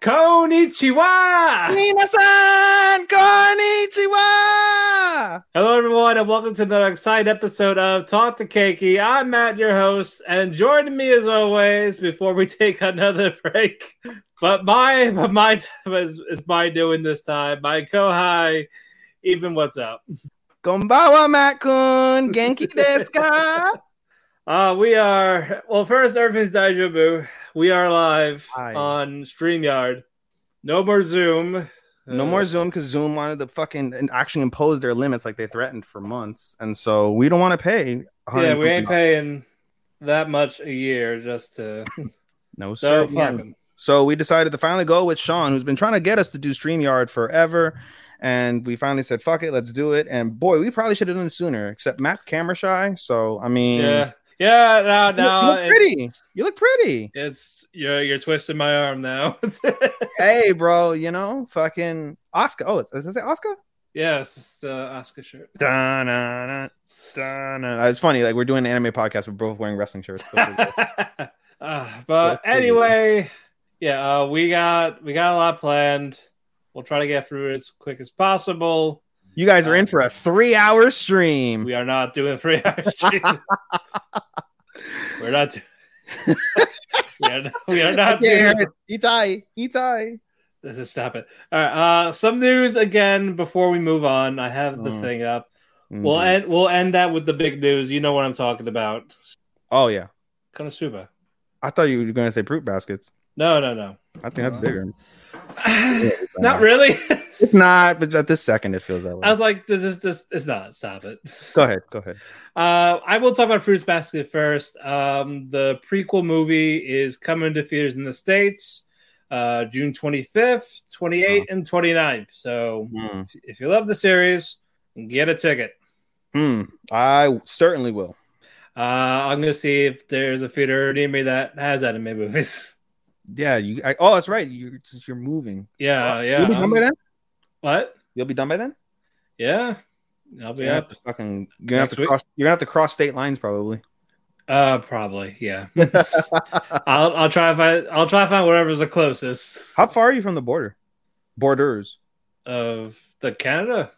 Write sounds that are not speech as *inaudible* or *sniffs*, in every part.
Konnichiwa! Minasan konnichiwa! Hello, everyone, and welcome to another exciting episode of Talk to Keki. I'm Mat, your host, and joining me as always before we *laughs* take another break. But my, but my time is, is my doing this time. My kohai, Ethan what's up? Konbawa, Mat-kun. Genki desu ka? *laughs* Uh, we are well. First, everything's deja vu. We are live Hi. on Streamyard. No more Zoom. No Uh, more Zoom because Zoom wanted to fucking and actually impose their limits like they threatened for months. And so we don't want to pay. Yeah, we ain't paying that much a year just to. No, *laughs* So sir. fuck 'em. So we decided to finally go with Sean, who's been trying to get us to do StreamYard forever. And we finally said, fuck it, let's do it. And boy, we probably should have done it sooner, except Mat's camera shy. So, I mean, Yeah, yeah. No, you, no. you look pretty. You look pretty. It's you're you're twisting my arm now. *laughs* hey, bro, you know, fucking Oscar. Oh, does it say Oscar? yeah, it's just uh, Oscar shirt. Dun-dun-dun, dun-dun. It's funny, like we're doing an anime podcast. We're both wearing wrestling shirts. *laughs* *laughs* Uh, but anyway, yeah, uh, we got we got a lot planned. We'll try to get through it as quick as possible. You guys are in for a three-hour stream. We are not doing a three hour *laughs* stream. We're not. Do- *laughs* we are not. We are not doing. it. Itai, Itai. This is stop it. All right. Uh, some news again before we move on. I have the Mm. thing up. We'll Mhm. end. We'll end that with the big news. You know what I'm talking about. Oh yeah, Konosuba. I thought you were going to say Fruits Basket. No, no, no. I think that's bigger. *sighs* not really. It's *laughs* not, but at this second, it feels that way. I was like, this is this. It's not. Stop it. *laughs* go ahead, go ahead. Uh, I will talk about Fruits Basket first. Um, the prequel movie is coming to theaters in the states, uh, June 25th, 28th, and 29th. So Hmm. if you love the series, get a ticket. Hmm. I certainly will. Uh, I'm gonna see if there's a theater near me that has anime movies. *laughs* Yeah, you. I, oh, that's right. You're you're moving. Yeah, yeah. You'll be done um, by then. what? You'll be done by then. Yeah, I'll be You're up. fucking. You're gonna have to week? cross. You're gonna have to cross state lines probably. Uh, probably. Yeah. *laughs* I'll I'll try to find I'll try to find whatever's the closest How far are you from the border? Borders, of the Canada.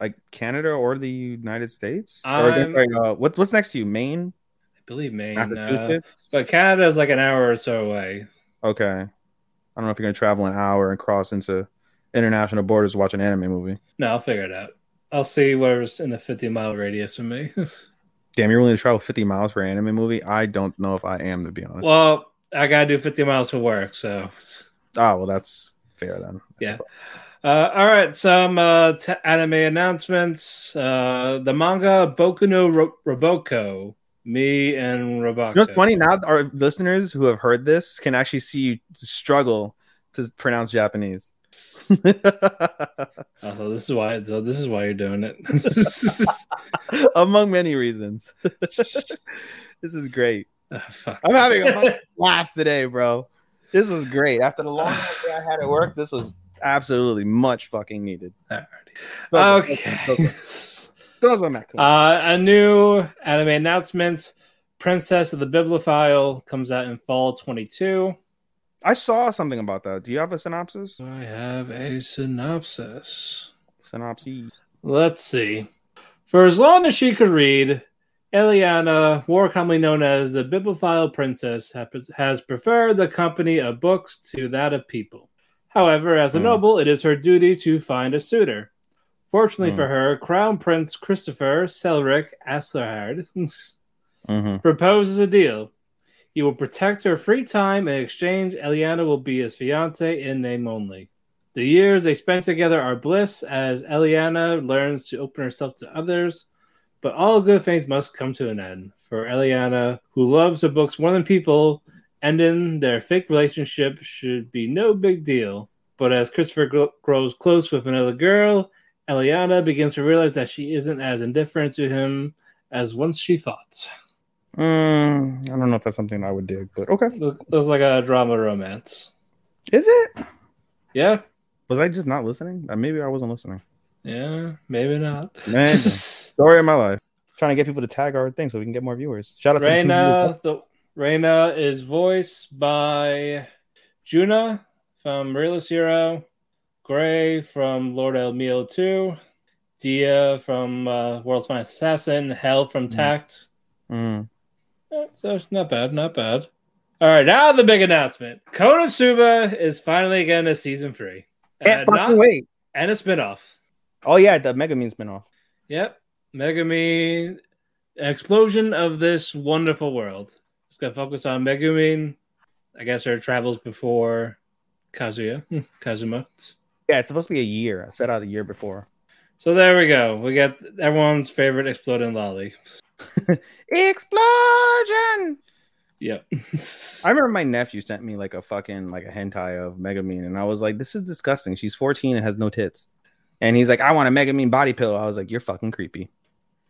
like Canada or the United States? Or I'm- like, uh, what's what's next to you? Maine, I believe Maine. Uh, but Canada is like an hour or so away. Okay. I don't know if you're gonna travel an hour and cross into international borders to watch an anime movie. No, I'll figure it out. I'll see where's in the 50 mile radius of me. *laughs* Damn, you're willing to travel 50 miles for an anime movie? I don't know if I am, to be honest. well, I gotta do 50 miles for work, so. oh, well, that's fair then. I Yeah. Uh, all right, some uh, t- anime announcements. Uh, the manga Boku no Ro- Roboko. Me and Roboko. You know what's funny? Now our listeners who have heard this can actually see you struggle to pronounce Japanese. So *laughs* uh-huh, this is why. So this is why you're doing it. *laughs* Among many reasons. *laughs* this is great. Oh. I'm having a blast today, bro. This was great. After the long day I had at work, this was absolutely much fucking needed. Uh, okay. Those are my Uh, a new anime announcement: Princess of the Bibliophile comes out in fall 22. I saw something about that. Do you have a synopsis? I have a synopsis. Synopsis. Let's see. For as long as she could read, Eliana, more commonly known as the Bibliophile Princess, has preferred the company of books to that of people. However, as a Hmm. noble, it is her duty to find a suitor. Fortunately Hmm. for her, Crown Prince Christopher Selric Aslerhard Mm-hmm. proposes a deal. He will protect her free time. In exchange, Eliana will be his fiance in name only. The years they spend together are bliss as Eliana learns to open herself to others, but all good things must come to an end. For Eliana, who loves her books more than people, ending their fake relationship should be no big deal. But as Christopher gro- grows close with another girl, Eliana begins to realize that she isn't as indifferent to him as once she thought. Mm, I don't know if that's something I would dig, but okay. Look, it was like a drama romance. Is it? Yeah, Was I just not listening? Uh, maybe I wasn't listening. yeah, maybe not. Man, *laughs* story of my life. Trying to get people to tag our thing so we can get more viewers. Shout out to the two viewers. Reina, the Reina is voiced by Juna from Realist Hero, Gray from Lord El-Melloi 2, Dia from uh, World's Finest Assassin, Hell from Tact. Mm. Eh, So not bad, not bad. All right, now the big announcement: Konosuba is finally getting a season three, Can't Uh, not- wait. and a spinoff. Oh yeah, the Megumin spinoff. Yep, Megami, explosion of this wonderful world. It's gonna focus on Megumin. I guess her travels before Kazuya, *laughs* Kazuma. Yeah, it's supposed to be a year. I set out a year before. So there we go. We got everyone's favorite exploding lolly. *laughs* Explosion! Yep. *laughs* I remember my nephew sent me like a fucking like a hentai of Megumin, and I was like, "This is disgusting." She's 14 and has no tits, and he's like, "I want a Megumin body pillow." I was like, "You're fucking creepy,"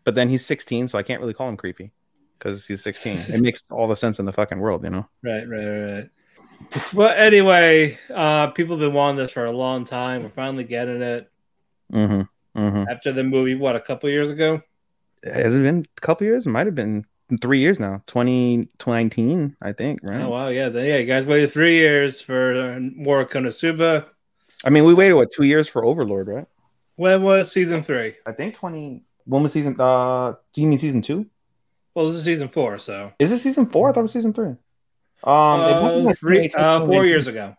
but then he's 16, so I can't really call him creepy because he's 16. it *laughs* makes all the sense in the fucking world, you know. Right, right, right, right. Well, anyway, uh, people have been wanting this for a long time. We're finally getting it Mm-hmm. Mm-hmm. after the movie. What a couple years ago. Has it been a couple years? It might have been three years now. 2019, I think. Right. Oh wow, yeah, then, yeah. You guys waited three years for uh, more Konosuba. I mean, we waited what two years for Overlord, right? When was season three? I think 20. When was season? Uh, do you mean season two? Well, this is season four, so Is it season four? I thought it was season three. Um, uh, three, 2018, uh, four years ago.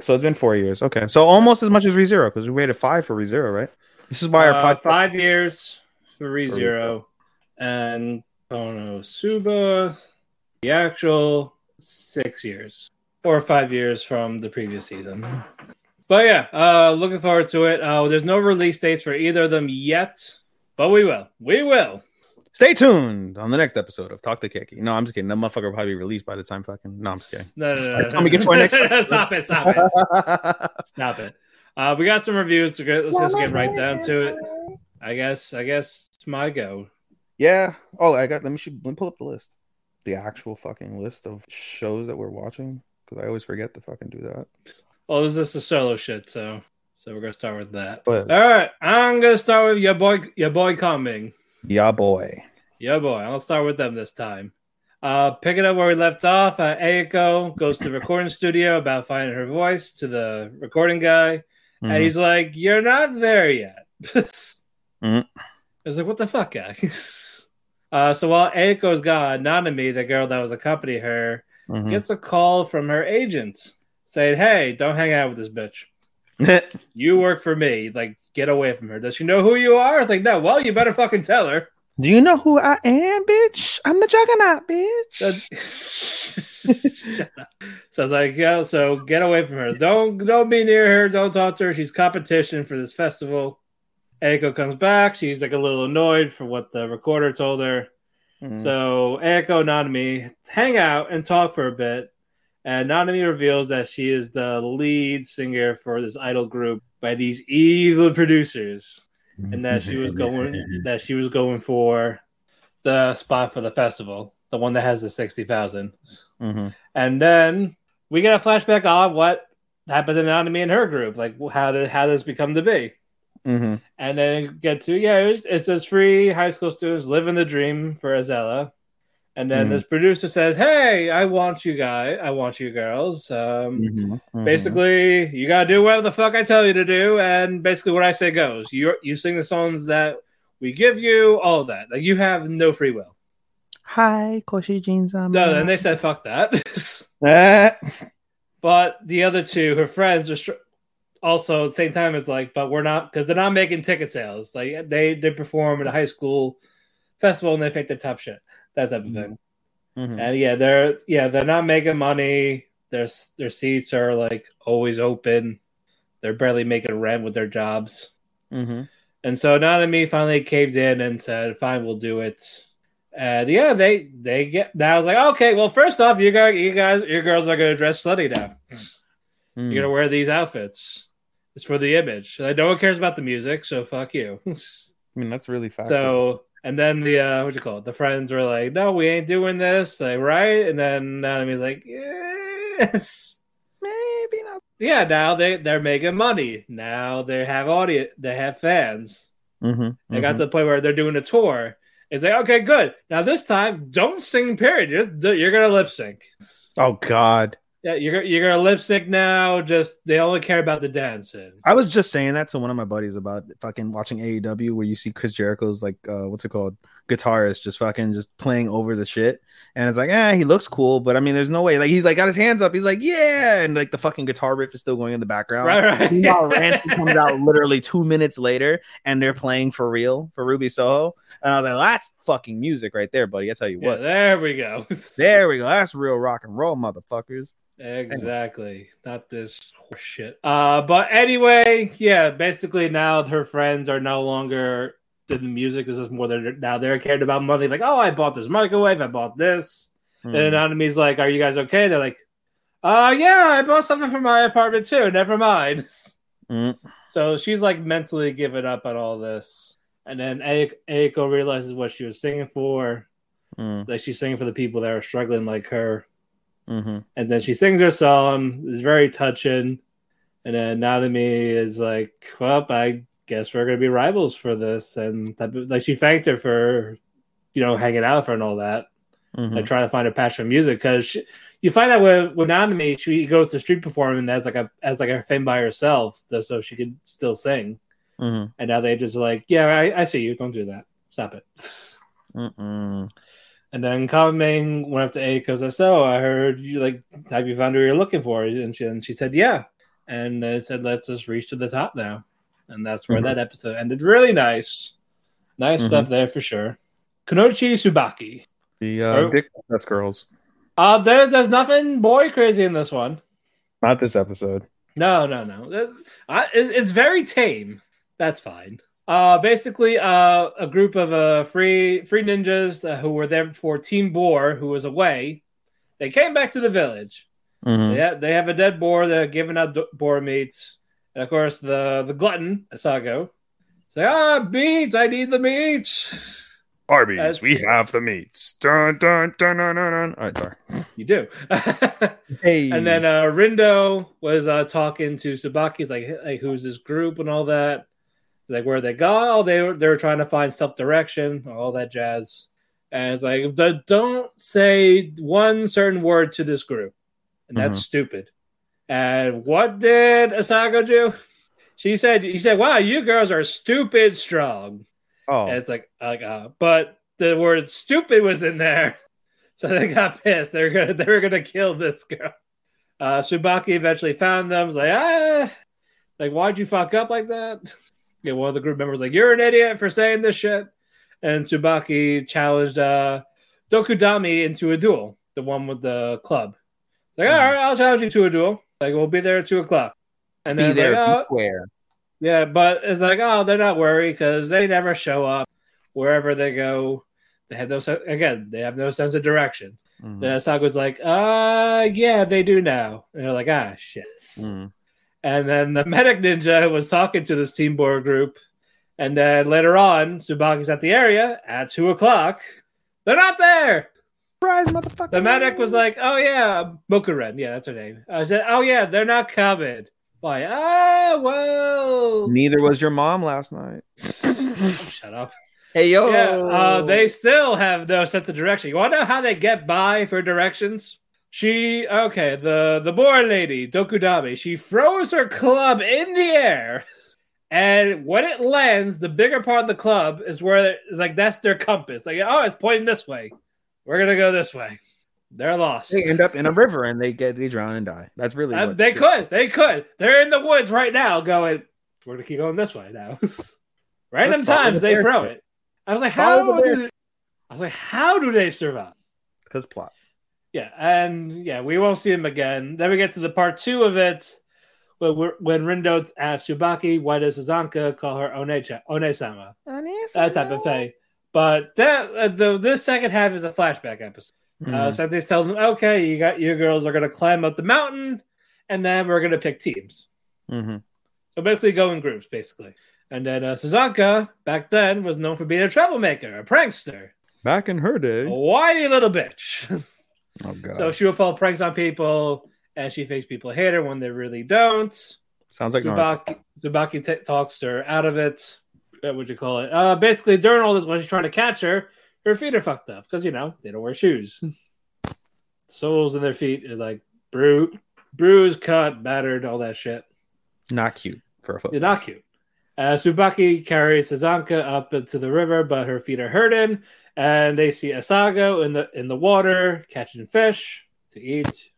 So it's been four years. Okay, so almost as much as ReZero because we waited five for ReZero, right? This is why our Uh, podcast. five years for For ReZero and Konosuba, the actual six years or five years from the previous season. But yeah, uh, looking forward to it. Uh, there's no release dates for either of them yet, but we will. We will. Stay tuned on the next episode of Talk to Keki. No, I'm just kidding. That motherfucker will probably be released by the time fucking. No, I'm just kidding. No, no, no, tell me get to our next *laughs* stop it! Stop it! *laughs* Stop it! Uh, we got some reviews to get. Let's just get right down to it. I guess. I guess it's my go. yeah. Oh, I got. Let me, shoot, let me pull up the list. The actual fucking list of shows that we're watching because I always forget to fucking do that. Well, this is the solo shit, so so we're gonna start with that. But All right, I'm gonna start with your boy, your boy Kongming. Yeah, boy. Yeah, boy. I'll start with them this time. Uh, picking up where we left off, uh, Eiko goes to the recording studio about finding her voice to the recording guy, Mhm. and he's like, "You're not there yet." Mhm. I was like, "What the fuck, guys?" *laughs* Uh, so while Eiko's gone, Nanami, the girl that was accompanying her, Mhm. gets a call from her agent saying, "Hey, don't hang out with this bitch. *laughs* You work for me. Like, get away from her. Does she know who you are?" It's like, "No. Well, you better fucking tell her." Do you know who I am, bitch? I'm the Juggernaut, bitch. *laughs* So I was like, yeah, so get away from her. Don't don't be near her. Don't talk to her. She's competition for this festival. Eiko comes back. She's like a little annoyed for what the recorder told her. Mhm. So Eiko and Nanami hang out and talk for a bit. And Nanami reveals that she is the lead singer for this idol group by these evil producers and that she was going *laughs* that she was going for the spot for the festival, the one that has the sixty thousand. Mhm. And then we get a flashback of what happened to Nanami and her group, like how did how this become to be. Mhm. And then get to yeah, it's, it's those three high school students living the dream for AZALEA. And then Mhm. this producer says, "Hey, I want you guys, I want you girls. Um, Mhm. Mhm. Basically, you gotta do whatever the fuck I tell you to do, and basically what I say goes. You you sing the songs that we give you, all that. Like you have no free will. Hi, Koshi jeans. I'm No, and they said fuck that. *laughs* Eh. but the other two, her friends, are str- also at the same time. It's like, but we're not because they're not making ticket sales. Like they they perform at a high school festival and they fake the top shit. That type of thing. Mhm. And yeah, they're yeah they're not making money. Their their seats are like always open. They're barely making rent with their jobs. Mhm. And so Nanami finally caved in and said, "Fine, we'll do it." And yeah, they they get. That I was like, okay, well, first off, you guys, you guys, your girls are gonna dress slutty now. Mhm. You're gonna wear these outfits. It's for the image. Like, no one cares about the music, so fuck you. *laughs* I mean, that's really fast. so and then the uh what you call it? The friends were like, "No, we ain't doing this." Like, right? And then Nanami's like, "Yes." maybe not. Yeah, now they they're making money. Now they have audience. They have fans. Mhm. They got to the point where they're doing a tour. It's like, okay, good. Now this time, don't sing. Period. You're, you're gonna lip sync. Oh God. You're you're gonna lip sync now. Just they only care about the dancing. I was just saying that to one of my buddies about fucking watching AEW, where you see Chris Jericho's like, uh, what's it called, guitarist, just fucking just playing over the shit, and it's like, eh, he looks cool, but I mean, there's no way. Like he's like got his hands up, he's like, yeah, and like the fucking guitar riff is still going in the background. Right, right. Rancid comes out literally two minutes later, and they're playing for real for Ruby Soho, and I was like, that's fucking music right there, buddy. I tell you Yeah, what, there we go. *laughs* there we go. That's real rock and roll, motherfuckers. Exactly. Not this shit. Uh, but anyway, yeah, basically now her friends are no longer in the music. This is more they're now they're cared about money. Like, oh, I bought this microwave, I bought this. Hmm. And Nanami's like, Are you guys okay? They're like, uh yeah, I bought something for my apartment too. Never mind. Mm. *laughs* So she's like mentally giving up on all this. And then A- Eiko realizes what she was singing for. Mm. Like she's singing for the people that are struggling like her. hmm And then she sings her song. It's very touching. And then Nanami is like, "Well, I guess we're gonna be rivals for this." And type of, like she thanked her for, you know, hanging out for and all that. hmm Like trying to find her passion for music because you find out with with Nanami, she goes to street performing as like a as like a thing by herself, so- so she could still sing. hmm And now they just like, "Yeah, I, I see you. Don't do that. Stop it." *laughs* Mm-mm. And then Kongming went up to A because I so I heard you like have you found who you're looking for? And she and she said yeah, and they said let's just reach to the top now, and that's where Mhm. that episode ended. Really nice, nice Mhm. stuff there for sure. Kunoichi Tsubaki. The uh, Oh. Dick That's girls. Uh there there's nothing boy crazy in this one. Not this episode. No, no, no. That- I, it's, it's very tame. That's fine. Uh, basically, uh, a group of uh, free free ninjas uh, who were there for Team Boar, who was away. They came back to the village. Mhm. They, ha- they have a dead boar. They're giving out d- boar meats. And of course, the the glutton Asago say, "Ah, meats! I need the meats." Arby's, As- we have the meats. Dun dun dun dun dun. dun. All right, sorry. You do. *laughs* Hey, And then uh, Rindo was uh, talking to Tsubaki's like, like who's this group and all that. Like where they go, oh, they were they were trying to find self direction, all that jazz. And it's like, "D- don't say one certain word to this group, and that's stupid. And what did Asago do? She said, "He said, wow, you girls are stupid strong." oh, And it's like, like, uh, but the word "stupid" was in there, *laughs* so they got pissed. They're gonna, they were gonna kill this girl. Uh, Tsubaki eventually found them. Was like, ah, like, why'd you fuck up like that? *laughs* Yeah, one of the group members was like, you're an idiot for saying this shit. And Tsubaki challenged uh, Dokudami into a duel, the one with the club. Like, Mhm. all right, I'll challenge you to a duel. Like, we'll be there at two o'clock. And be then there, like, oh, yeah, but it's like, oh, they're not worried because they never show up wherever they go. They have no sen- again, they have no sense of direction. Mhm. The Saku's like, uh, yeah, they do now. And they're like, ah, shit. Mhm. And then the medic ninja was talking to this team board group. And then later on, Tsubaki's at the area at two o'clock. They're not there. Surprise, motherfucker! The medic was like, oh, yeah, Mokuren. Yeah, that's her name. I said, oh, yeah, they're not coming. Why? Ah, well. Neither was your mom last night. *laughs* Shut up. Hey yo, Yeah, uh, they still have no sense of direction. You want to know how they get by for directions? She okay, the the boar lady Dokudami. She throws her club in the air, and when it lands, the bigger part of the club is where it's like that's their compass. Like, oh, it's pointing this way. We're gonna go this way. They're lost. they end up in a river and they get they drown and die. That's really Uh, they could, they could. They're in the woods right now, going. We're gonna keep going this way now. *laughs* Random Let's times the they throw it. I was like, Follow how do they, I was like, how do they survive? because plot. Yeah, and yeah, we won't see him again. Then we get to the part two of it, when, we're, when Rindo asks Tsubaki, why does Sazanka call her Onecha, One-sama? That type of thing. But that uh, the this second half is a flashback episode. Uh, Mhm. Sensei's telling them, okay, you got your girls are gonna climb up the mountain, and then we're gonna pick teams. Mhm. So basically, go in groups, basically. And then uh, Sazanka back then was known for being a troublemaker, a prankster, Back in her day. a whiny little bitch. *laughs* Oh god. So she would pull pranks on people, and she thinks people hate her when they really don't. Sounds like Naruto. Tsubaki, Tsubaki t- talks her out of it. What would you call it? Uh, basically, during all this, when she's trying to catch her, her feet are fucked up because you know they don't wear shoes. *laughs* Soles in their feet are like Bru- bruised, cut, battered, all that shit. Not cute for a foot. Not cute. Uh, Tsubaki carries Sazanka up into the river, but her feet are hurting, and they see Asago in the in the water catching fish to eat.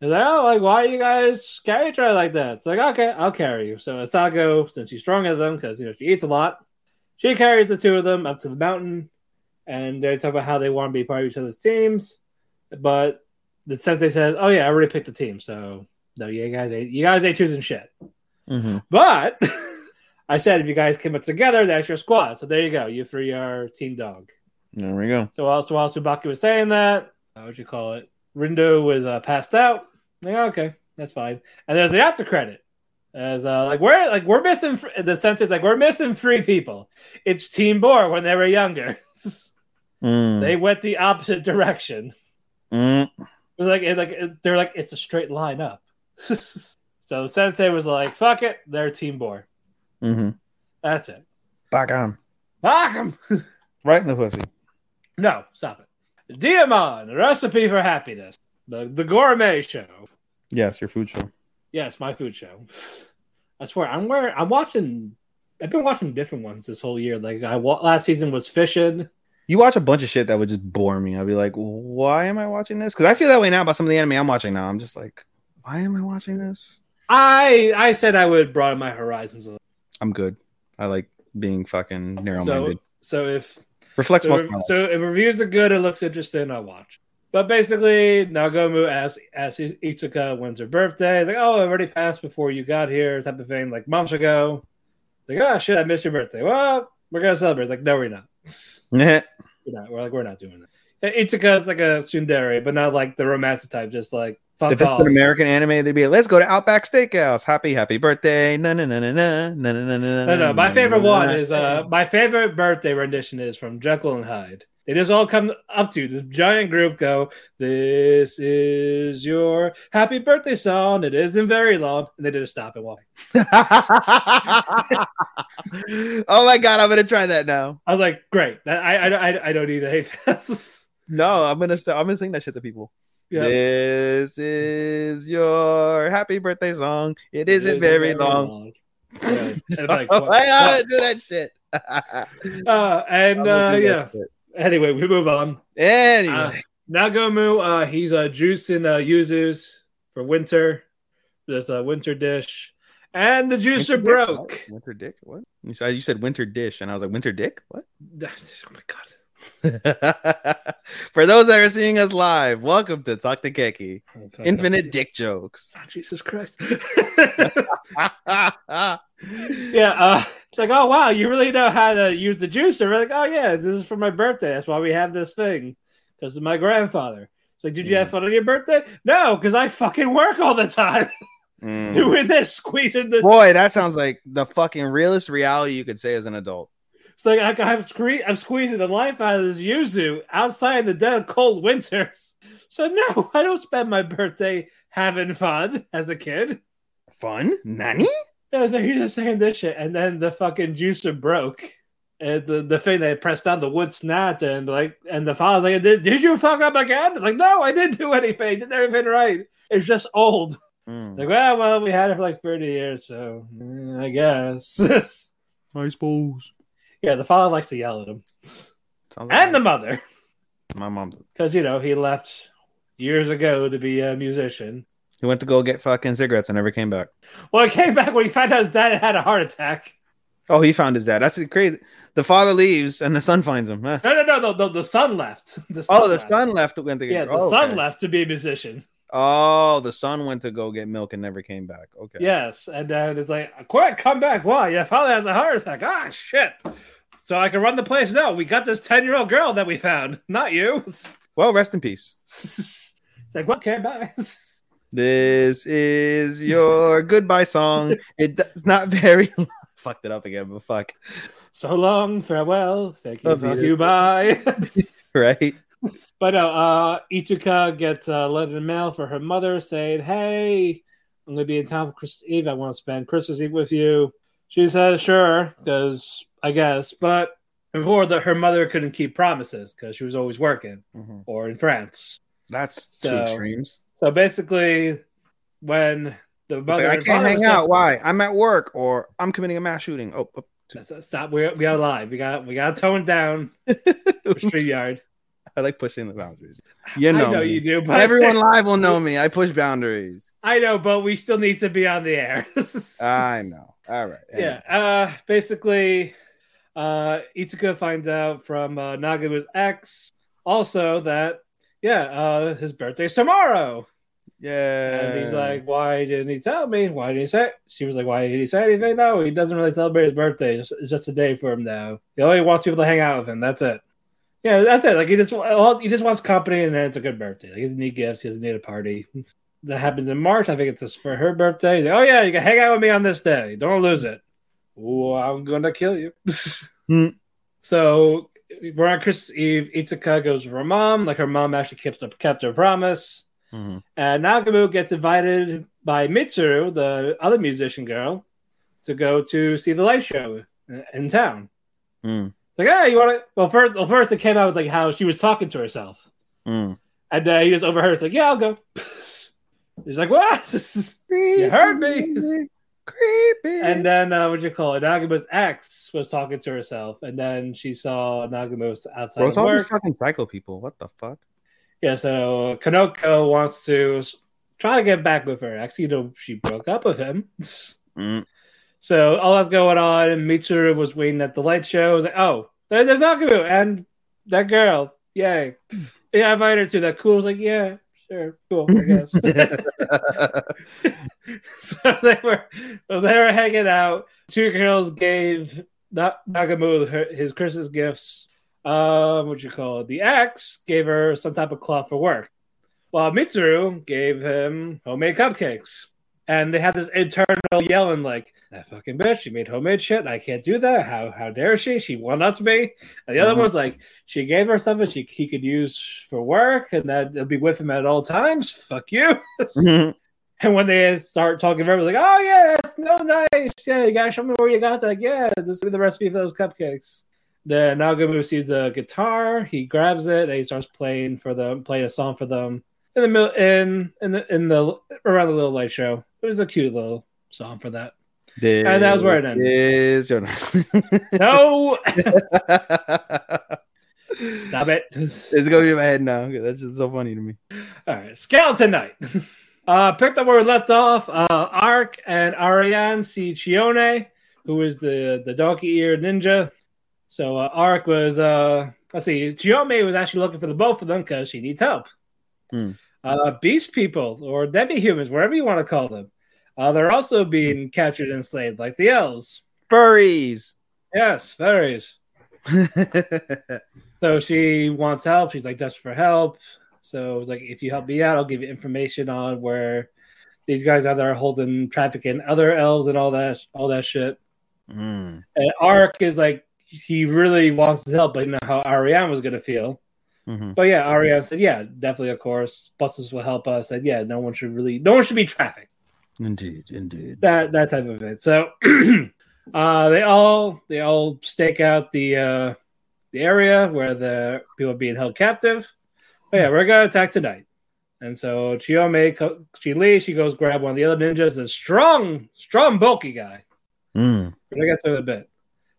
They're like, "Oh, like why are you guys carry each other like that?" It's like, "Okay, I'll carry you." So Asago, since she's stronger than them, because you know she eats a lot, she carries the two of them up to the mountain, and they talk about how they want to be part of each other's teams. But the sensei says, "Oh yeah, I already picked the team, so no, you guys ain't you guys ain't choosing shit." Mhm. But *laughs* I said if you guys came up together, that's your squad. So there you go. You three are team dog. There we go. So while, while Tsubaki was saying that, uh, what you call it? Rindo was uh, passed out. Like, oh, okay, that's fine. And there's the after credit. As uh, like we're like we're missing fr- the sentence like we're missing three people. It's Team Boar when they were younger. *laughs* Mm. they went the opposite direction. Mm. It like it, like it- they're like it's a straight line up. *laughs* so sensei was like, "Fuck it, they're Team Boar." hmm That's it. Back on. Fuck 'em. *laughs* Right in the pussy. No, stop it. Deaimon, recipe for happiness. The the gourmet show. Yes, your food show. Yes, my food show. I swear, I'm wearing. I'm watching. I've been watching different ones this whole year. Like I last season was fishing. You watch a bunch of shit that would just bore me. I'd be like, why am I watching this? Because I feel that way now about some of the anime I'm watching now. I'm just like, why am I watching this? I I said I would broaden my horizons. a little. I'm good. I like being fucking narrow minded. so if Reflects so, most so if reviews are good, it looks interesting. I'll watch. But basically, Nagomu asks asks Itsuka when's her birthday. He's like, "Oh, it already passed before you got here," type of thing, like months ago. Like, "Oh shit, I missed your birthday." Well, we're gonna celebrate. It's like, no, we're not. *laughs* We're not. We're like, we're not doing that. Itsuka's like a tsundere, but not like the romantic type. Just like fuck off. if it's off. an American anime, they'd be like, let's go to Outback Steakhouse. Happy, happy birthday. Na na na na na na na na na. No, no. My favorite one is uh my favorite birthday rendition is from Jekyll and Hyde. They just all come up to you, this giant group go, This is your happy birthday song. It isn't very long. And they just stop and walk. *laughs* oh my god, I'm gonna try that now. I was like, great. I, I I I don't need to hate this. No, I'm gonna st- I'm gonna sing that shit to people. Yeah. This is your happy birthday song. It isn't very long. Yeah. And like, *laughs* gotta what? do that shit. *laughs* Uh, and uh, yeah. shit. Anyway, we move on. Anyway, Uh, Nagomu, uh, he's uh, juicing uh, yuzus for winter. There's a winter dish, and the juicer Winter broke. What? Winter dick? What? You said you said winter dish, and I was like, winter dick? What? *laughs* Oh my god! *laughs* For those that are seeing us live, welcome to Talk to Keki. Oh. Infinite dick jokes. Oh, Jesus Christ! *laughs* yeah, uh, it's like, oh wow, you really know how to use the juicer. We're like, oh yeah, this is for my birthday. That's why we have this thing because of my grandfather. It's like, did you have fun on your birthday? No, because I fucking work all the time *laughs* Mm. doing this, squeezing the Boy, that sounds like the fucking realest reality you could say as an adult. It's like I, I'm, sque- I'm squeezing the life out of this yuzu outside in the dead cold winters. *laughs* So no, I don't spend my birthday having fun as a kid. Fun? Nani? I was like, you're just saying this shit, and then the fucking juicer broke. And the, the thing they pressed down the wood snapped, and like, and the father's like, did, did you fuck up again? Like, no, I didn't do anything. Did everything right. It's just old. Mm. Like, well, well, we had it for like 30 years, so eh, I guess. *laughs* I suppose. yeah, the father likes to yell at him, Sounds like and the mother. my mom. because you know he left years ago to be a musician. He went to go get fucking cigarettes and never came back. Well, he came back when he found out his dad had a heart attack. Oh, he found his dad. That's crazy. The father leaves and the son finds him. Huh. No, no, no, no, no the son left. The son Oh, the left. son left. Went to get. Yeah, the oh, son okay. left to be a musician. Oh, the son went to go get milk and never came back. Okay. Yes, and then it's like, quick, come back! Why? Your father has a heart attack. Ah, shit! So I can run the place now. We got this ten-year-old girl that we found, not you. *laughs* Well, rest in peace. it's like, well, okay, bye. *laughs* This is your *laughs* goodbye song. It does not very. *laughs* Fucked it up again, but fuck. so long, farewell, thank you, Love fuck you. you, bye. *laughs* Right? But no, uh, Itsuka gets a letter in the mail for her mother saying, Hey, I'm going to be in town for Christmas Eve. I want to spend Christmas Eve with you. She says, Sure, because I guess. But before that, her mother couldn't keep promises because she was always working or in France. That's two extremes. So basically, when the mother like, I can't hang out. Why? I'm at work or I'm committing a mass shooting. Oh, oh. Stop! We we got live. We got we got to tone down *laughs* StreamYard. I like pushing the boundaries. You know, I know you do, but Everyone *laughs* live will know me. I push boundaries. I know, but we still need to be on the air. *laughs* I know. All right. yeah. Uh, basically, uh, Itsuka finds out from uh, Nagomu's ex also that yeah, uh, his birthday's tomorrow. Yeah. And he's like, "Why didn't he tell me? Why didn't he say?" She was like, "Why didn't he say anything? No, he doesn't really celebrate his birthday. It's, it's just a day for him now. He only wants people to hang out with him. That's it. Yeah, that's it. Like he just all- he just wants company, and then it's a good birthday. Like, he doesn't need gifts. He doesn't need a party. *laughs* That happens in March. I think it's just for her birthday. He's like, "Oh yeah, you can hang out with me on this day. Don't lose it. Ooh, I'm gonna kill you." *laughs* Hmm. So we're on Christmas Eve. Itsuka goes with her mom. Like her mom actually kept up kept her promise. Mhm. And Nagomu gets invited by Mitsuru, the other musician girl, to go to see the light show in- in town. Mm. Like, hey, you want to? Well, first, well, first it came out with like how she was talking to herself, Mm. and uh, he just overheard. It's like, yeah, I'll go. *laughs* He's like, what? *laughs* You heard me. Creepy. and then uh, what you call it? Nagomu's ex was talking to herself, and then she saw Nagomu outside Bro, it's all these fucking psycho people. What the fuck? Yeah, so Kanoko wants to try to get back with her. Actually, you know, she broke up with him. Mm. So all that's going on, and Mitsuru was waiting at the light show. I was like, oh, there, there's Nagomu and that girl. Yay. *sniffs* Yeah, I invited her to that. Cool. I was like, yeah, sure, cool, I guess. *laughs* *laughs* so they were so they were hanging out. Two girls gave Na- Nagomu his Christmas gifts. Um, what you call it? The ex gave her some type of cloth for work, while Mitsuru gave him homemade cupcakes. And they had this internal yelling like, "That fucking bitch! She made homemade shit. I can't do that. How how dare she? She one to me." And the other Mhm. one's like, "She gave her something she he could use for work, and that it'll be with him at all times. Fuck you." *laughs* Mhm. And when they start talking it, like, oh yeah, it's no nice. Yeah, you gotta show me where you got that. Yeah, this is the recipe for those cupcakes. Then Nagomu sees the guitar, he grabs it, and he starts playing for them, playing a song for them in the middle, in in the in the around the little light show. It was a cute little song for that. And that was where it ended. Is your... *laughs* *laughs* No, *laughs* stop it. It's gonna be in my head now. That's just so funny to me. All right, Skeleton Knight. Uh, picked up where we left off. Uh, Arc and Ariane see Chiome, who is the the donkey eared ninja. So uh, Arc was uh, let's see, Chiome was actually looking for the both of them because she needs help. Hmm. Uh, beast people or demi humans, whatever you want to call them, uh, they're also being captured and enslaved, like the elves. Furries. Yes, fairies. *laughs* So she wants help. She's like desperate for help. So it was like, if you help me out, I'll give you information on where these guys are that are holding trafficking other elves and all that, all that shit. Mm. And Arc is like, he really wants to help, but you know how Ariane was gonna feel. Mhm. But yeah, Ariane said, yeah, definitely, of course, buses will help us. And yeah, no one should really, no one should be trafficked. Indeed, indeed. That that type of it. So *clears throat* uh, they all they all stake out the uh, the area where the people are being held captive. But yeah, we're gonna attack tonight. And so Chiome, co- she leaves. She goes grab one of the other ninjas. This strong, strong, bulky guy. Mm. We're gonna get to it in a bit.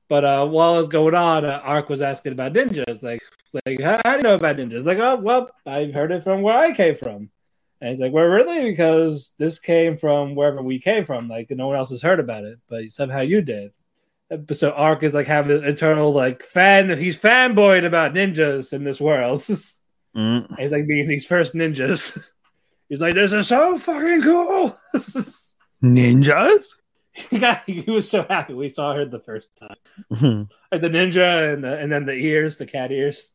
But uh, while it was going on, uh, Arc was asking about ninjas. Like, like how, how do you know about ninjas? Like, oh, well, I've heard it from where I came from. And he's like, well, really? Because this came from wherever we came from. Like, no one else has heard about it, but somehow you did. So Arc is like having this internal like fan. He's fanboyed about ninjas in this world. *laughs* Mm. he's like being these first ninjas. *laughs* He's like, this is so fucking cool. *laughs* Ninjas? he got he was so happy we saw her the first time. Mhm. Like the ninja and the and then the ears, the cat ears.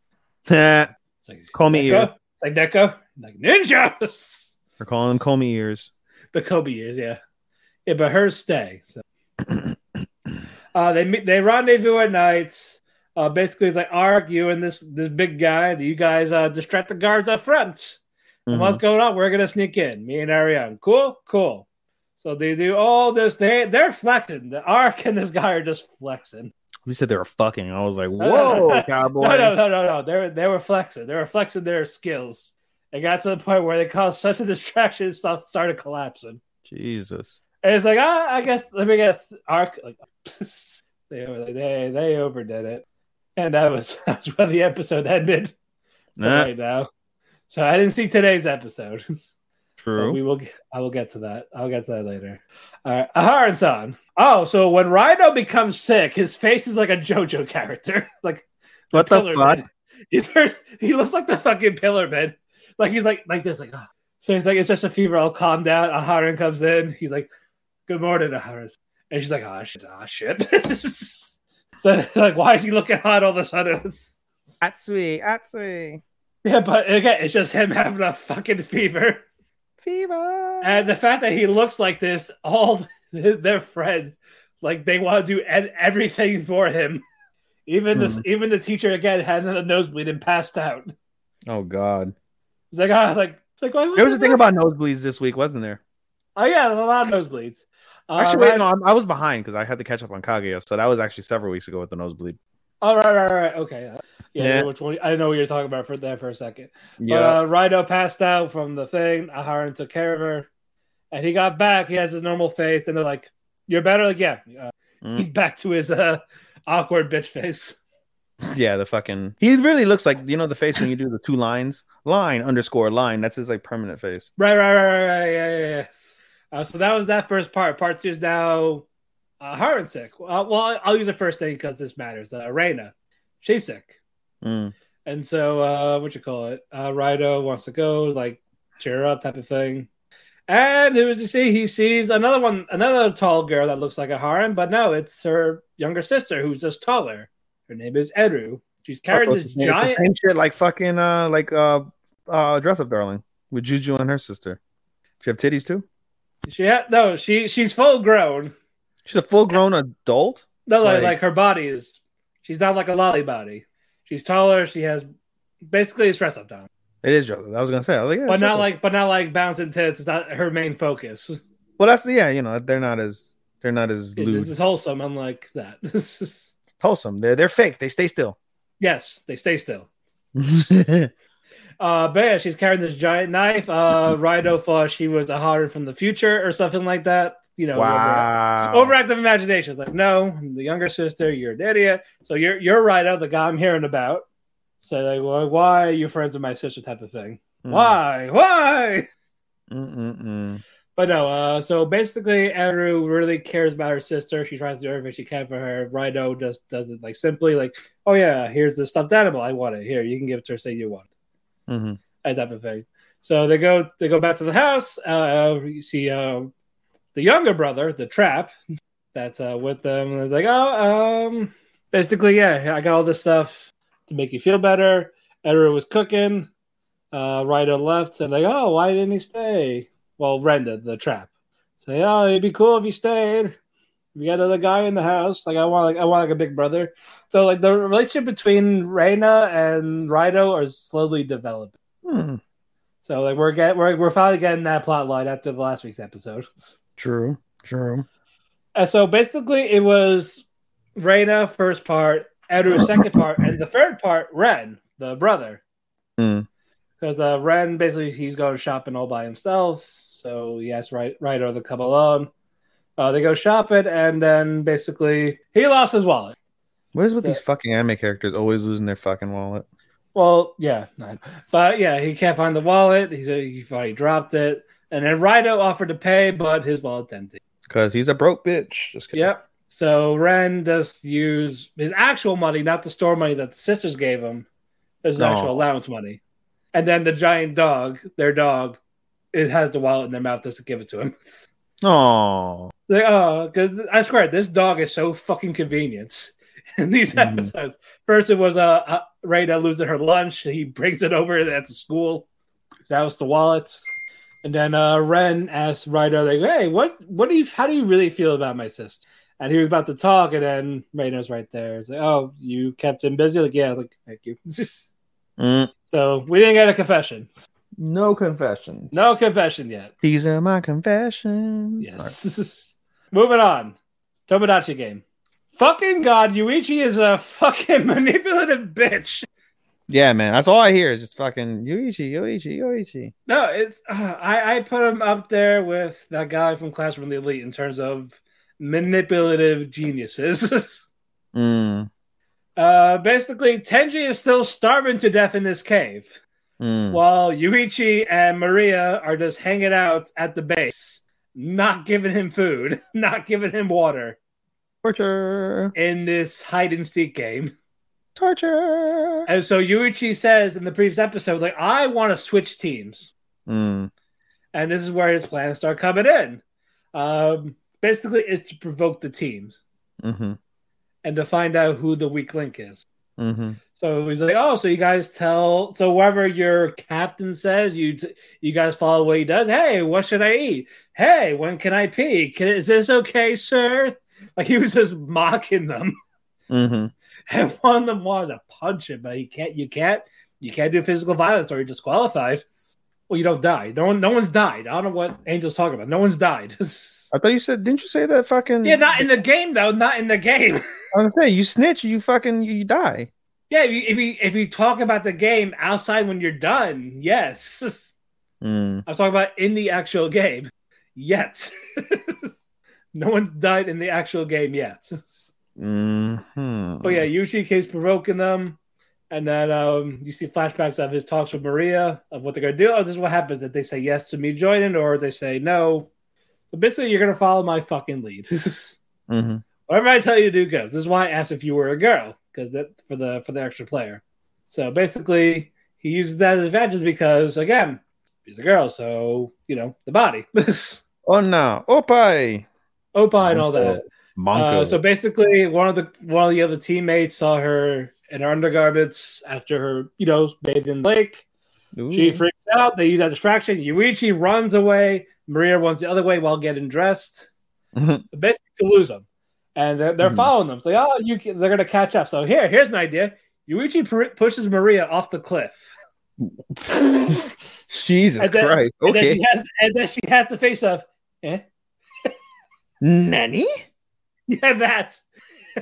It's like Call me ear. It's like Neko. Like ninjas. *laughs* We're calling them Comey ears. The Kobe ears, yeah. Yeah, but hers stay. So *clears throat* uh they meet they rendezvous at nights. Uh basically it's like Arc, you and this this big guy, you guys uh distract the guards up front. Mhm. what's going on? We're gonna sneak in. Me and Ariane. Cool, cool. So they do all this. They they're flexing. The Arc and this guy are just flexing. You said they were fucking. I was like, whoa, *laughs* cowboy. No, no, no, no, no. They were they were flexing. They were flexing their skills It got to the point where they caused such a distraction, stuff started collapsing. Jesus. And it's like, ah, I guess let me guess, arc like *laughs* they they they overdid it, and that was *laughs* that's where the episode ended. Nah, Right now, so I didn't see today's episode. But we will. I will get to that. I'll get to that later. All right, Aharen-san. Oh, so when Rhino becomes sick, his face is like a JoJo character. *laughs* like What the Pillar fuck? Man. He turns. He looks like the fucking Pillar Man. Like he's like like this. Like ah. so he's like it's just a fever. I'll calm down. Aharen comes in. He's like, "Good morning, Aharen," and she's like, "Ah shit, ah shit." *laughs* so like, why is he looking hot all of a sudden? *laughs* Atsui, Atsui. yeah, but again, it's just him having a fucking fever. Fever. And the fact that he looks like this, all *laughs* their friends, like they want to do ed- everything for him. Even this, even the teacher again had a nosebleed and passed out. oh god. He's like, ah, like, it's like, There was a thing about nosebleeds this week, wasn't there? Oh yeah, there's a lot of nosebleeds. Uh, Actually, wait, no, I'm- I was behind because I had to catch up on Kaguya, so that was actually several weeks ago with the nosebleed. Oh right, right, right. Okay, yeah. Yeah. Which one? I didn't know what you were talking about for there for a second. Yeah. But, uh, Rhino passed out from the thing. Aharen took care of her, and he got back. He has his normal face, and they're like, "You're better." Like, yeah, uh, Mm. he's back to his uh, awkward bitch face. yeah, the fucking. He really looks like you know the face when you do the two lines, line underscore line. That's his like permanent face. Right, right, right, right, right. Yeah, yeah, yeah. Uh, so that was that first part. Part two is now uh, sick. Uh, well, I'll- use the first thing because this matters. Uh, Reina, she's sick, Mm. and so uh, what you call it? Uh, Rhino wants to go, like cheer her up, type of thing. And it was you see, he sees another one, another tall girl that looks like a Haran, but no, it's her younger sister who's just taller. Her name is Eru. She's carrying Oh, this it's the giant. same shit like fucking uh like uh uh dress up darling with Juju and her sister. She have titties too. She had no, she she's full grown. She's a full grown adult. No, like, Like- like her body is. She's not like a lolly body. She's taller. She has basically a stress up down, It is. I was gonna say, I was like, yeah, but not up. like but not like bouncing tits. It's not her main focus. Well, that's yeah, you know, they're not as they're not as This lewd. is wholesome, unlike that. This *laughs* is wholesome. They're they're fake. They stay still. yes, they stay still. *laughs* Uh, but yeah, she's carrying this giant knife. Uh, Rhino thought she was a hotter from the future or something like that. You know, wow. overactive imagination. It's like, no, I'm the younger sister. You're an idiot. So you're you're Rhino, the guy I'm hearing about. So like, well, why are you friends with my sister? Type of thing. Mm. Why? Why? Mm-mm-mm. But no, uh, so basically, Andrew really cares about her sister. She tries to do everything she can for her. Rhino just does it like simply, like, oh yeah, here's the stuffed animal. I want it. Here, you can give it to her. Say you want it. Mhm. That type of thing. So they go, they go back to the house. Uh, you see uh, the younger brother, the trap, that's uh, with them. And it's like, oh, um, basically, yeah, I got all this stuff to make you feel better. Edward was cooking. Uh, Rhino left, and like, oh, why didn't he stay? Well, Renda, the trap. Say, oh, it'd be cool if you stayed. We got another guy in the house. Like I want, like I want, like a big brother. So, like the relationship between Reina and Rido are slowly developing. Hmm. So, like we're get, we're we're finally getting that plot line after the last week's episode. *laughs* True. True. And so, basically, it was Reina first part, Edu *coughs* second part, and the third part, Ren, the brother. Hmm. Because uh, Ren basically he's going shopping all by himself, so he has right Rhino to come along. Uh, they go shopping, and then basically he lost his wallet. What is with So- these fucking anime characters always losing their fucking wallet? Well, yeah, but yeah, he can't find the wallet. He's he thought he dropped it, and then Rhino offered to pay, but his wallet's empty. Because he's a broke bitch. Just kidding. Yep. So Ren just used his actual money, not the store money that the sisters gave him. His No. actual allowance money, and then the giant dog, their dog, it has the wallet in their mouth doesn't give it to him. *laughs* Oh. Like, oh, because I swear this dog is so fucking convenient. *laughs* In these Mhm. episodes, first it was uh, uh Reina losing her lunch. He brings it over at the school. That was the wallet. And then uh Ren asked Ryder, like, hey, what what do you how do you really feel about my sister? And he was about to talk, and then Reina's right there. It's like, oh, you kept him busy? Like, yeah, like, thank you. *laughs* Mm. so we didn't get a confession. No confessions. No confession yet. These are my confessions. Yes. *laughs* Moving on. Tomodachi game. Fucking God, Yuichi is a fucking *laughs* manipulative bitch. Yeah, man. That's all I hear is just fucking Yuichi, Yuichi, Yuichi. No, it's uh, I I put him up there with that guy from Class from the Elite in terms of manipulative geniuses. *laughs* Mm, uh, basically, Tenji is still starving to death in this cave, mm. while Yuichi and Maria are just hanging out at the base, not giving him food, *laughs* not giving him water Torture, in this hide and seek game. And so Yuichi says in the previous episode, like, I want to switch teams. Mm, And this is where his plans start coming in. Um, basically, it's to provoke the teams mm-hmm, and to find out who the weak link is. mm-hmm. So he's like, "Oh, so you guys tell so whatever your captain says, you t- you guys follow what he does. Hey, what should I eat? Hey, when can I pee? Can, is this okay, sir?" Like he was just mocking them, Mm-hmm. *laughs* and one of them wanted to punch him, but he can't. You can't. You can't do physical violence, or you're disqualified. Well, you don't die. No one. No one's died. I don't know what Angel's talking about. No one's died. *laughs* I thought you said, didn't you say that fucking? yeah, not in the game though. Not in the game. *laughs* I was gonna say you snitch, you fucking, you die. yeah, if you, if you if you talk about the game outside when you're done, yes. Mm. I'm talking about in the actual game. Yet. no one's died in the actual game yet. Mm-hmm. But yeah, Yuichi keeps provoking them. And then um, you see flashbacks of his talks with Maria of what they're going to do. Oh, this is what happens that they say yes to me joining or they say no. So basically, you're going to follow my fucking lead. *laughs* Mm-hmm. Whatever I tell you to do goes. This is why I asked if you were a girl because that for the for the extra player. So basically, he uses that as advantage because again, he's a girl, so you know the body, *laughs* Oh no, Opai. Opa and all that. Monko. Uh, so basically, one of the one of the other teammates saw her in her undergarments after her, you know, bathed in the lake. Ooh. She freaks out. They use that distraction. Yuichi runs away. Maria runs the other way while getting dressed. *laughs* Basically, to lose them, and they're, they're Mhm. following them. It's like, oh, you they're gonna catch up. So here, here's an idea. Yuichi pr- pushes Maria off the cliff, *laughs* Jesus And then- Christ. and then Okay. she has, and then she has the face of, eh, *laughs* Nanny? *laughs* yeah, that's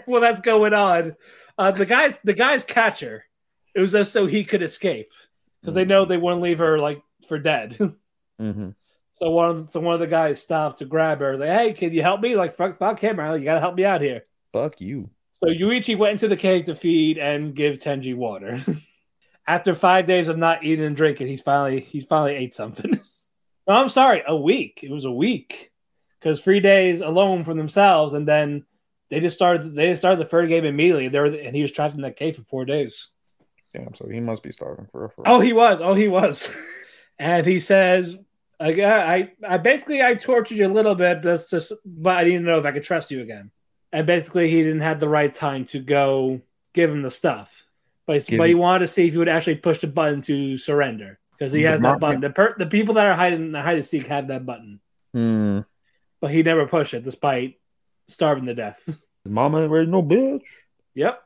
well, that's going on. Uh, the guys, the guys catch her. It was just so he could escape because they know they wouldn't leave her like for dead. *laughs* Mm-hmm. So one, of, so one of the guys stopped to grab her. Like, hey, can you help me? Like, fuck, fuck him, man. You gotta help me out here. Fuck you. So Yuichi went into the cave to feed and give Tenji water. *laughs* After five days of not eating and drinking, he's finally he's finally ate something. no, I'm sorry, a week. It was a week because three days alone from themselves, and then they just started. They started the third game immediately. They were, and he was trapped in that cave for four days. Damn, so he must be starving for for Oh, he was. Oh, he was. *laughs* and he says, I, I, I basically I tortured you a little bit, just, just, but I didn't know if I could trust you again. And basically, he didn't have the right time to go give him the stuff, but Give but he wanted to see if he would actually push the button to surrender because he has that button. The per, the people that are hiding the hide and seek have that button, Hmm. But he never pushed it despite starving to death. Mama ain't ready no bitch. Yep.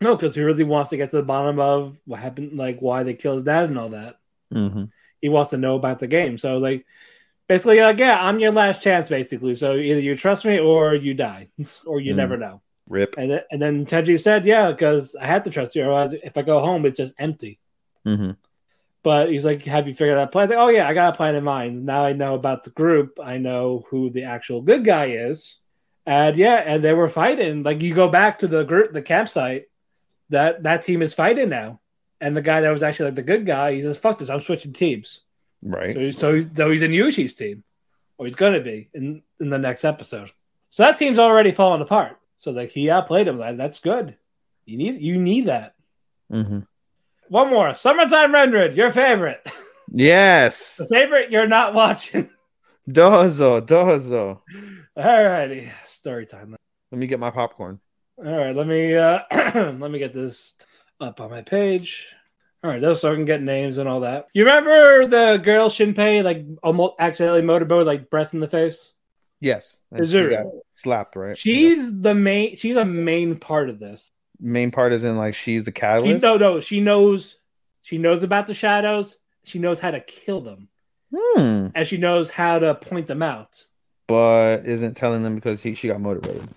No, because he really wants to get to the bottom of what happened, like why they killed his dad and all that. Mm-hmm. he wants to know about the game. So like basically like yeah, I'm your last chance basically. So either you trust me or you die *laughs* or you Mm. never know. Rip. And then, and then Tenji said, "Yeah, because I had to trust you. Otherwise, if I go home, it's just empty." Mm-hmm. But he's like, "Have you figured out a plan?" Like, oh yeah, I got a plan in mind. Now I know about the group. I know who the actual good guy is. And yeah, and they were fighting. Like you go back to the group, the campsite. That that team is fighting now. And the guy that was actually like the good guy, he says, "Fuck this! I'm switching teams." Right. So, he's- so he's so he's in Yuichi's team, or he's going to be in in the next episode. So that team's already falling apart. So like he outplayed him. That, that's good. You need you need that. Mm-hmm. One more. Summertime Render. Your favorite. Yes. *laughs* the favorite you're not watching. Dozo, dozo. All righty. Story time. Let me get my popcorn. All right. Let me uh *clears throat* let me get this up on my page. All right, just so I can get names and all that. You remember the girl Shinpei like almost accidentally motorboat like breast in the face? Yes. And Is she there- got slapped, right? She's the main. She's a main part of this. Main part is in like she's the She, catalyst. no, no, she knows. She knows about the shadows. She knows how to kill them, Hmm. and she knows how to point them out. But isn't telling them because he, she got motivated.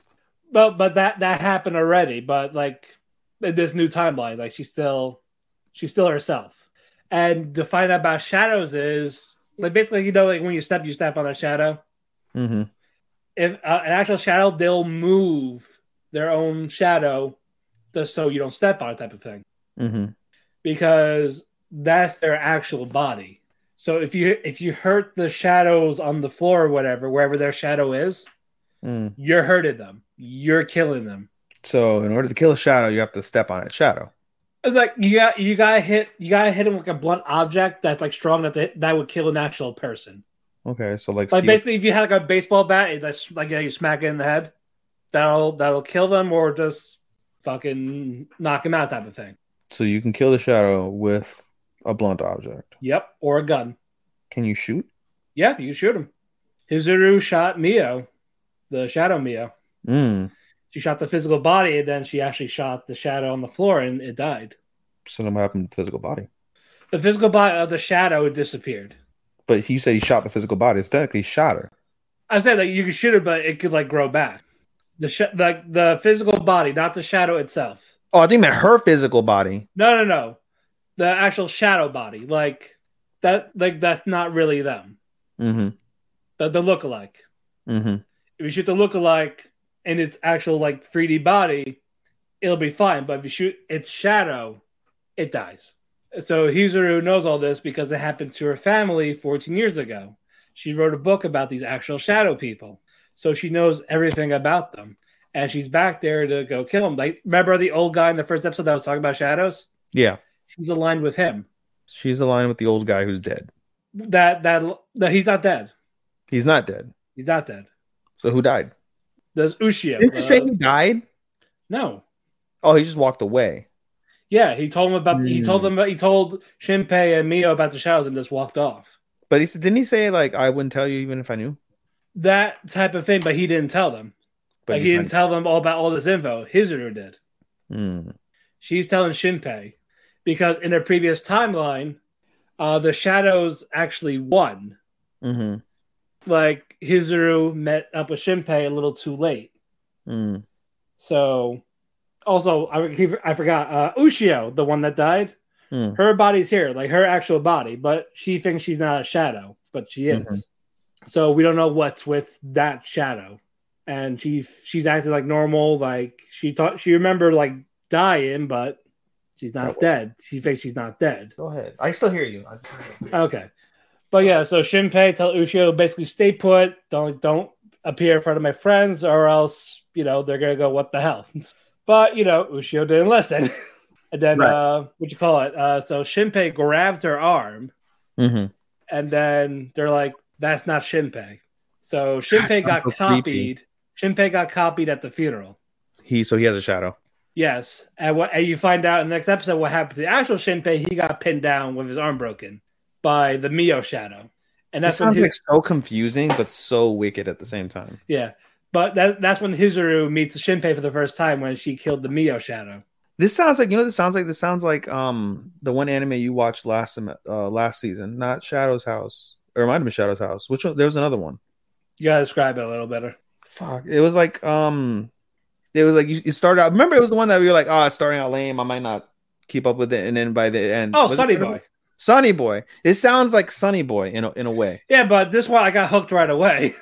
But but that that happened already. But like in this new timeline, like she's still She's still herself. And to find out about shadows is like basically, you know, like when you step, you step on a shadow. Mm-hmm. If uh, an actual shadow, they'll move their own shadow just so you don't step on it, type of thing. Mm-hmm. because that's their actual body. So if you if you hurt the shadows on the floor or whatever, wherever their shadow is, Mm. you're hurting them. You're killing them. So in order to kill a shadow, you have to step on its shadow. It's like you got you gotta hit you gotta hit them with like a blunt object that's like strong enough to, that would kill an actual person. Okay, so like, Like Steve- basically, if you had like a baseball bat, that's like yeah, you smack it in the head, that'll that'll kill them or just fucking knock him out type of thing. so you can kill the shadow with a blunt object. Yep, or a gun. Can you shoot? Yeah, you shoot him. Hizuru shot Mio, the shadow Mio. Mm. She shot the physical body, and then she actually shot the shadow on the floor, and it died. So then what happened to the physical body? The physical body of the shadow disappeared. But you said he shot the physical body. It's technically shot her. I said that you could shoot her, but it could like grow back. The sh- the the physical body, not the shadow itself. Oh, I think meant her physical body. No, no, no. The actual shadow body, like that, like that's not really them. Mm-hmm. The the lookalike. Mm-hmm. If you shoot the lookalike and its actual like 3D body, it'll be fine. But if you shoot its shadow, it dies. So Hizuru knows all this because it happened to her family 14 years ago. She wrote a book about these actual shadow people. So she knows everything about them. And she's back there to go kill them. Like, remember the old guy in the first episode that was talking about shadows? Yeah. She's aligned with him. She's aligned with the old guy who's dead. That that, that he's not dead. He's not dead. He's not dead. So who died? Does Ushio. Didn't you say uh, he died? no. Oh, he just walked away. Yeah, he told him about. He Hmm. told them. He told Shinpei and Mio about the shadows and just walked off. But he didn't he say like I wouldn't tell you even if I knew? That type of thing, but he didn't tell them. But like he didn't tell them all about all this info. Hizuru did. Mm. She's telling Shinpei because in their previous timeline, uh, the shadows actually won. hmm Like Hizuru met up with Shinpei a little too late. Mm. So, also I, I forgot uh, Ushio, the one that died. Hmm. Her body's here, like her actual body, but she thinks she's not a shadow, but she is. Mhm. So we don't know what's with that shadow, and she she's acting like normal. Like she thought she remembered like dying, but she's not Oh. dead. She thinks she's not dead. Go ahead. I still hear you. Okay, but yeah, so Shinpei tell Ushio to basically stay put. Don't don't appear in front of my friends, or else you know they're gonna go what the hell. *laughs* But you know Ushio didn't listen, *laughs* and then Right. uh, what you call it? Uh, so Shinpei grabbed her arm, hmm and then they're like, "That's not Shinpei." So Shinpei got so copied. Shinpei got copied at the funeral. He so he has a shadow. Yes, and what and you find out in the next episode what happened to the actual Shinpei. He got pinned down with his arm broken by the Mio shadow, and That that's sounds his, like so confusing, but so wicked at the same time. yeah. But that that's when Hizuru meets Shinpei for the first time when she killed the Mio shadow. This sounds like you know. This sounds like this sounds like um the one anime you watched last uh last season, not Shadow's House, or it might have been Shadow's House. Which one? There was another one. You gotta describe it a little better. Fuck. It was like um, it was like you, you started out. Remember, it was the one that we were like, oh, it's starting out lame. I might not keep up with it, and then by the end, Oh, was Sunny Sunny Boy. Sunny Boy. It sounds like Sunny Boy in a, in a way. Yeah, but this one I got hooked right away.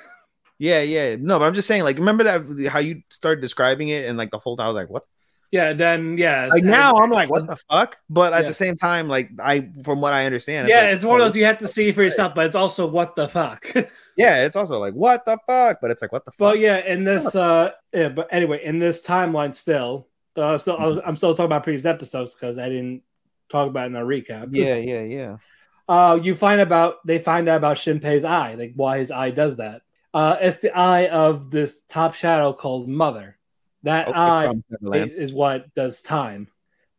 Yeah, yeah. No, but I'm just saying, like, remember that how you started describing it, and like the whole time I was like, what? Yeah, then yeah. Like now I'm like, what the fuck? But at Yeah. the same time, like I, from what I understand, yeah, like, it's one of those you have to see for yourself, but it's also what the fuck. *laughs* Yeah, it's also like, what the fuck? But it's like, what the fuck? Well, yeah, in this, uh, yeah, but anyway, in this timeline, still, uh, still, I was, I'm still talking about previous episodes because I didn't talk about it in the recap. yeah, yeah, yeah. *laughs* uh, you find about they find out about Shinpei's eye, like why his eye does that. Uh, it's the eye of this top shadow called Mother. That Okay, eye Neverland. is what does time,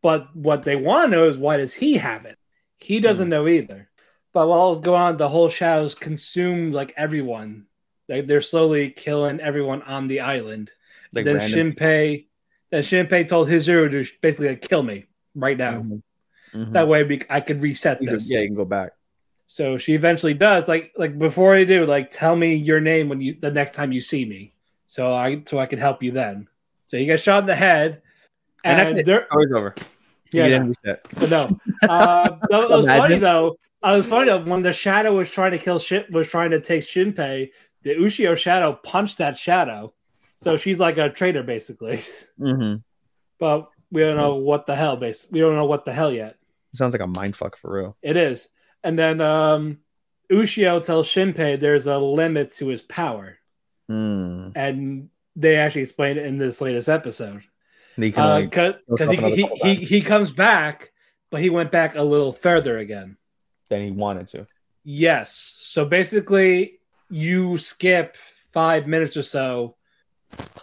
but what they want to know is why does he have it? He doesn't Hmm. know either. But while it's going on, the whole shadows consume like everyone. Like they're slowly killing everyone on the island. like then random- Shinpei, then Shinpei told Hizuru to basically like, kill me right now. Mhm. Mhm. That way we, I could reset can- this. yeah, you can go back. So she eventually does. Like like before I do, like tell me your name when you the next time you see me. So I so I can help you then. So he gets shot in the head. And And, that's it. Story's over. Yeah, he no. didn't reset. But *laughs* no, uh, it was funny though. It was funny though when the shadow was trying to kill Shin, was trying to take Shinpei. The Ushio shadow punched that shadow, so she's like a traitor basically. *laughs* hmm but we don't know what the hell. Base, we don't know what the hell yet. Sounds like a mind fuck for real. It is, and then um, Ushio tells Shinpei there's a limit to his power, Mm. and they actually explain it in this latest episode. He can only- Because look he, he, he, he comes back, but he went back a little further again. than he wanted to. Yes. So basically, you skip five minutes or so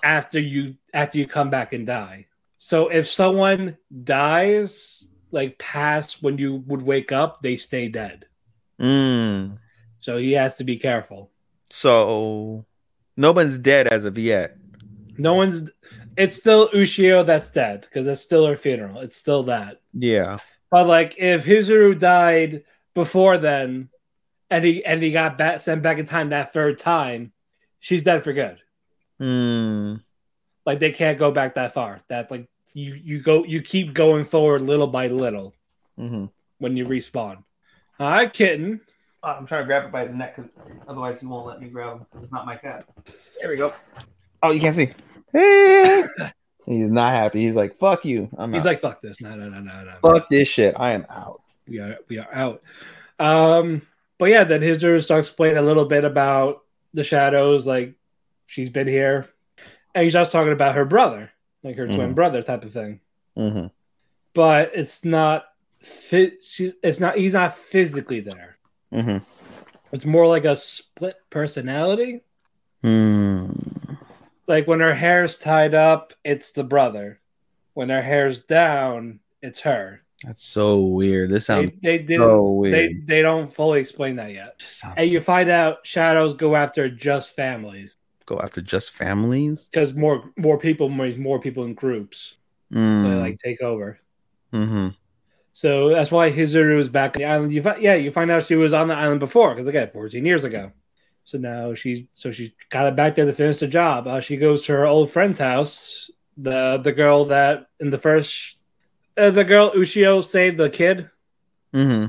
after you after you come back and die. So if someone dies like past when you would wake up, they stay dead. Mm. So he has to be careful. So no one's dead as of yet. No one's. It's still Ushio that's dead because it's still her funeral. It's still that. Yeah. But like, if Hizuru died before then, and he and he got back sent back in time that third time, she's dead for good. Mm. Like they can't go back that far. That's like you you go you keep going forward little by little hmm when you respawn. Hi, kitten. I'm trying to grab it by his neck because otherwise he won't let me grab him because it's not my cat. There we go. Oh, you can't see. *laughs* He's not happy. He's like, "Fuck you." I'm He's out. like, fuck this. No, no, no, no, no. "Fuck this shit." I am out. we are we are out. Um, but yeah, then Hizuru starts explaining a little bit about the shadows, like she's been here, and he starts talking about her brother, like her twin Mhm. brother type of thing. Mm-hmm. But it's not fit. She's it's not. He's not physically there. Mm-hmm. It's more like a split personality. Mm. Like when her hair's tied up, it's the brother. When her hair's down, it's her. That's so weird. This They, sounds they didn't. so weird. They they don't fully explain that yet. And you find out shadows go after just families go after just families. because more more people means more people in groups. They Mm. like take over. mm-hmm. So that's why Hizuru is back on the island. You find, yeah, you find out she was on the island before because again, 14 years ago. So now she's so she's got it back there to finish the job. Uh, she goes to her old friend's house. The the girl that in the first uh, the girl Ushio saved the kid. Mm-hmm.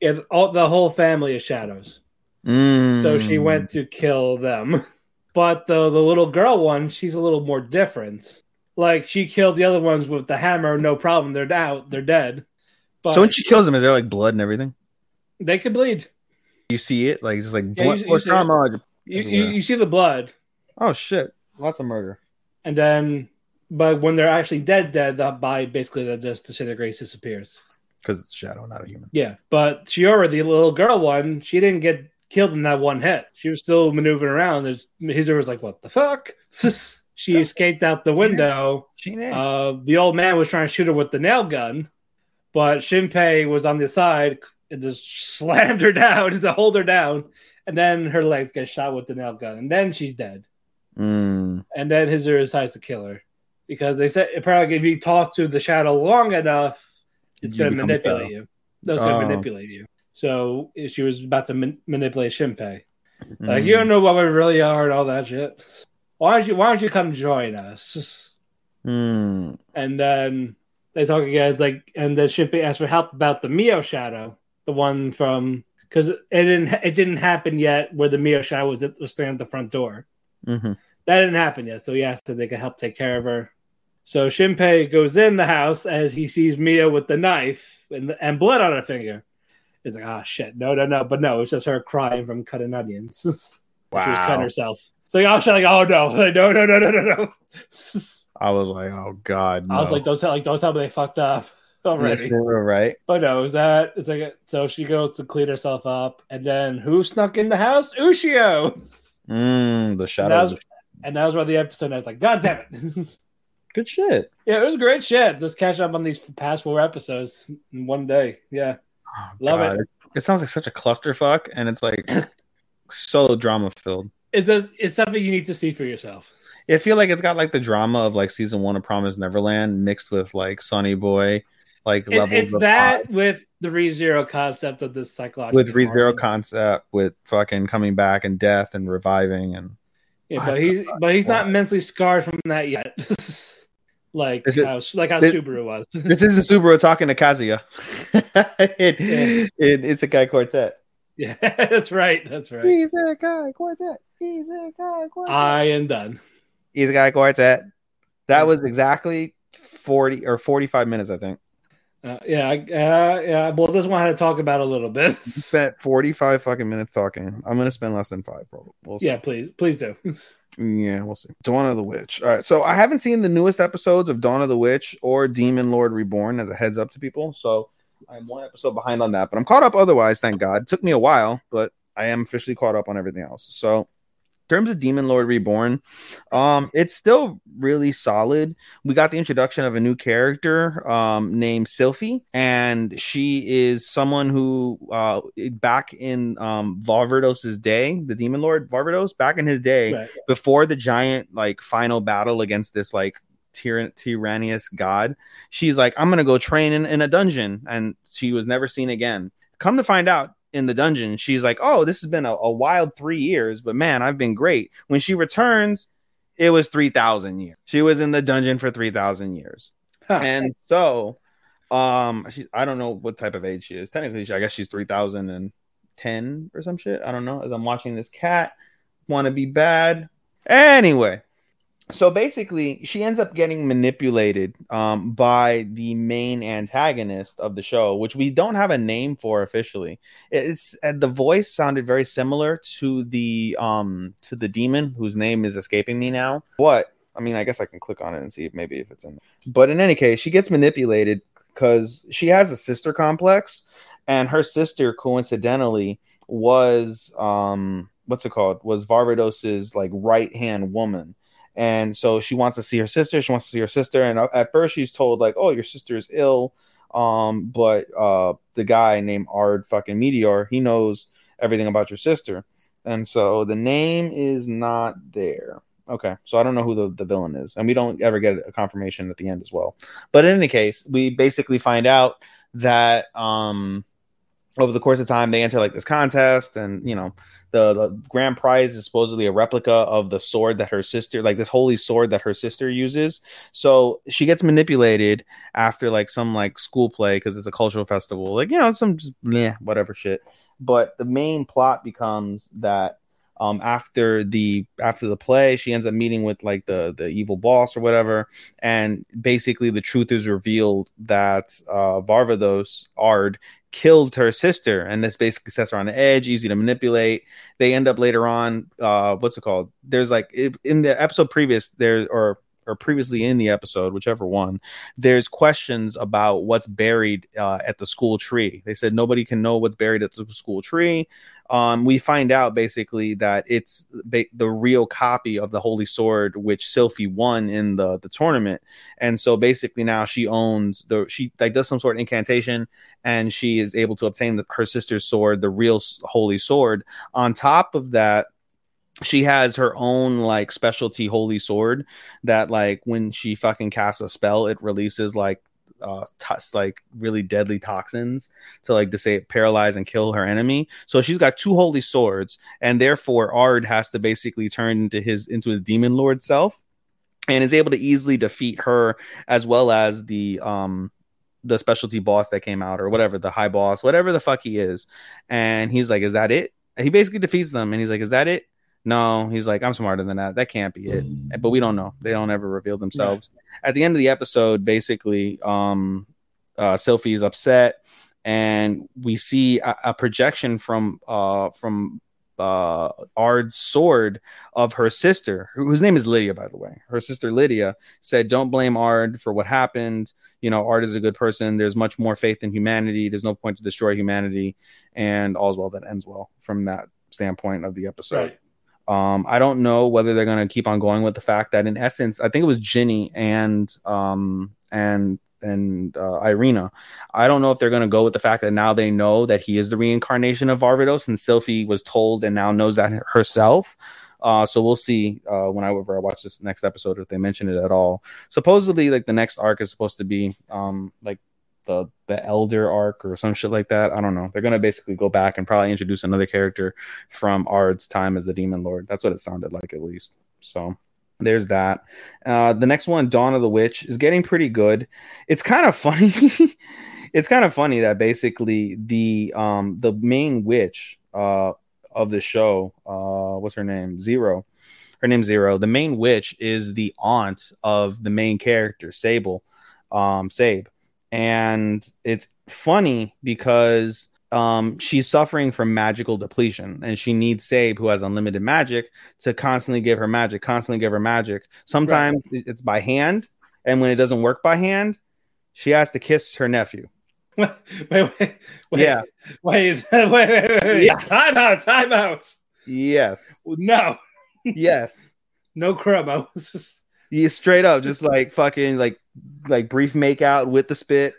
Yeah, all the whole family is shadows. Mm. So she went to kill them. *laughs* But the the little girl one, she's a little more different. Like she killed the other ones with the hammer, no problem. They're out, they're dead. But So when she kills them, is there like blood and everything? they could bleed. You see it, like just like Yeah, blood you- you see trauma. You, you, see the blood, Oh shit! Lots of murder. and then but when they're actually dead, dead, the body basically that just disintegrates, disappears. Because it's shadow, not a human. Yeah, but Shiori, the little girl one, she didn't get killed in that one hit. She was still maneuvering around. Hizuru was like, "What the fuck?" *laughs* she escaped out the window. She did. Uh, the old man was trying to shoot her with the nail gun, but Shinpei was on the side and just slammed her down *laughs* to hold her down. And then her legs get shot with the nail gun, and then she's dead. mm. And then Hizuru decides to kill her because they said apparently if you talk to the shadow long enough, it's going to manipulate you. That's going Oh. to manipulate you. So she was about to man- manipulate Shinpei. Like Mm. you don't know what we really are and all that shit. Why don't you Why don't you come join us? Mm. And then they talk again. It's like, and then Shinpei asks for help about the Mio shadow, the one from because it didn't it didn't happen yet where the Mio shadow was was standing at the front door. hmm That didn't happen yet, so he asked if they could help take care of her. So Shinpei goes in the house as he sees Mio with the knife and, and blood on her finger. He's like, "Ah, shit, no, no, no!" But no, it's just her crying from cutting onions. wow. *laughs* she was cutting herself. So oh shit, like, "Oh *laughs* no, no, no, no, no, no, no!" *laughs* I was like, oh god. I was like, "Don't tell, like, don't tell me they fucked up already." right? *laughs* But no, is that it's like so she goes to clean herself up, and then who snuck in the house? Ushio. Mm, the And that shadows. was, and that was where the episode. I was like, God damn it! *laughs* Good shit. yeah, it was great shit. Just catch up on these past four episodes in one day. Yeah, Oh, Love God. it. It sounds like such a clusterfuck, and it's like *clears throat* so drama filled. it's just, it's something you need to see for yourself. I feel like it's got like the drama of like season one of Promise Neverland mixed with like Sunny Boy, like It- levels it's of that with the ReZero concept of this psychological with ReZero horror. concept with fucking coming back and death and reviving and Yeah, but he's but he's not mentally scarred from that yet. *laughs* like Is it- how like how this- Subaru was. *laughs* this is a Subaru talking to Kazuma. *laughs* in, Yeah. in Isekai Quartet. yeah, that's right. That's right. Isekai Quartet. Isekai Quartet. I am done. Isekai Quartet. That was exactly 40 or 45 minutes, I think. Uh, yeah, I- uh, yeah. Well, this one I had to talk about a little bit. Spent 45 fucking minutes talking. I'm gonna spend less than five, probably. We'll yeah, please, please do. *laughs* Yeah, we'll see. Dawn of the Witch. All right. So I haven't seen the newest episodes of Dawn of the Witch or Demon Lord Reborn as a heads up to people. So I'm one episode behind on that, but I'm caught up otherwise, thank God. It took me a while, but I am officially caught up on everything else. So terms of Demon Lord Reborn, um, it's still really solid. We got the introduction of a new character um, named Sylphie, and she is someone who uh, back in um, Varvatos's day, the Demon Lord Varverdos, back in his day, Right. before the giant like final battle against this like tyran- tyrannous god she's like i'm gonna go train in, in a dungeon and she was never seen again come to find out in the dungeon she's like oh this has been a, a wild three years but man i've been great. When she returns it was 3000 years. She was in the dungeon for 3000 years. Huh. and so um she, i don't know what type of age she is. Technically she, i guess she's 3010 or some shit. I don't know. As i'm watching this cat want to be bad. Anyway so basically she ends up getting manipulated um, by the main antagonist of the show which we don't have a name for officially. It's uh, the voice sounded very similar to the um to the demon whose name is escaping me now what i mean i guess i can click on it and see if maybe if it's in there. but in any case she gets manipulated because she has a sister complex and her sister coincidentally was um what's it called? Was varvatos's like right hand woman and so she wants to see her sister she wants to see her sister. And uh, at first she's told like oh your sister is ill. Um but uh the guy named ard fucking meteor he knows everything about your sister. And so the name is not there. Okay so i don't know who the, the villain is and we don't ever get a confirmation at the end as well. But in any case we basically find out that um over the course of time they enter like this contest and you know the, the grand prize is supposedly a replica of the sword that her sister like this holy sword that her sister uses. So she gets manipulated after like some like school play because it's a cultural festival. Like you know some whatever shit. But the main plot becomes that um after the after the play she ends up meeting with like the the evil boss or whatever. And basically the truth is revealed that uh varvatos ard killed her sister and this basically sets her on the edge easy to manipulate. They end up later on uh what's it called? There's like in the episode previous there or or previously in the episode whichever one there's questions about what's buried uh, at the school tree. They said nobody can know what's buried at the school tree. Um, we find out basically that it's ba- the real copy of the holy sword which Sylphie won in the the tournament. And so basically now she owns the she like does some sort of incantation and she is able to obtain the, her sister's sword the real holy sword. On top of that she has her own like specialty holy sword that like when she fucking casts a spell it releases like uh t- like really deadly toxins to like to say paralyze and kill her enemy. So she's got two holy swords and therefore ard has to basically turn into his into his demon lord self and is able to easily defeat her as well as the um the specialty boss that came out or whatever the high boss whatever the fuck he is. And he's like is that it? He basically defeats them and he's like is that it no he's like i'm smarter than that. That can't be it. But we don't know. They don't ever reveal themselves. At the end of the episode basically um uh sylphie's upset and we see a, a projection from uh from uh ard's sword of her sister whose name is lydia by the way. Her sister lydia said don't blame ard for what happened. You know ard is a good person. There's much more faith in humanity. There's no point to destroy humanity. And all's well that ends well from that standpoint of the episode. Right. Um, I don't know whether they're going to keep on going with the fact that, in essence, I think it was Ginny and um, and and uh, Irina. I don't know if they're going to go with the fact that now they know that he is the reincarnation of Varvatos, and Sylphie was told and now knows that herself. Uh, so we'll see uh, whenever I watch this next episode if they mention it at all. Supposedly, like the next arc is supposed to be um, like the the elder arc or some shit like that. I don't know. They're gonna basically go back and probably introduce another character from Ard's time as the demon lord. That's what it sounded like at least. So There's that. Uh, the next one, Dawn of the Witch, is getting pretty good. It's kind of funny. *laughs* it's kind of funny that basically the um the main witch uh of the show, uh, what's her name? Zero. Her name's Zero. The main witch is the aunt of the main character, Sable, um, Sabe, and it's funny because um, she's suffering from magical depletion and she needs Sabe, who has unlimited magic, to constantly give her magic, constantly give her magic. Sometimes right. it's by hand, and when it doesn't work by hand, she has to kiss her nephew. *laughs* wait, wait, wait, yeah. *laughs* Wait, wait, wait, wait, wait. Yeah. Time out, time out. Yes. No. yes. No crap. I was just Yeah, straight up, just like fucking like like brief make out with the spit,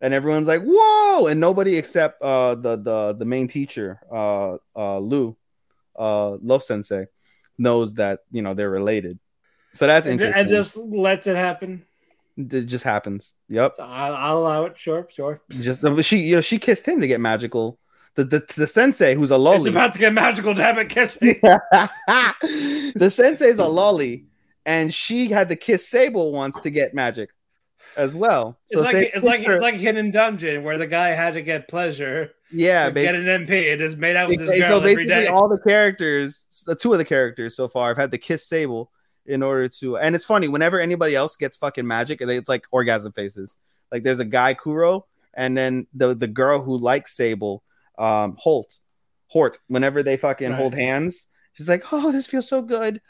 and everyone's like, "Whoa!" And nobody except uh the the the main teacher, uh uh Lou, uh Lo Sensei, knows that you know they're related. So that's interesting. and just lets it happen. it just happens. Yep. So I'll, I'll allow it. Sure, sure. Just she you know she kissed him to get magical. The the, the sensei who's a lolly. It's about to get magical. Damn it, kiss me. *laughs* the sensei's a lolly, and she had to kiss Sable once to get magic as well. It's like it's like her- it's like hidden dungeon where the guy had to get pleasure, yeah, get an MP, It is made out with this girl so basically, day. all the characters, the two of the characters so far, have had to kiss Sable in order to. And it's funny whenever anybody else gets fucking magic, it's like orgasm faces. Like there's a guy Kudo, and then the the girl who likes Sable, um, Holt, Hort. Whenever they fucking Right. hold hands, she's like, "Oh, this feels so good."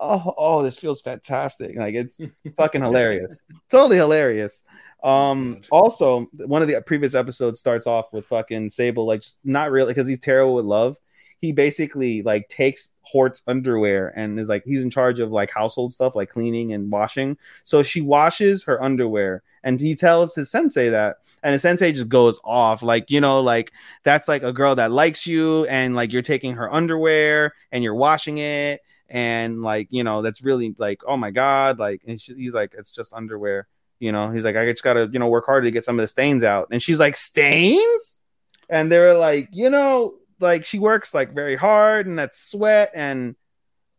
Oh, oh, this feels fantastic. Like it's *laughs* fucking hilarious. Totally hilarious. Um, also, one of the previous episodes starts off with fucking Sable, like just not really because he's terrible with love. He basically like takes Hort's underwear and is like he's in charge of like household stuff like cleaning and washing. So she washes her underwear and he tells his sensei that and his sensei just goes off like you know like that's like a girl that likes you and like you're taking her underwear and you're washing it and like you know that's really like oh my god like and she, he's like it's just underwear you know? He's like i just gotta you know work hard to get some of the stains out. And she's like stains? And they're like you know like she works like very hard and that's sweat and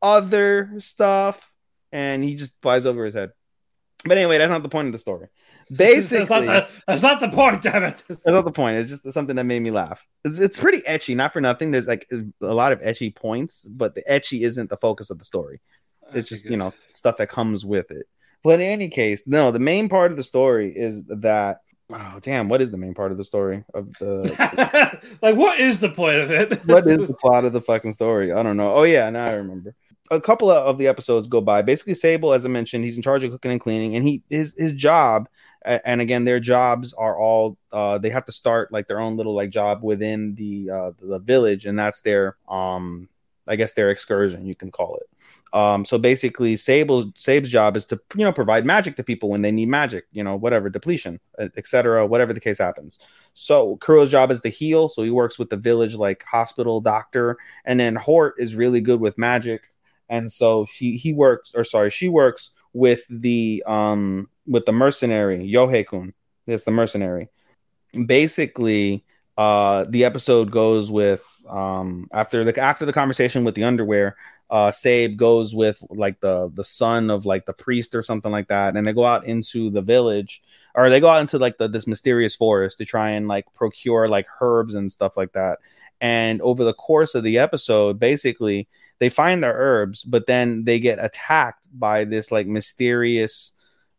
other stuff. And he just flies over his head. But anyway that's not the point of the story basically that's not, the, that's not the point. Damn it. that's not the point. It's just something that made me laugh. It's, it's pretty ecchi, not for nothing. There's like a lot of ecchi points, but the ecchi isn't the focus of the story. Ah, it's just you know stuff that comes with it. But in any case, no. The main part of the story is that. Oh damn! What is the main part of the story of the? *laughs* like, what is the point of it? what is the plot of the fucking story? I don't know. Oh yeah, now I remember. A couple of, the episodes go by. Basically, Sable, as I mentioned, he's in charge of cooking and cleaning, and he his his job. And again, their jobs are all uh, they have to start like their own little like job within the uh, the village, and that's their um I guess their excursion, you can call it. Um, so basically, Sable Sabe's job is to you know provide magic to people when they need magic, you know whatever depletion, etc. Whatever the case happens. So Kudo's job is to heal, so he works with the village like hospital doctor, and then Hort is really good with magic, and so she he works or sorry she works with the um with the mercenary Yohei-kun. That's the mercenary. Basically, uh the episode goes with um after the after the conversation with the underwear uh Sabe goes with like the the son of like the priest or something like that and they go out into the village or they go out into like the this mysterious forest to try and like procure like herbs and stuff like that and over the course of the episode basically they find their herbs but then they get attacked by this like mysterious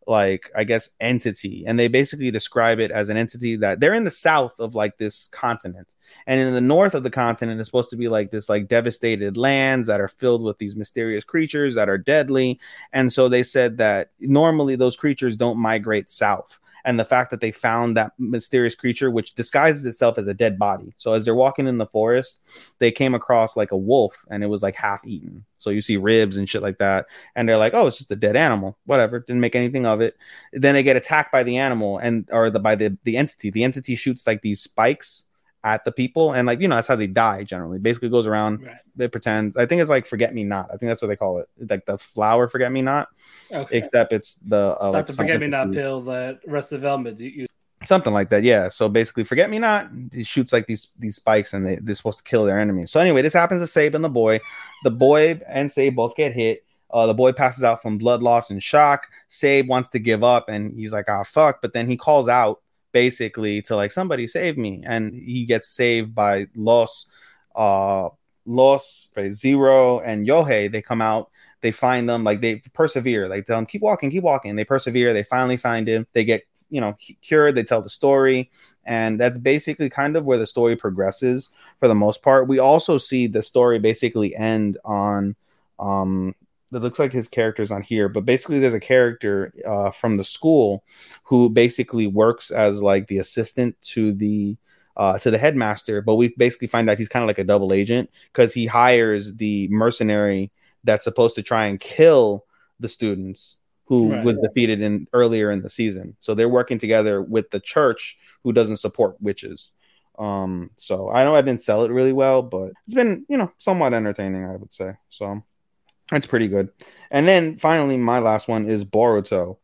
like I guess entity. And they basically describe it as an entity that they're in the south of like this continent. And in the north of the continent is supposed to be like this like devastated lands that are filled with these mysterious creatures that are deadly. And so they said that normally those creatures don't migrate south and the fact that they found that mysterious creature which disguises itself as a dead body. So as they're walking in the forest they came across like a wolf and it was like half eaten. So you see ribs and shit like that and they're like oh it's just a dead animal. Whatever. Didn't make anything of it. Then they get attacked by the animal and or the by the the entity. The entity shoots like these spikes at the people and like you know that's how they die generally basically goes around Right. it pretends i think it's like forget me not i think that's what they call it like the flower forget me not Okay. except it's the uh, It's like to forget me not pill that rest of development you something like that yeah so basically forget me not he shoots like these these spikes and they, they're supposed to kill their enemies so anyway this happens to Sabe and the boy the boy and Sabe both get hit Uh, the boy passes out from blood loss and shock. Save wants to give up, and he's like, "Ah, fuck!" But then he calls out basically to like somebody save me, and he gets saved by Los, uh, Los Zero and Yohei. They come out. They find them like they persevere. Like tell them keep walking, keep walking. They persevere. They finally find him. They get you know cured. They tell the story, and that's basically kind of where the story progresses for the most part. We also see the story basically end on um it looks like his character's on here, but basically there's a character uh, from the school who basically works as like the assistant to the uh, to the headmaster. But we basically find out he's kind of like a double agent because he hires the mercenary that's supposed to try and kill the students who right, was defeated in earlier in the season. So they're working together with the church who doesn't support witches. Um, so I know I didn't sell it really well, but it's been you know somewhat entertaining, I would say. So that's pretty good. And then finally, my last one is Boruto.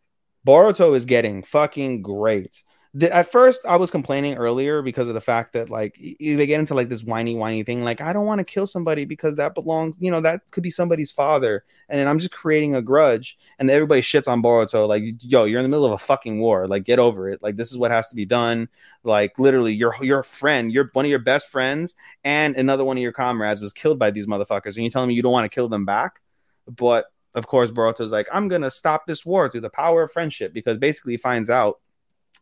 Boruto is getting fucking great. The, at first, I was complaining earlier because of the fact that like they get into like this whiny, whiny thing. Like I don't want to kill somebody because that belongs, you know, that could be somebody's father, and I'm just creating a grudge. And everybody shits on Boruto. Like, yo, you're in the middle of a fucking war. Like, get over it. Like, this is what has to be done. Like, literally, your your friend, your one of your best friends, and another one of your comrades was killed by these motherfuckers, and you're telling me you don't want to kill them back? But of course, Boruto's like, I'm gonna stop this war through the power of friendship because basically he finds out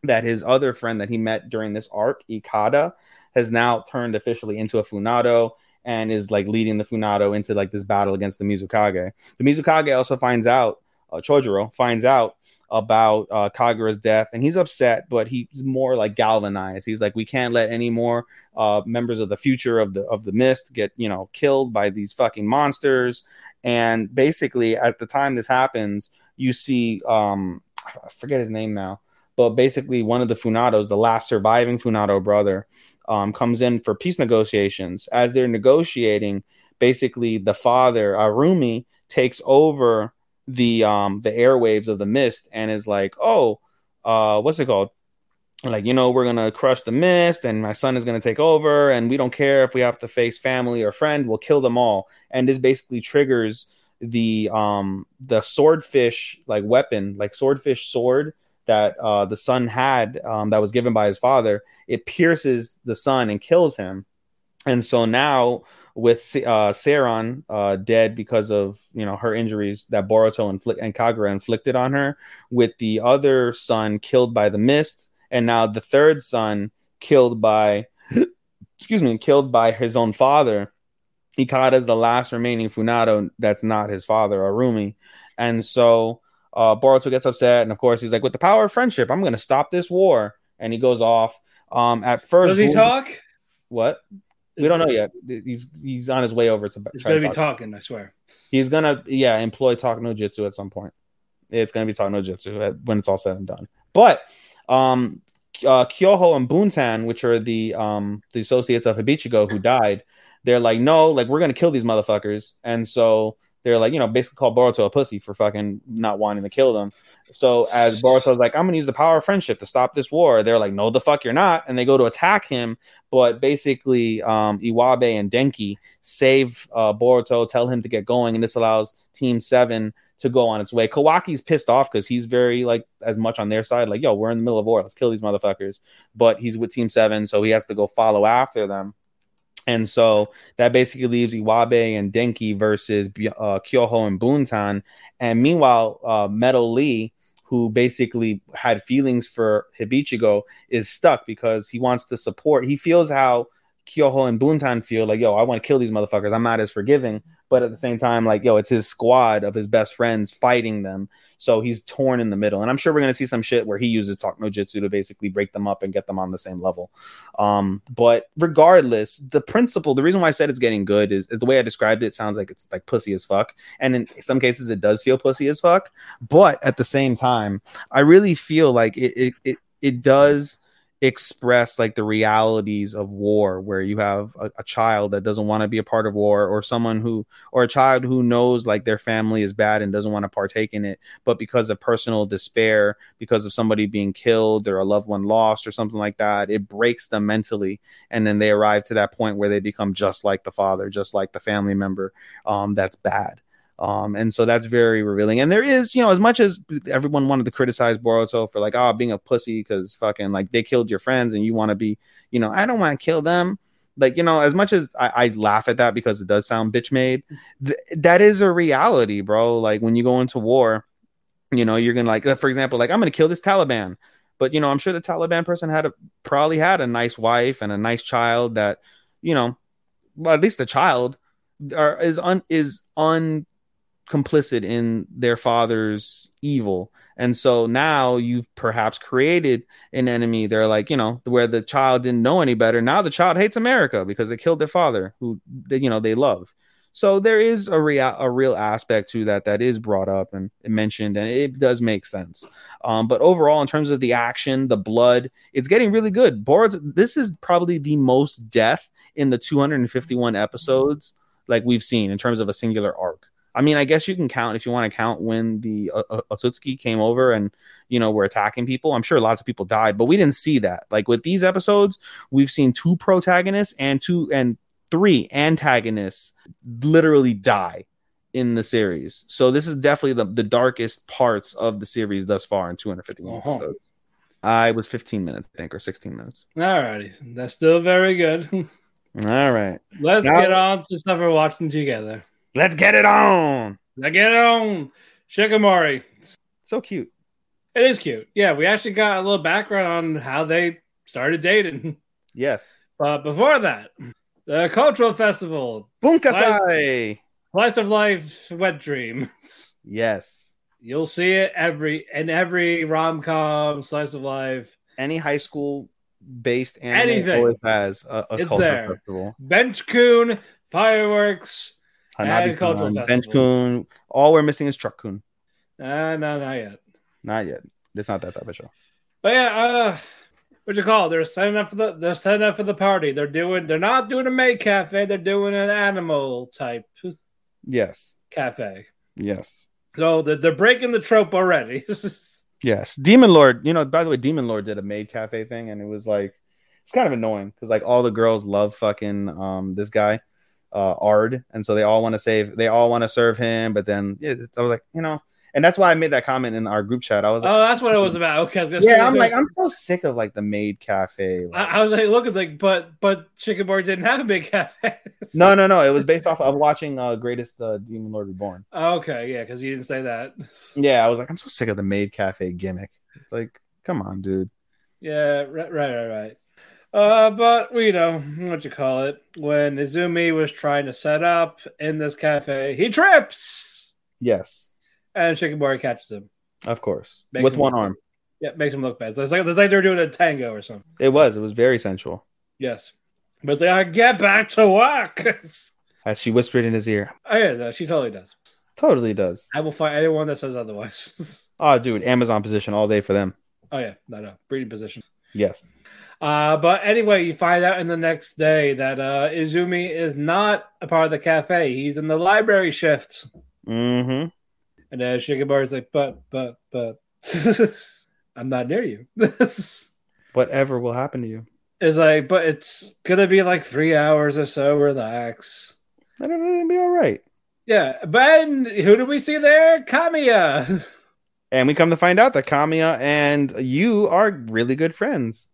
that his other friend that he met during this arc, Ikada, has now turned officially into a Funato and is like leading the Funato into like this battle against the Mizukage. The Mizukage also finds out, uh, Chojuro finds out about uh, Kagura's death, and he's upset, but he's more like galvanized. He's like, we can't let any more uh, members of the future of the of the mist get you know killed by these fucking monsters. And basically, at the time this happens, you see, um, I forget his name now, but basically, one of the Funatos, the last surviving Funato brother, um, comes in for peace negotiations. As they're negotiating, basically, the father, Arumi, takes over the um the airwaves of the mist and is like, oh, uh, what's it called? Like you know we're gonna crush the mist and my son is gonna take over and we don't care if we have to face family or friend we'll kill them all. And this basically triggers the um the swordfish like weapon like swordfish sword that uh the son had um that was given by his father. It pierces the son and kills him. And so now with uh Seiran uh dead because of you know her injuries that Boruto and Kagura inflicted on her with the other son killed by the mist and now the third son killed by *clears throat* excuse me killed by his own father ikada is the last remaining funato that's not his father arumi and so uh, boruto gets upset and of course he's like with the power of friendship i'm going to stop this war and he goes off um at first does he talk what we don't know yet. He's he's on his way over to. He's going to be talk. talking. I swear. He's gonna yeah employ talk no jitsu at some point. It's going to be talk no jitsu when it's all said and done. But um, uh, Kyoho and Buntan, which are the um, the associates of Hibichigo who died, they're like, no, like we're gonna kill these motherfuckers, and so they're like, you know, basically call Boruto a pussy for fucking not wanting to kill them. So as Boruto's like, I'm gonna use the power of friendship to stop this war, they're like, no, the fuck you're not, and they go to attack him, but basically, um, Iwabe and Denki save uh, Boruto, tell him to get going, and this allows Team Seven to go on its way. Kawaki's pissed off because he's very like as much on their side, like, yo, we're in the middle of war, let's kill these motherfuckers. But he's with Team Seven, so he has to go follow after them. And so that basically leaves Iwabe and Denki versus uh, Kyoho and Buntan. And meanwhile, uh, Metal Lee, who basically had feelings for Hibichigo, is stuck because he wants to support. He feels how Kyoho and Buntan feel like, yo, I want to kill these motherfuckers. I'm not as forgiving but at the same time, like, yo, it's his squad of his best friends fighting them. So he's torn in the middle. And I'm sure we're gonna see some shit where he uses talk no jitsu to basically break them up and get them on the same level. Um, but regardless, the principle, the reason why I said it's getting good is, the way I described it sounds like it's like pussy as fuck. And in some cases it does feel pussy as fuck. But at the same time, I really feel like it it it, it does express like the realities of war where you have a, a child that doesn't want to be a part of war or someone who or a child who knows like their family is bad and doesn't want to partake in it but because of personal despair because of somebody being killed or a loved one lost or something like that it breaks them mentally. And then they arrive to that point where they become just like the father just like the family member um, that's bad Um, and so that's very revealing. And there is, you know, as much as everyone wanted to criticize Boruto for like, oh, being a pussy because fucking like they killed your friends and you want to be, you know, I don't want to kill them. Like, you know, as much as I, I laugh at that because it does sound bitch made, th- that is a reality, bro. Like when you go into war, you know, you're gonna like, for example, like I'm gonna kill this Taliban. But you know, I'm sure the Taliban person had a probably had a nice wife and a nice child that, you know, well, at least the child are, is un is un complicit in their father's evil. And so now you've perhaps created an enemy. They're like, you know, where the child didn't know any better. Now the child hates America because they killed their father, who they, you know they love. So there is a real a real aspect to that that is brought up and mentioned, and it does make sense. Um, but overall, in terms of the action, the blood, it's getting really good. Boruto, this is probably the most death in the 251 episodes like we've seen in terms of a singular arc. I mean, I guess you can count if you want to count when the uh, uh, Otsutsuki came over and you know were attacking people. I'm sure lots of people died, but we didn't see that. Like with these episodes, we've seen two protagonists and two and three antagonists literally die in the series. So this is definitely the, the darkest parts of the series thus far in 251 uh-huh. episodes. I was 15 minutes, I think, or 16 minutes. All righty. That's still very good. *laughs* All right. Let's now, get on to stuff we're watching together. Let's get it on. Let's get it on. Shikimori. So cute. It is cute. Yeah, we actually got a little background on how they started dating. Yes. But before that, the cultural festival. Bunkasai. Slice of life wet dreams. Yes. You'll see it every in every rom com, slice of life. Any high school based anime Anything. always has a, a it's there. festival. Bench-kun, fireworks, Hanabi cultural Bench-kun. All we're missing is Truck-kun. Uh, no, not yet. Not yet. It's not that type of show. But yeah, uh, what you call? It? They're setting up for the they're setting up for the party. They're doing they're not doing a maid cafe. They're doing an animal type. Yes. Cafe. Yes. So they're, they're breaking the trope already. *laughs* yes. Demon Lord. You know, by the way, Demon Lord did a maid cafe thing, and it was like it's kind of annoying because like all the girls love fucking um this guy, uh Ard, and so they all want to save. They all want to serve him, but then yeah, I was like, you know and that's why I made that comment in our group chat. I was like, "Oh, that's what it was about." Okay, yeah, I'm like, I'm so sick of like the maid cafe. Like, I, I, was like, "Look, it's like, but but Shikimori didn't have a big cafe." *laughs* no, no, no. It was based off of watching uh, Greatest uh, Demon Lord Reborn. okay, yeah, because you didn't say that. *laughs* yeah, I was like, I'm so sick of the maid cafe gimmick. It's like, come on, dude. Yeah, right, right, right, right. Uh, but you know what you call it when Izumi was trying to set up in this cafe, he trips. Yes and Shikimori catches him. Of course, makes with one arm. Yeah, makes him look bad. So it's like it's like they're doing a tango or something. It was. It was very sensual. Yes, but they are get back to work. *laughs* As she whispered in his ear. Oh yeah, no, she totally does. Totally does. I will find anyone that says otherwise. oh, *laughs* dude, Amazon position all day for them. Oh yeah, no, no, breeding position. Yes. Uh, but anyway, you find out in the next day that uh, Izumi is not a part of the cafe. He's in the library shift. Mm-hmm. And uh, is like, but, but, but, *laughs* I'm not near you. *laughs* Whatever will happen to you. Is like, but it's gonna be like three hours or so. Relax. It'll be all right. Yeah, but who do we see there? Kamiya. *laughs* And we come to find out that Kamiya and you are really good friends.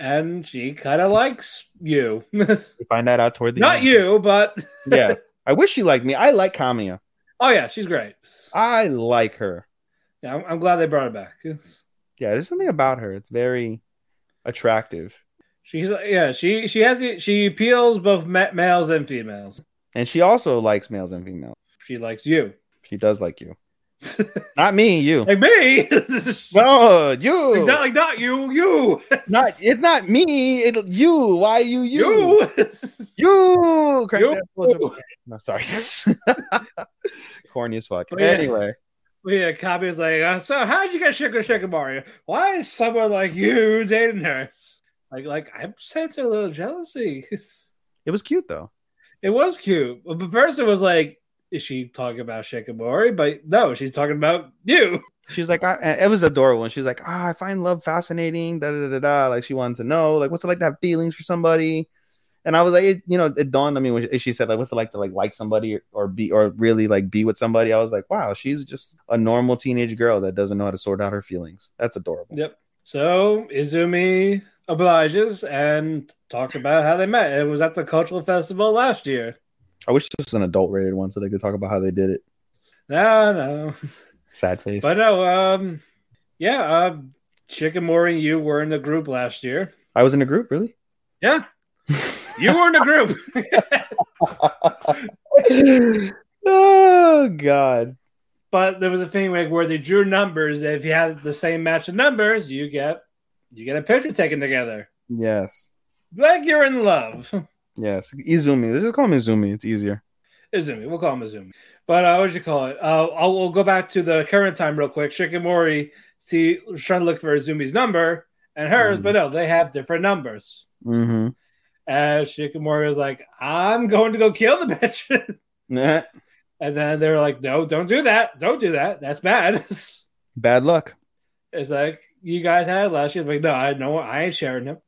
And she kind of likes you. *laughs* we find that out toward the Not end. you, but *laughs* yeah. I wish she liked me. I like Kamiya. Oh yeah, she's great. I like her. Yeah, I'm, I'm glad they brought her back. It's... Yeah, there's something about her. It's very attractive. She's yeah, she she has she appeals both males and females. And she also likes males and females. She likes you. She does like you. *laughs* not me, you. Like me. *laughs* no, you. Like not like not you, you. *laughs* not it's not me. It you. Why you you? You. you. you. No, sorry. Corny as fuck. Oh, yeah. Anyway. Well, yeah, Copy's like, uh, so how'd you get Shiko Shikimori? Why is someone like you dating her? Like, like I'm sensing a little jealousy. it was cute though. It was cute. But first it was like, is she talking about Shikimori? But no, she's talking about you. She's like, I, it was adorable. And she's like, ah, oh, I find love fascinating. Da, da da da. Like she wanted to know, like, what's it like to have feelings for somebody? And I was like, it, you know, it dawned on me when she said like, "What's it like to like like somebody or, or be or really like be with somebody?" I was like, "Wow, she's just a normal teenage girl that doesn't know how to sort out her feelings. That's adorable." Yep. So Izumi obliges and talks about how they met. It was at the cultural festival last year. I wish this was an adult rated one so they could talk about how they did it. No, no. *laughs* Sad face. But no, um, yeah, uh, Shikimori and you were in the group last year. I was in a group, really? Yeah. You were in a group. *laughs* oh God. But there was a thing like where they drew numbers. If you had the same match of numbers, you get you get a picture taken together. Yes. Like you're in love. Yes. Izumi. Let's just call him Izumi. It's easier. Izumi. We'll call him Izumi. But uh, what would you call it? Uh, I'll we'll go back to the current time real quick. Shikimori see trying to look for Izumi's number and hers, Mhm. but no, they have different numbers. Mm-hmm. And Shikimori was like, "I'm going to go kill the bitch," Nah. *laughs* *laughs* and then they're like, "No, don't do that. Don't do that. That's bad." *laughs* Bad luck. it's like you guys had it last year. Like, no, I know I ain't sharing him.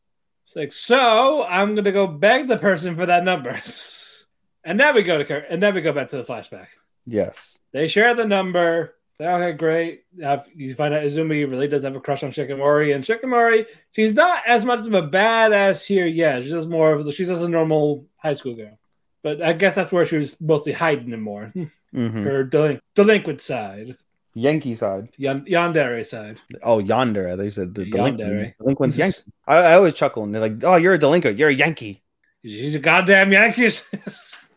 It's like, so I'm gonna go beg the person for that number. *laughs* and now we go to Kurt, and then we go back to the flashback. Yes. They share the number. They're okay, great. Uh, you find out Izumi really does have a crush on Shikimori, and Shikimori, she's not as much of a badass here yet. She's just more of the, she's just a normal high school girl. But I guess that's where she was mostly hiding it more. *laughs* Mm-hmm. Her delin- delinquent side, Yankee side. Yan- yandere side. Oh, yonder. They said the Yandere. delinquent. Delinquent Yankee. I, I always chuckle and they're like, "Oh, you're a delinquent. You're a Yankee." She's a goddamn Yankees.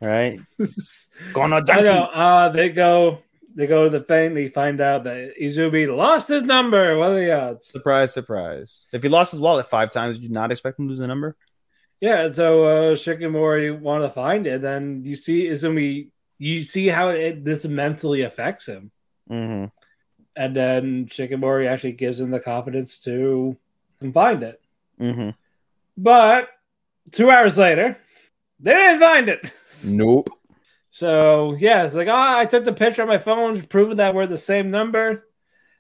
All right. *laughs* Gonna I Yankee. know. Uh, they go. They go to the thing. They find out that Izumi lost his number. What are the odds? Surprise, surprise. If he lost his wallet five times, did you not expect him to lose the number? Yeah. So uh, Shikimori want to find it. Then you see Izumi. You see how it, this mentally affects him, Mm-hmm. and then Shikimori actually gives him the confidence to find it. Mm-hmm. But two hours later, they didn't find it. *laughs* Nope. So yeah, it's like, oh, I took the picture on my phone, proving that we're the same number.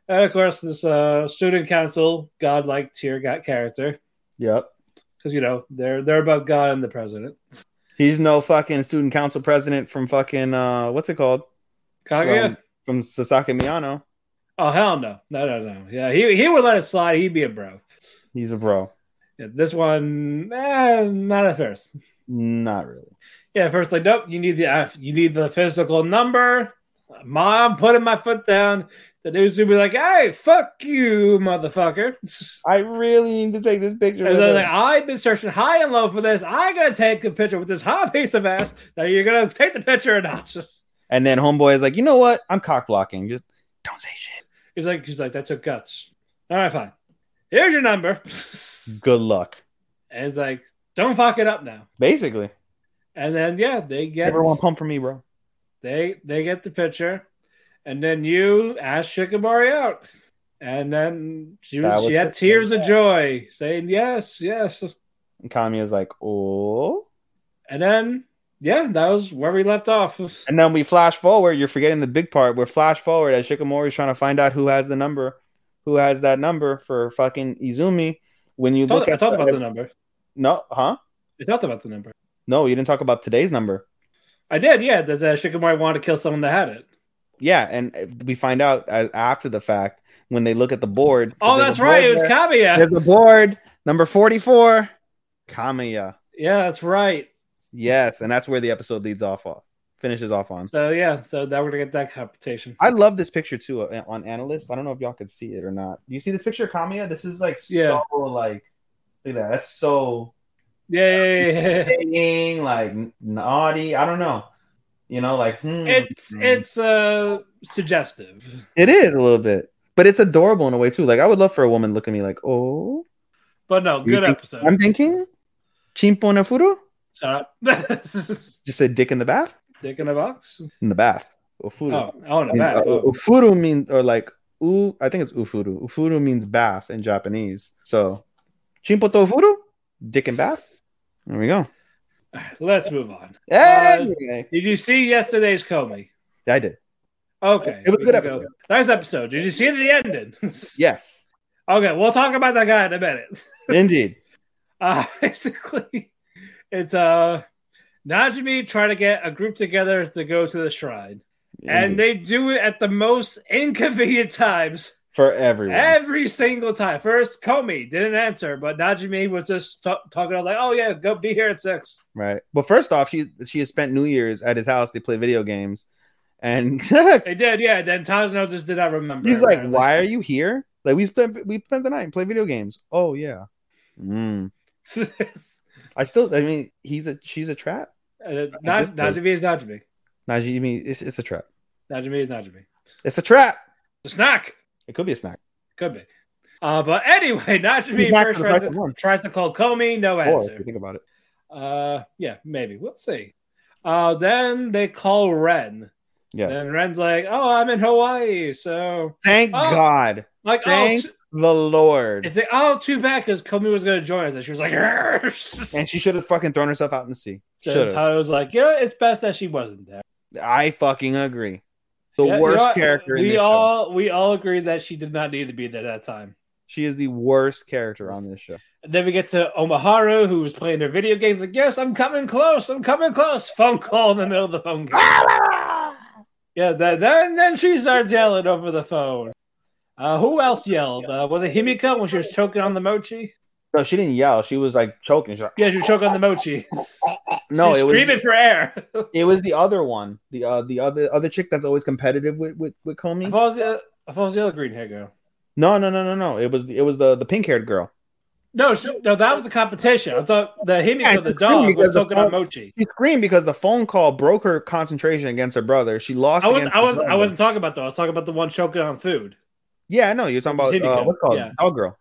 And of course, this uh, student council, godlike tier got character, Yep. because you know they're they're above God and the president. He's no fucking student council president from fucking uh what's it called? Kaguya? From, from Sasaki Miyano. Oh hell no, no no no. Yeah, he he would let it slide. He'd be a bro. He's a bro. Yeah, this one, eh, not at first. Not really. Yeah, first like nope. You need the uh, you need the physical number. Mom putting my foot down. The news would be like, "Hey, fuck you, motherfucker." *laughs* I really need to take this picture. And like, I've been searching high and low for this. I gotta take a picture with this hot piece of ass. Now you're gonna take the picture or not? Just and then homeboy is like, you know what? I'm cock blocking. Just don't say shit. he's like, he's like, that took guts. All right, fine. Here's your number. *laughs* Good luck. and it's like, don't fuck it up now. Basically. And then yeah, they get Everyone pump for me, bro. they they get the picture, and then you ask Shikimori out. And then she was, she had tears of joy, saying yes, yes. And Kamiya's like, oh. And then yeah, that was where we left off. *laughs* And then we flash forward. You're forgetting the big part. We're flash forward as Shikimori is trying to find out who has the number, who has that number for fucking Izumi. When you I, thought, look I talked the- about the number. no, huh? I talked about the number. No, you didn't talk about today's number. I did, yeah. Does uh, Shikimori want to kill someone that had it? Yeah, and we find out as, after the fact when they look at the board. Oh, that's board right. It was there. Kamiya. There's a board number forty-four, Kamiya. Yeah, that's right. Yes, and that's where the episode leads off. Off finishes off on. So yeah, so now we're gonna get that competition. I love this picture too uh, on AniList. I don't know if y'all could see it or not. You see this picture of Kamiya? This is like Yeah. so like look at that. That's so Yeah, yeah, yeah, like naughty. I don't know. You know, like hmm. It's it's uh suggestive. it is a little bit, but it's adorable in a way too. Like I would love for a woman to look at me like, oh, But no, good episode. I'm thinking chimpo na furu. Shut up. *laughs* Just a dick in the bath. Dick in a box. In the bath. Ufuru. Oh, oh, in And, bath. uh, Oh. Ufuru means or like u. I think it's ufuru. Ufuru means bath in Japanese. So chimpo to ufuru, dick in bath. There we go. Let's move on. Hey, Did you see yesterday's Komi? I did. Okay, It was a good can go- episode. Nice episode. Did you see the ending? *laughs* Yes, Okay, we'll talk about that guy in a minute. indeed. *laughs* Uh, basically, it's uh Najimi trying to get a group together to go to the shrine. And they do it at the most inconvenient times for everyone. every single time. First, Komi didn't answer, but Najimi was just ta- talking about like, "Oh yeah, go be here at six. right. Well, first off, she she has spent New Year's at his house. They play video games, and *laughs* They did, yeah. Then Tadano just did not remember. he's like, apparently. "Why are you here? Like we spent we spent the night and play video games. Oh yeah. Mm. *laughs* I still. I mean, he's a she's a trap. Uh, Naj- Najimi is Najimi. Najimi, mean it's it's a trap. Najimi is Najimi. It's a trap. A snack It could be a snack. could be. Uh, but anyway, *laughs* Najimi first tries to, tries to call Komi, no Or if you answer. think about it. Uh, yeah, maybe we'll see. Uh, then they call Ren, Yes. and Ren's like, "Oh, I'm in Hawaii, so Thank Oh. God. like, Thank oh, the Lord. it's like, oh, too bad because Komi was going to join us, and she was like, *laughs* And she should have fucking thrown herself out in the sea. so Should have. Tyler was like, yeah, it's best that she wasn't there. I fucking agree. The Yeah, you worst know what? character in We this show. all we all agree that she did not need to be there at that time. She is the worst character on this show. And then we get to Omoharu, who was playing their video games. Like, yes, I'm coming close. I'm coming close. Phone call in the middle of the phone game. Ah! yeah, then then then she starts yelling over the phone. Uh, who else yelled? Uh, was it Himiko when she was choking on the mochi? No, she didn't yell. She was like choking. She's like, Yeah, she was choking on the mochi. *laughs* no, She's it was screaming for air. *laughs* it was the other one. The uh the other other chick that's always competitive with with, with I Komi. thought it was the, I thought it was the other green hair girl. No, no, no, no, no. It was it was the the pink haired girl. No, she, no, that was the competition. I thought the Himiko, Yeah, the dog, was the choking on mochi. She screamed because the phone call broke her concentration against her brother. She lost. I was I was I wasn't talking about that. I was talking about the one choking on food. Yeah, I know you're talking about uh, what's called yeah. girl.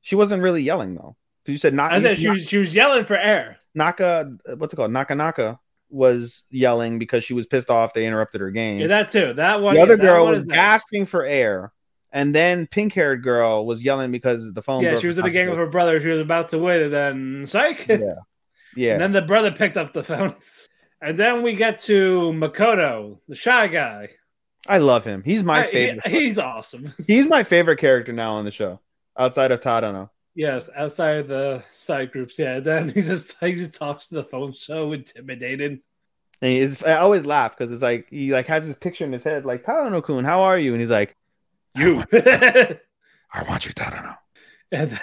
She wasn't really yelling though, because you said not. I said she was she was yelling for air. Naka. What's it called? Naka Naka was yelling because she was pissed off they interrupted her game. Yeah, that too. That one. the other yeah, girl was asking for air, and then pink haired girl was yelling because the phone. Yeah, she was in the game with her brother. She was about to win, and then psych. Yeah, *laughs* yeah. And then the brother picked up the phone. *laughs* And then we get to Makoto, the shy guy. I love him. He's my I- he- favorite. he's awesome. *laughs* He's my favorite character now on the show, outside of Tadano. Yes, outside of the side groups. Yeah. *laughs* Then he just he just talks to the phone, so intimidating. And he's, I always laugh because it's like he like has his picture in his head, like Tadano Kun, how are you? And he's like, You. *laughs* I want you, Tadano. and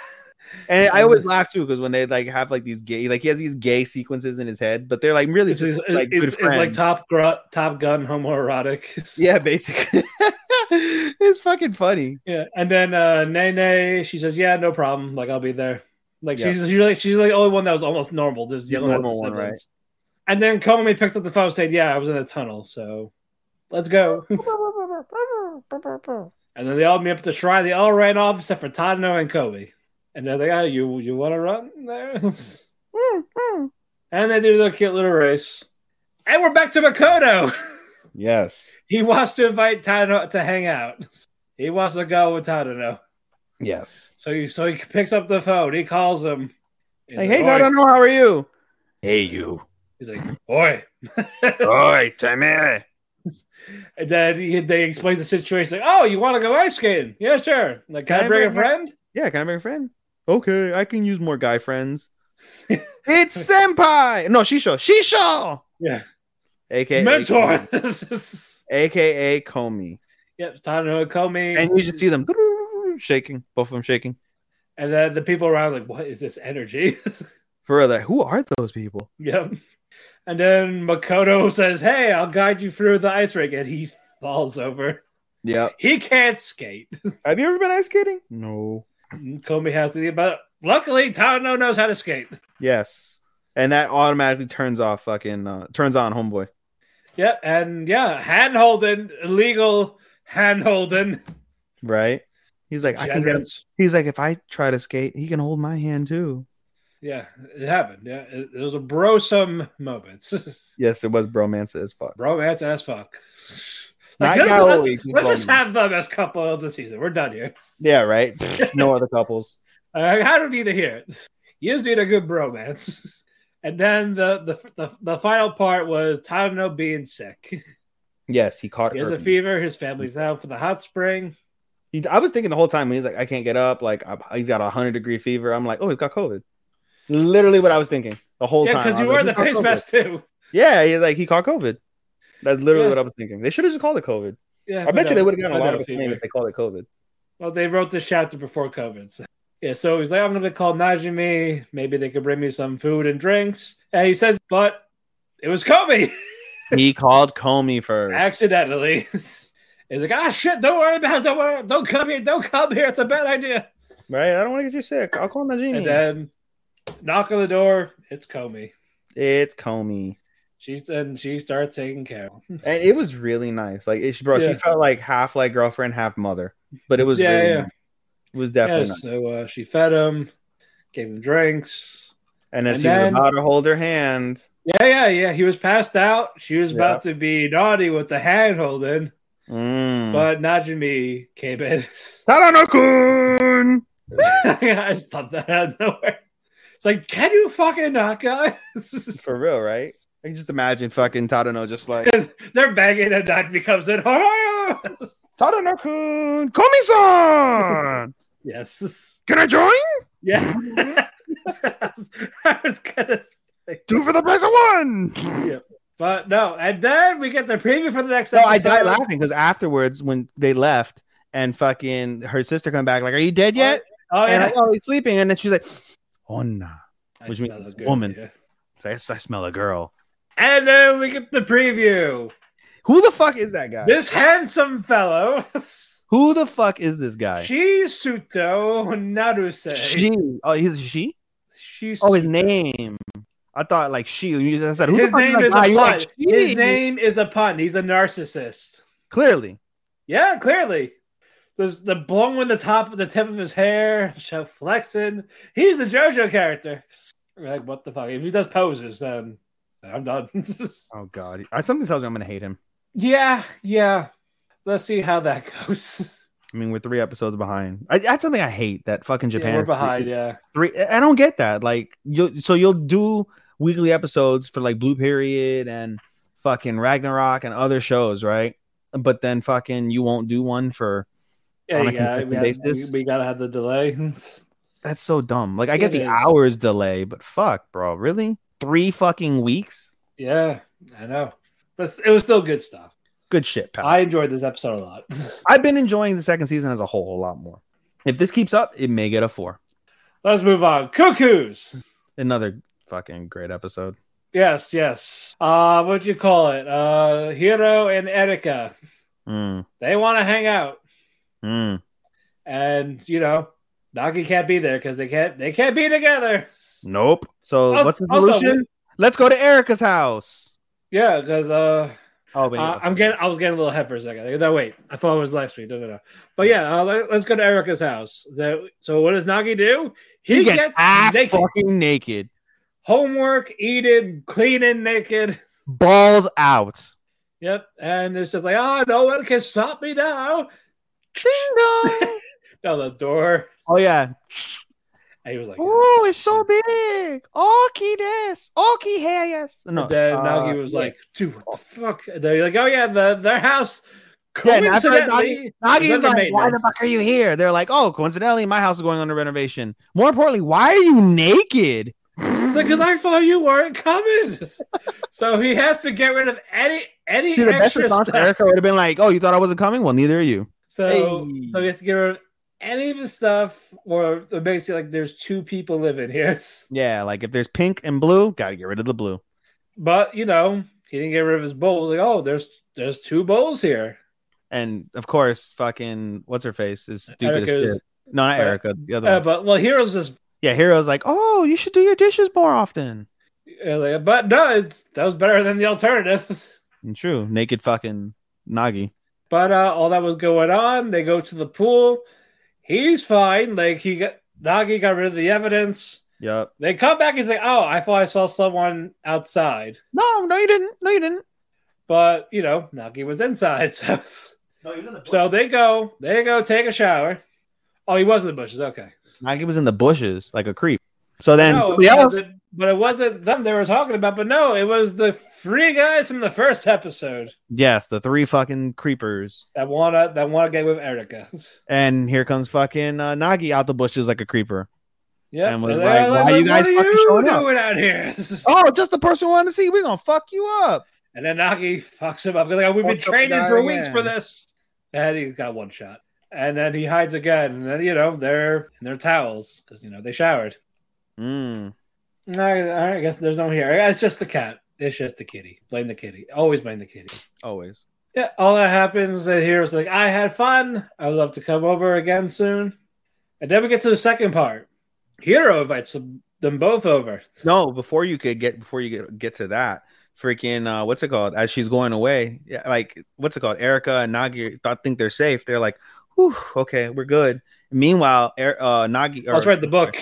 And I always laugh too because when they like have like these gay, like he has these gay sequences in his head, but they're like really it's, just it's, like good it's, it's like Top Gru- Top Gun homoerotic. *laughs* yeah, basically, *laughs* it's fucking funny. Yeah, and then uh Nene, she says, "Yeah, no problem. Like I'll be there." Like Yeah. she's she's like she's like the only one that was almost normal, just The yelling at the normal one, siblings. And then Komi picks up the phone, saying, "Yeah, I was in a tunnel, so let's go." *laughs* and then they all meet up at the shrine. They all ran off except for Tadano and Kobe. And they're like, "Oh, you you want to run there?" *laughs* Hmm, hmm. and they do their cute little race. And we're back to Makoto. *laughs* yes, he wants to invite Tadano to hang out. He wants to go with Tadano. yes. So he so he picks up the phone. He calls him. He's Like, like, hey, "Oi." Tadano, how are you? Hey, you. He's like, "Oi!" *laughs* Oi, Tammy. and then he, they explains the situation. Like, "Oh, you want to go ice skating? Yeah, sure. Like, can, I bring a friend?" Yeah, can I bring a friend? Okay, I can use more guy friends. *laughs* it's Senpai. No, Shisho. Shisho. Yeah, AKA mentor. AKA *laughs* Komi. yep, and Komi. And you should see them shaking, both of them shaking. And then the people around like, "What is this energy?" *laughs* For like, who are those people? yep. And then Makoto says, "Hey, I'll guide you through the ice rink," and he falls over. Yeah. He can't skate. Have you ever been ice skating? No. Komi has to, but luckily Tadano knows how to skate. Yes. And that automatically turns off fucking uh, turns on homeboy. Yep, and yeah, hand holding, illegal hand holding. Right? He's like, I can get him. He's like, if I try to skate, he can hold my hand too. Yeah, it happened. Yeah, it, it was a brosome moments. *laughs* Yes, it was bromance as fuck. Romance as fuck. *laughs* Not let's, yaoi, let's- just let's just have them as couple of the season. We're done here. *laughs* Yeah, right. no other couples. *laughs* I, I don't need to hear it. You just need a good bromance. *laughs* And then the the the, the final part was Tadano being sick. Yes, he caught. He has a fever. His family's out for the hot spring. He, I was thinking the whole time when he's like, I can't get up. Like I, he's got a hundred degree fever. I'm like, oh, he's got COVID. Literally what I was thinking. the whole Yeah, time. because you wore like, the face COVID." mask too. Yeah, he, like he caught COVID. That's literally Yeah. what I was thinking. They should have just called it COVID. Yeah, I bet you they would have gotten a lot of acclaim if they called it COVID. Well, they wrote this chapter before COVID. So. Yeah, so he's like, I'm going to call Najimi. Maybe they could bring me some food and drinks. And he says, but it was Komi. *laughs* he called Komi first. accidentally. *laughs* he's like, ah, shit, don't worry about it. Don't worry. Don't come here. Don't come here. It's a bad idea. Right? I don't want to get you sick. I'll call Najimi. And then knock on the door. It's Komi. it's Komi. She's and she starts taking care. And it was really nice. Like, it, bro, Yeah. she felt like half like girlfriend, half mother. But it was Yeah, really yeah. nice. It was Yeah, definitely nice. so uh, she fed him, gave him drinks. And then and she was about to hold her hand. Yeah, yeah, yeah. He was passed out. She was about to be naughty with the hand holding, Mm. but Najimi came in. *laughs* Tadano-kun! *laughs* I just thought that out of nowhere. It's like, can you fucking not, guys? For real, right? I can just imagine fucking Tadano just like *laughs* They're banging and Najimi comes in. Tadano-kun! Komi-san! yes. Can I join? Yeah. I was, *laughs* *laughs* I was gonna say. Two for the price of one. But no, and then we get the preview for the next episode. No, I died laughing because afterwards, when they left and fucking her sister come back, like, "Are you dead yet?" Oh, oh And yeah. like, "Oh, he's sleeping." And then she's like, "Oh no!" Which means woman. idea. So I, I smell a girl. And then we get the preview. Who the fuck is that guy? This handsome fellow, *laughs* Who the fuck is this guy? Shisuto Naruse. She. Oh, he's she. Shisuto. Oh, his name. I thought like she. Just said His name is a pun. like. His name is a pun. He's a narcissist. Clearly. Yeah, clearly. There's the blowing in the top of the tip of his hair, show flexing. He's the JoJo character. *laughs* Like, what the fuck? If he does poses, then I'm done. *laughs* Oh god. I, something tells me I'm gonna hate him. yeah, yeah. Let's see how that *laughs* goes. I mean, we're three episodes behind. I, that's something I hate. That fucking Japan. Yeah, we're behind, yeah. Three. I don't get that. Like, you. So you'll do weekly episodes for like Blue Period and fucking Ragnarok and other shows, right? But then fucking you won't do one for. Yeah, a we, consistent got, basis? we, we gotta have the delay. *laughs* That's so dumb. Like, I get It the is. hours delay, but fuck, bro, really? Three fucking weeks? yeah, I know. But it was still good stuff. Good shit, pal. I enjoyed this episode a lot. *laughs* I've been enjoying the second season as a whole a lot more. If this keeps up, it may get a four. Let's move on. Cuckoos. Another fucking great episode. Yes, yes. Uh what do you call it? Uh Hiro and Erika. Mm, They want to hang out. mm. And you know, Nagi can't be there because they can't they can't be together. Nope. So Also- what's the also, solution? Let's go to Erika's house. Yeah, because uh Oh, Uh, I'm getting. I was getting a little head for a second. No, wait. I thought it was last week. No, no, no. But yeah, uh, let, us go to Erika's house. The- so what does Nagi do? he, He, gets, gets ass naked. fucking naked, homework, eating, cleaning, naked. balls out. Yep. And it's just like, oh, no one can stop me now. No, *laughs* the door. Oh yeah. And he was like, Oh, it's so big. Oki this. Oki hair yes. No. And then uh, Nagi was yeah. like, dude, what the fuck? And they're like, oh yeah, the their house. Yeah, and after that, Coincidentally, Nagi is is under like, why the fuck are you here? They're like, oh, coincidentally, my house is going under renovation. More importantly, why are you naked? It's like, because I thought you weren't coming. *laughs* so he has to get rid of any any Dude, the best extra response stuff. Erika would have been like, oh, you thought I wasn't coming? Well, neither are you. So, Hey. so he has to get rid of any of his stuff, or basically like there's two people living here. *laughs* Yeah, like if there's pink and blue, gotta get rid of the blue. But you know, he didn't get rid of his bowls. Like, oh, there's there's two bowls here. And of course, fucking what's her face is stupid as shit. No, not uh, Erika. The other Uh, one. but well, Hiro's just. Yeah, Hiro's like, oh, you should do your dishes more often. like, but no, it's, that was better than the alternatives. *laughs* And true, naked fucking Nagi. But uh, all that was going on. They go to the pool. He's fine. Like he got Nagi got rid of the evidence. Yep. They come back. He's like, "Oh, I thought I saw someone outside." No, no, you didn't. No, you didn't. But you know, Nagi was inside. *laughs* So, so they go. They go take a shower. Oh, he was in the bushes. Okay. Nagi was in the bushes like a creep. So then No, somebody else. it- but it wasn't them they were talking about. But no, it was the three guys from the first episode Yes, the three fucking creepers. that wanna that wanna get with Erika. *laughs* And here comes fucking uh, Nagi out the bushes like a creeper. Yeah, And was they're like, "Why you guys what are fucking you showing up?" doing out here? *laughs* Oh, just the person we wanted to see. We're gonna fuck you up. And then Nagi fucks him up. Like, We've been training for weeks for this. And he's got one shot. And then he hides again. And then, you know, they're in their towels because, you know, they showered. Mm. I, I guess there's no here. It's just the cat. It's just the kitty. Blame the kitty. Always blame the kitty. Always. Yeah, all that happens. And here's like, I had fun. I'd love to come over again soon. And then we get to the second part. Hiro invites them, both over. No, before you could get before you get get to that, freaking uh what's it called? As she's going away, yeah, like what's it called? Erika and Nagi thought think they're safe. They're like, Whew, okay, we're good. Meanwhile, Er- uh Nagi Let's or- read the book.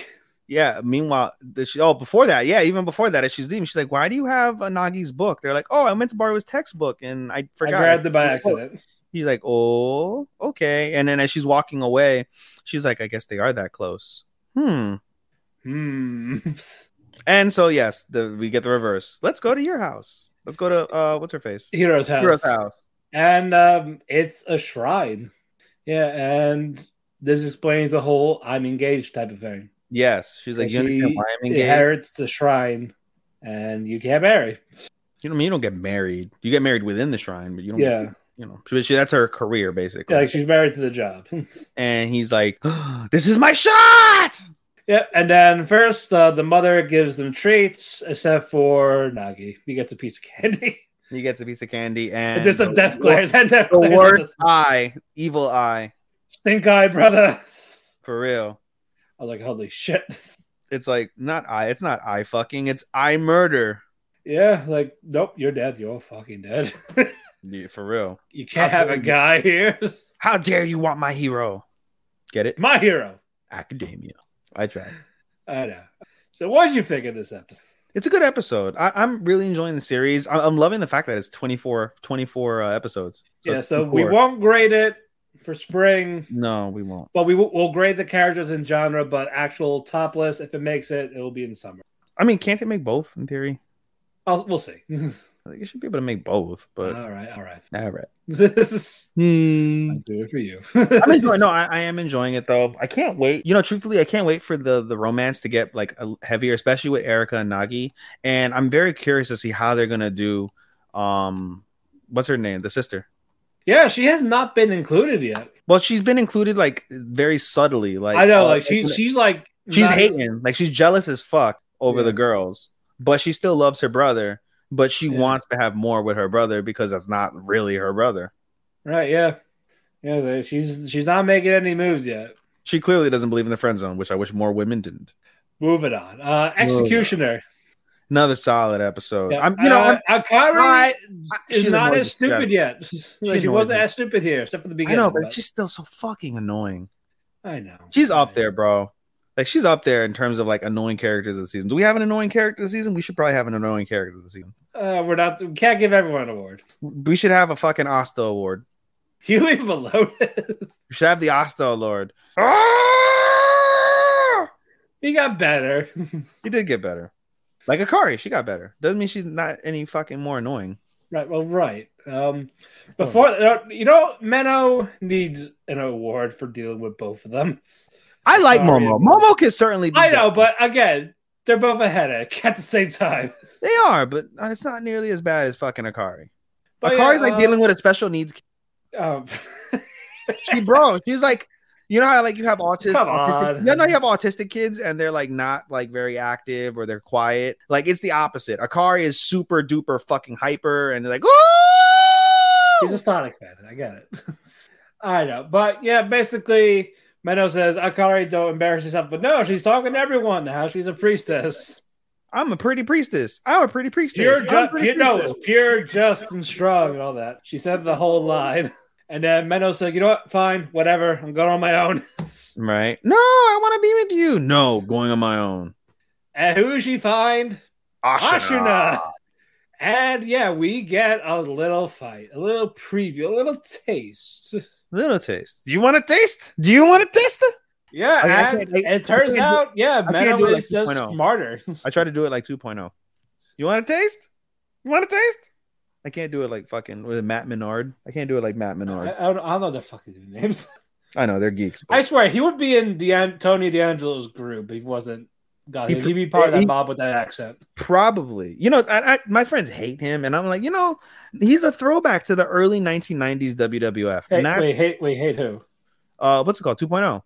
Yeah. Meanwhile, the, she, oh, before that, yeah, even before that, as she's leaving, she's like, "Why do you have a Nagi's book?" They're like, "Oh, I meant to borrow his textbook and I forgot." I grabbed it by accident. He's like, "Oh, okay." And then as she's walking away, she's like, "I guess they are that close." Hmm. Hmm. *laughs* And so yes, the we get the reverse. Let's go to your house. Let's go to uh, what's her face? Hiro's house. Hiro's house. and um, it's a shrine. Yeah, and this explains the whole "I'm engaged" type of thing. Yes, she's like, "You understand why I'm engaged?" Inherits the shrine, and you can't marry. You know, I mean, you don't get married. You get married within the shrine, but you don't. Yeah, get, you know, she, she- that's her career basically. yeah, like she's married to the job. *laughs* and he's like, *gasps* "This is my shot." Yep. and then first uh, the mother gives them treats, except for Nagi. He gets a piece of candy, *laughs* He gets a piece of candy and just some death glares and death The glares. worst eye, evil eye, Stink eye, brother. for real. I was like, holy shit. *laughs* It's like not I, It's not I fucking. It's I murder. Yeah, like nope, you're dead. You're fucking dead. *laughs* Yeah, for real. you can't have a guy here. *laughs* How dare you want my hero? Get it? My hero. Academia. I tried. I know. So, what did you think of this episode? It's a good episode. I, I'm really enjoying the series. I, I'm loving the fact that it's 24, 24 uh, episodes. yeah, it's so we won't grade it for spring. No, we won't. But we will we'll grade the characters in genre, but actual top list, if it makes it, it will be in summer. I mean, can't it make both in theory? I'll, we'll see. *laughs* I think it should be able to make both, but all right, all right. all right. This is Hmm. I'll do it for you. *laughs* I'm enjoying. No, *laughs* I, I am enjoying it though. I can't wait. You know, truthfully, I can't wait for the the romance to get like a, heavier, especially with Erika and Nagi. And I'm very curious to see how they're gonna do. Um, what's her name? The sister. Yeah, she has not been included yet. Well, she's been included like very subtly. Like I know, uh, like she's she's like she's not- hating, like she's jealous as fuck over Yeah. the girls, but she still loves her brother. But she Yeah. wants to have more with her brother because that's not really her brother. right. Yeah, yeah. She's she's not making any moves yet. She clearly doesn't believe in the friend zone, which I wish more women didn't. Moving on. Uh, Executioner. Another solid episode. Yeah. I'm, you know, uh, I'm- Akari I- is she's not as stupid yet. like, she *laughs* wasn't me. as stupid here, except for the I beginning. know, but but- she's still so fucking annoying. I know. She's up there, bro. Like she's up there in terms of like annoying characters of the season. Do we have an annoying character this season? We should probably have an annoying character of the season. Uh, we're not. We can't give everyone an award. We should have a fucking Asta award. *laughs* You leave him alone. We should have the Asta award. Ah! he got better. He did get better. Like Akari, she got better. Doesn't mean she's not any fucking more annoying. right. Well, right. Um, before you know, Menou needs an award for dealing with both of them. I like Sorry, Momo. Momo can certainly. I know, but again, they're both a headache *laughs* at the same time. they are, but it's not nearly as bad as fucking Akari. But Akari's yeah, like uh, dealing with a special needs Um, *laughs* she bro she's like you know how like you have autistic, Come on. you know you have autistic kids and they're like not like very active or they're quiet like it's the opposite akari is super duper fucking hyper and they're like! He's a Sonic fan. I get it. *laughs* I know, but yeah, basically, Menou says Akari don't embarrass yourself, but no, she's talking to everyone now. She's a priestess. i'm a pretty priestess i'm a pretty priestess Pure, ju- pure no, priestess. it's pure, just, and strong, and all that. She said the whole line, and then Menou said, "You know what? Fine, whatever. I'm going on my own." *laughs* right no i want to be with you no going on my own and who she find? Ashina. Ashina. And yeah, we get a little fight, a little preview, a little taste. *laughs* little taste do you want to taste do you want to taste it Yeah, I- I and can't- I- it turns I can't do- out, yeah, I Menno is like just 2.0. smarter. *laughs* i try to do it like 2.0 you want to taste you want to taste I can't do it like fucking with Matt Menard. I can't do it like Matt I, Menard. I, don't, I don't know their fucking names. *laughs* I know they're geeks. but- I swear he would be in the Tony D'Angelo's group he wasn't. God, he, he'd be part of that he- mob with that accent. Probably. You know, I, I, my friends hate him, and I'm like, you know, he's a throwback to the early 1990s WWF. Hey, and that, wait, hate, wait, hate who? uh, what's it called? 2.0.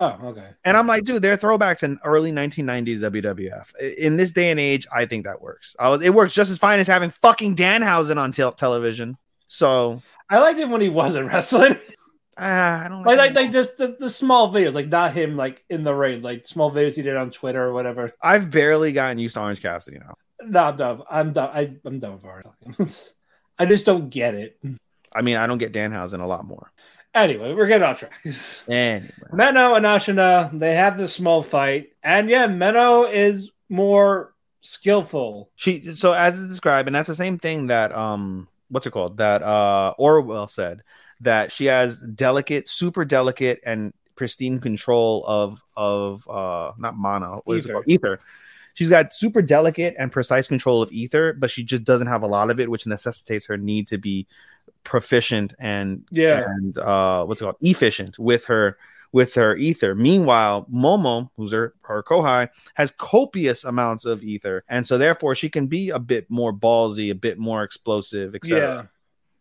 Oh, okay. And I'm like, dude, they're throwbacks in early 1990s WWF. In this day and age, I think that works. I was, it works just as fine as having fucking Danhausen on tel- television. So, I liked him when he wasn't wrestling. *laughs* ah, I don't like, like, like just the, the small videos, like not him, like in the ring, like small videos he did on Twitter or whatever. I've barely gotten used to Orange Cassidy now. No, I'm done. I'm done. I, I'm done with Orange. *laughs* I just don't get it. I mean, I don't get Danhausen a lot more. Anyway, we're getting off track. Anyway. Menou and Ashina, they have this small fight, and yeah, Menou is more skillful. She so as it's described, and that's the same thing that um what's it called? That uh Orwell said that she has delicate, super delicate and pristine control of of uh not mana, what is it Ether. called? Ether. She's got super delicate and precise control of ether, but she just doesn't have a lot of it, which necessitates her need to be proficient and Yeah. and uh what's it called efficient with her with her ether. Meanwhile, Momo, who's her her kohai, has copious amounts of ether, and so therefore she can be a bit more ballsy, a bit more explosive, etc. Yeah,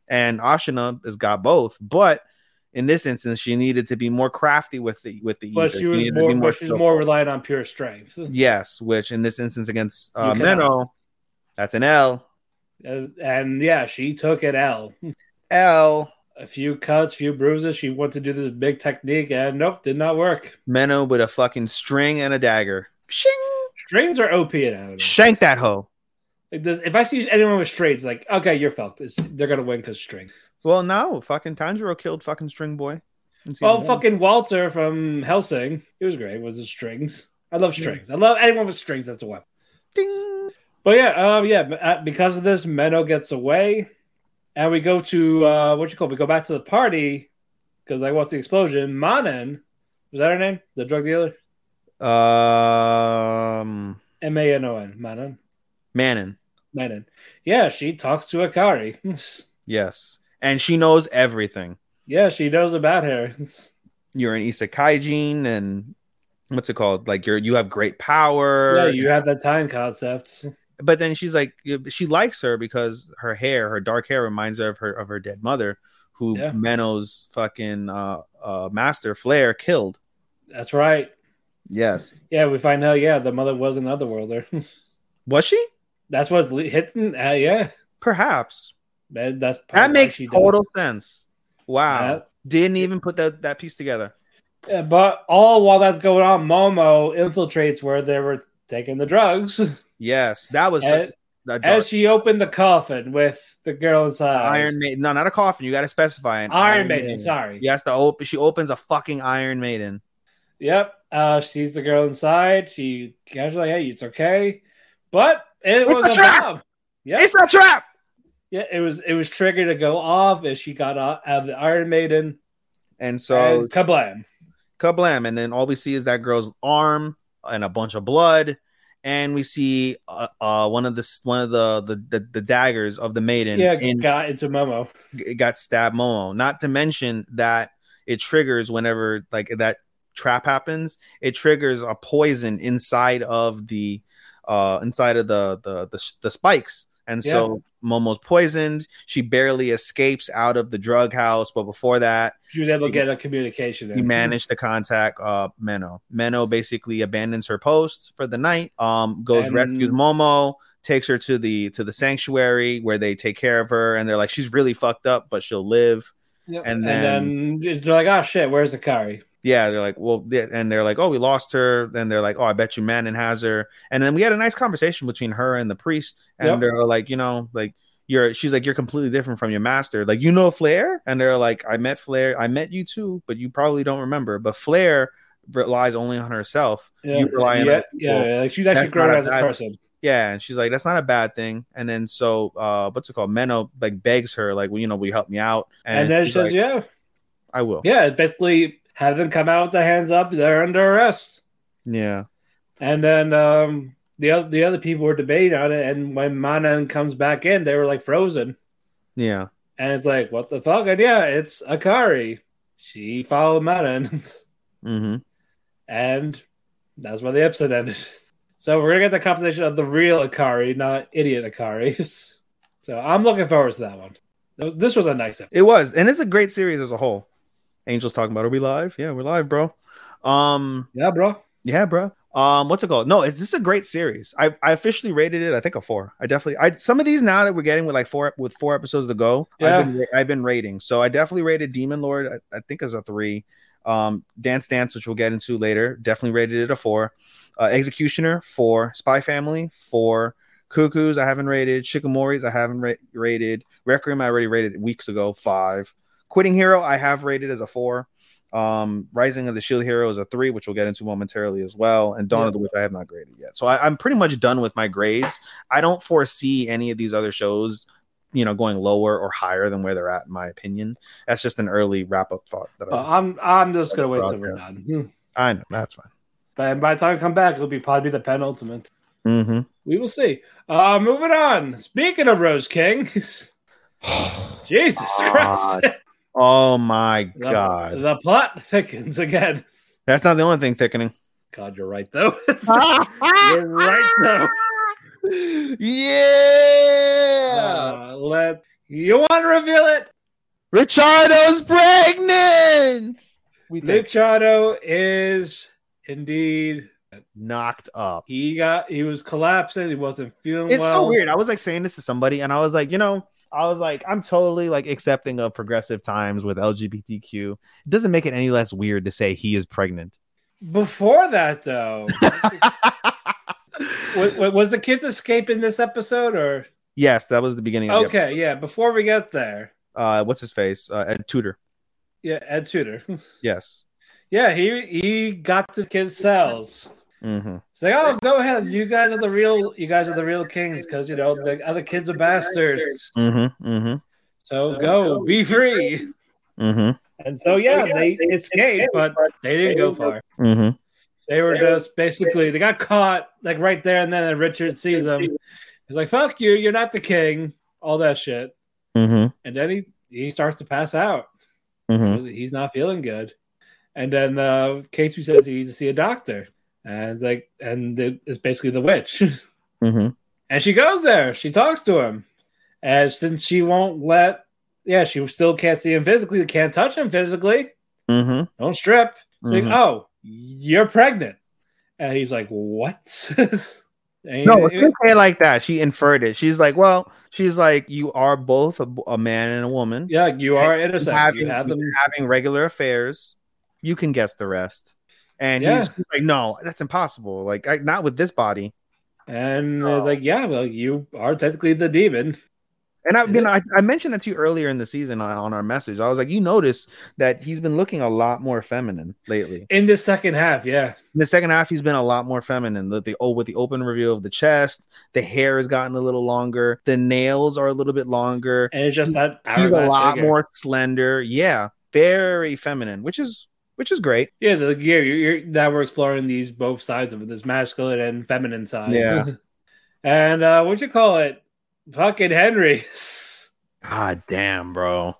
And Ashina has got both, but in this instance, she needed to be more crafty with the with the but ether. she was to more, but she's more reliant on pure strength. *laughs* Yes, which in this instance against uh. Menou, that's an L. As- and yeah, she took it L. *laughs* L. A few cuts, few bruises. She wanted to do this big technique, and nope, did not work. Menou with a fucking string and a dagger. Shing! Strings are OP in anime. Shank that hoe. Like this, if I see anyone with strings, like okay, you're fucked. It's, they're gonna win because string. Well, no, fucking Tanjiro killed fucking String Boy. Well, one. fucking Walter from Hellsing, he was great. Was his strings? I love strings. I love anyone with strings. That's a weapon. Ding. But yeah, um, yeah. uh, Because of this, Menou gets away, and we go to uh, what you call? We go back to the party because like, what's the explosion? Manen, was that her name? The drug dealer. Um, M A N O N. Manen. Manon. Manen. Yeah, she talks to Akari. *laughs* Yes, and she knows everything. yeah, she knows about her. *laughs* You're an isekai gene, and what's it called? Like you're you have great power. Yeah, you have that time concept. but then she's like she likes her because her hair her dark hair reminds her of her of her dead mother who Yeah. Menou's fucking uh, uh master Flare killed That's right. yes Yeah, we find out. Yeah, the mother was an otherworlder. *laughs* was she That's what's hitting. Uh, yeah, perhaps that, that's that makes total sense wow Yeah. didn't even put that that piece together Yeah, but all while that's going on, Momo infiltrates where they were taking the drugs. *laughs* yes that was and, that as she opened the coffin with the girl inside. Iron Maiden no not a coffin you got to specify an Iron Maiden, sorry. yes the open she opens a fucking Iron Maiden Yep. Uh, she sees the girl inside. She casually, hey, it's okay. But it It's was a trap! Yep. it's a trap Yeah, it was it was triggered to go off as she got out of the Iron Maiden. and so and kablam. kablam and then all we see is that girl's arm and a bunch of blood and we see uh, uh one of the one of the the, the, the daggers of the maiden Yeah, in, got into Momo. it got stabbed momo not to mention that it triggers whenever like that trap happens it triggers a poison inside of the uh inside of the the the, the spikes and so momo's poisoned she barely escapes out of the drug house but before that She was able to get a communication. he managed to contact uh Menou. Menou basically abandons her post for the night, um, goes And- rescues Momo, takes her to the to the sanctuary where they take care of her, and they're like, she's really fucked up, but she'll live. Yep. and and then they're like, oh shit, where's Akari? Yeah, they're like, well, yeah, and they're like, oh, we lost her. Then they're like, oh, I bet you Manon has her. And then we had a nice conversation between her and the priest, and Yep. they're like, you know, like you're. She's like, you're completely different from your master. Like, you know, Flare, and they're like, I met Flare. I met you too, but you probably don't remember. But Flare relies only on herself. Yeah, You rely on yeah, yeah, like she's actually grown as a bad- person. Yeah, and she's like, that's not a bad thing. And then so, uh, what's it called? Menou like begs her, like, well, you know, will you help me out? And, then she says, like, yeah, I will. yeah. Basically have them come out with their hands up. They're under arrest. Yeah. And then um, the other the other people were debating on it. And when Manan comes back in, they were like frozen. Yeah. And it's like, what the fuck? And yeah, it's Akari. she followed and Mm-hmm. and that's where the episode ended. *laughs* So we're gonna get the conversation of the real Akari, not idiot Akaris. *laughs* So I'm looking forward to that one. This was a nice episode. It was, and it's a great series as a whole. Angels talking about, are we live? Yeah, we're live, bro. Um, Yeah, bro. yeah, bro. Um, what's it called? No, it's this is a great series. I I officially rated it. I think a four. I definitely. I some of these now that we're getting with like four with four episodes to go. Yeah. I've been I've been rating. So I definitely rated Demon Lord. I, I think as a three. Um, Dance Dance, which we'll get into later, definitely rated it a four. Uh, Executioner four. Spy Family four. Cuckoos I haven't rated. Shikimori's I haven't ra- rated. Requiem I already rated weeks ago five. Quitting Hero I have rated as a four. Um, Rising of the Shield Hero is a three, which we'll get into momentarily as well. And Dawn Yeah. of the Witch I have not graded yet. So I, I'm pretty much done with my grades. I don't foresee any of these other shows, you know, going lower or higher than where they're at, in my opinion. That's just an early wrap up thought that I, Uh, was- I'm I'm just gonna wait till we're done. I know that's fine. But by the time I come back, it'll be probably the penultimate. Mm-hmm. We will see. Uh moving on. Speaking of Rose King, *sighs* Jesus God. Christ. Oh my The, god, the plot thickens again. that's not the only thing thickening. God, you're right though. *laughs* *laughs* you're right though. yeah, Uh, let you want to reveal it? Ricardo's pregnant. We Luke Chado is indeed. knocked up. He got. He was collapsing. He wasn't feeling It's well. so weird. I was like saying this to somebody, and I was like, you know, I was like, I'm totally like accepting of progressive times with LGBTQ. It doesn't make it any less weird to say he is pregnant. Before that, though, *laughs* was, was the kids escape in this episode or? yes, that was the beginning. Of the Okay, yeah. Before we get there, uh, what's his face? Uh, Ed Tudor. yeah, Ed Tudor. *laughs* Yes. yeah, he he got the kids' cells. Mm-hmm. It's like, oh, go ahead. You guys are the real. You guys are the real kings because you know the other kids are bastards. Mm-hmm. Mm-hmm. So go, be free. Mm-hmm. And so yeah, they escaped, but they didn't go far. Mm-hmm. They were just basically they got caught like right there, and then Richard sees them. He's like, "Fuck you! You're not the king." All that shit, Mm-hmm. and then he he starts to pass out. He's not feeling good, and then uh, Casey says he needs to see a doctor, and it's like, and it's basically the witch, *laughs* Mm-hmm. and she goes there. She talks to him, and since she won't let, yeah, she still can't see him physically, can't touch him physically. Mm-hmm. Don't strip. It's like, Mhm. oh, you're pregnant. And he's like, what? *laughs* No, she didn't say like that. She inferred it. She's like, well, she's like, you are both a, a man and a woman. yeah, you are innocent. having, You have them. having regular affairs. You can guess the rest. And Yeah. he's like, no, that's impossible. Like, I, not with this body. And Oh. it's like, yeah, well, you are technically the demon. And I, you Yeah. know, I, I mentioned that to you earlier in the season on, on our message. I was like, you notice that he's been looking a lot more feminine lately. In the second half, yeah. In the second half, he's been a lot more feminine. The, the oh, with the open reveal of the chest, the hair has gotten a little longer, the nails are a little bit longer. And it's just that He's a lot figure. more slender. Yeah, very feminine, which is which is great. Yeah, the gear. You're, you're, now we're exploring these both sides of it, this masculine and feminine side. Yeah. *laughs* and uh what you call it? Fucking Henry. God damn, bro.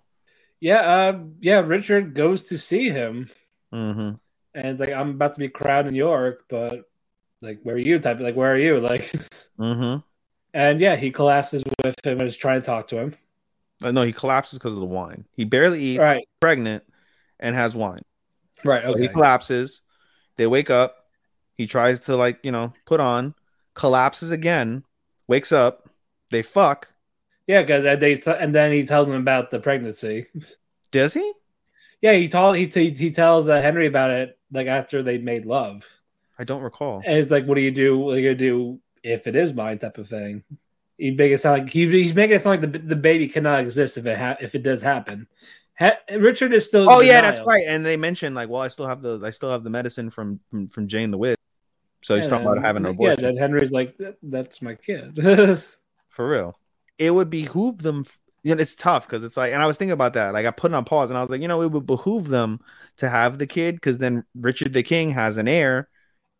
yeah, uh, yeah. Richard goes to see him. Mm-hmm. and it's like I'm about to be crowned in York, but like where are you? Type like where are you? *laughs* Like, Mm-hmm. and yeah, he collapses with him and is trying to talk to him. Uh, no, he collapses because of the wine. He barely eats, Right, pregnant, and has wine. Right, So okay. he collapses. They wake up. He tries to like you know put on, collapses again, wakes up. They fuck. yeah, because they and then he tells him about the pregnancy. Does he? yeah, he told he he, he tells uh, Henry about it like after they made love, I don't recall. and it's like, what do you do? What are you gonna do if it is mine? Type of thing. He make it sound like he, he's making it sound like the the baby cannot exist if it ha- if it does happen. Ha- Richard is still. Oh yeah, that's right. And they mentioned like, well, I still have the I still have the medicine from from, from Jane the Witch. So he's Yeah, talking about having an Yeah, abortion then Henry's like, "That- that's my kid. *laughs* for real. It would behoove them. You know, it's tough because it's like, and I was thinking about that. Like, I put it on pause, and I was like, you know, it would behoove them to have the kid because then Richard the King has an heir.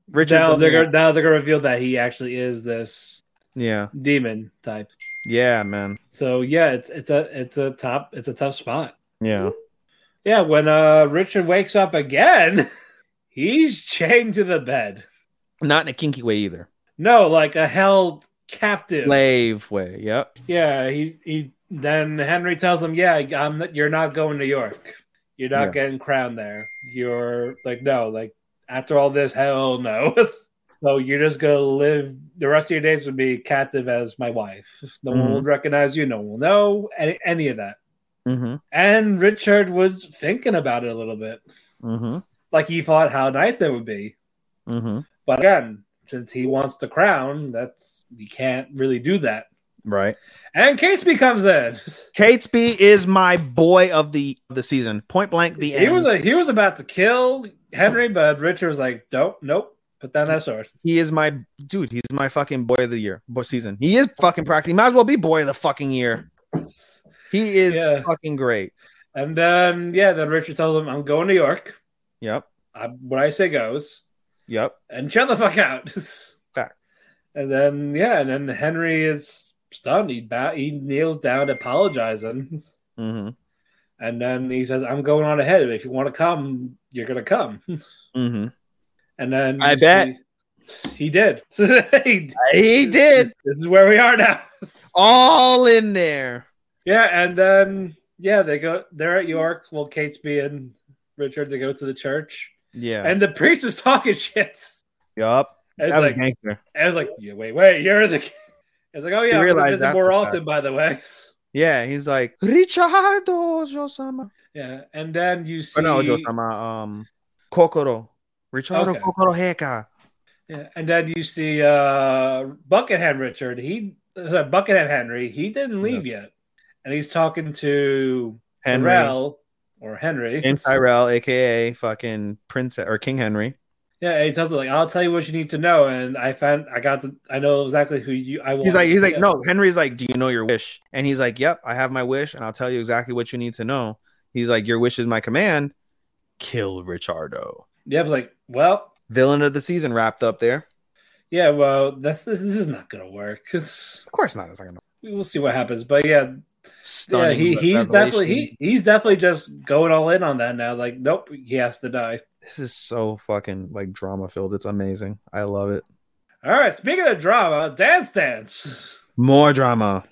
Richard, now they're gonna, now they're gonna reveal that he actually is this yeah, demon type. yeah, man, So yeah, it's it's a it's a top it's a tough spot. Yeah. Yeah, when uh Richard wakes up again, *laughs* he's chained to the bed. Not in a kinky way either. No, like a held captive. Slave way. Yep. Yeah, he he. Then Henry tells him, "Yeah, I'm. You're not going to York. You're not Yeah. getting crowned there. You're like no, like after all this, hell no. *laughs* so you're just gonna live the rest of your days would be captive as my wife. No one Mhm. will recognize you. No one will know any, any of that." Mm-hmm. And Richard was thinking about it a little bit, Mm-hmm. like he thought how nice that would be. Mm-hmm. But again, since he wants the crown, that's he can't really do that. Right. And Casey comes in. *laughs* Catesby is my boy of the the season. Point blank. The He end. was a, he was about to kill Henry, but Richard was like, "Don't, nope, put down that sword." he is my dude. He's my fucking boy of the year, boy season. He is fucking practically. Might as well be boy of the fucking year. He is Yeah. fucking great. And then yeah, then Richard tells him, "I'm going to York. Yep. I, what I say goes, Yep. and shut the fuck out." *laughs* Fact. And then yeah, and then Henry is stunned. He he kneels down, apologizing, Mm-hmm. and then he says, "I'm going on ahead. If you want to come, you're gonna come." *laughs* Mm-hmm. And then I bet. see- he did. *laughs* he, He did This is where we are now. all in there. Yeah, and then yeah, they go. They're at York. Well, Catesby and Richard they go to the church, Yeah. and the priest was talking *laughs* shit. yup. It's was like. I was like, yeah, wait, wait, you're the. It's like, oh yeah, gonna visit more often. By the way. *laughs* Yeah, he's like Richardo Josama. Yeah, and then you see. No, Josama. Um, Kokoro. Richardo Okay. Kokoro Heka. Yeah, and then you see uh Buckingham Richard. He uh, Buckingham Henry. He didn't leave yet, and he's talking to Henry. Tyrell or Henry. And Tyrell, aka fucking Prince or King Henry. Yeah, and he tells him like, "I'll tell you what you need to know." And I found I got the I know exactly who you. I want. He's like, he's like, no. Henry's like, do you know your wish? And he's like, yep, I have my wish, and I'll tell you exactly what you need to know. He's like, your wish is my command. Kill Richardo. Yeah, I was like, well, Villain of the season wrapped up there. yeah, well, that's this, this is not gonna work because Of course not. It's not gonna we'll see what happens. But yeah, yeah, he, he's definitely he, he's definitely just going all in on that now. Like, nope, he has to die. This is so fucking like drama filled. It's amazing. I love it. All right, speaking of drama, dance dance. More drama.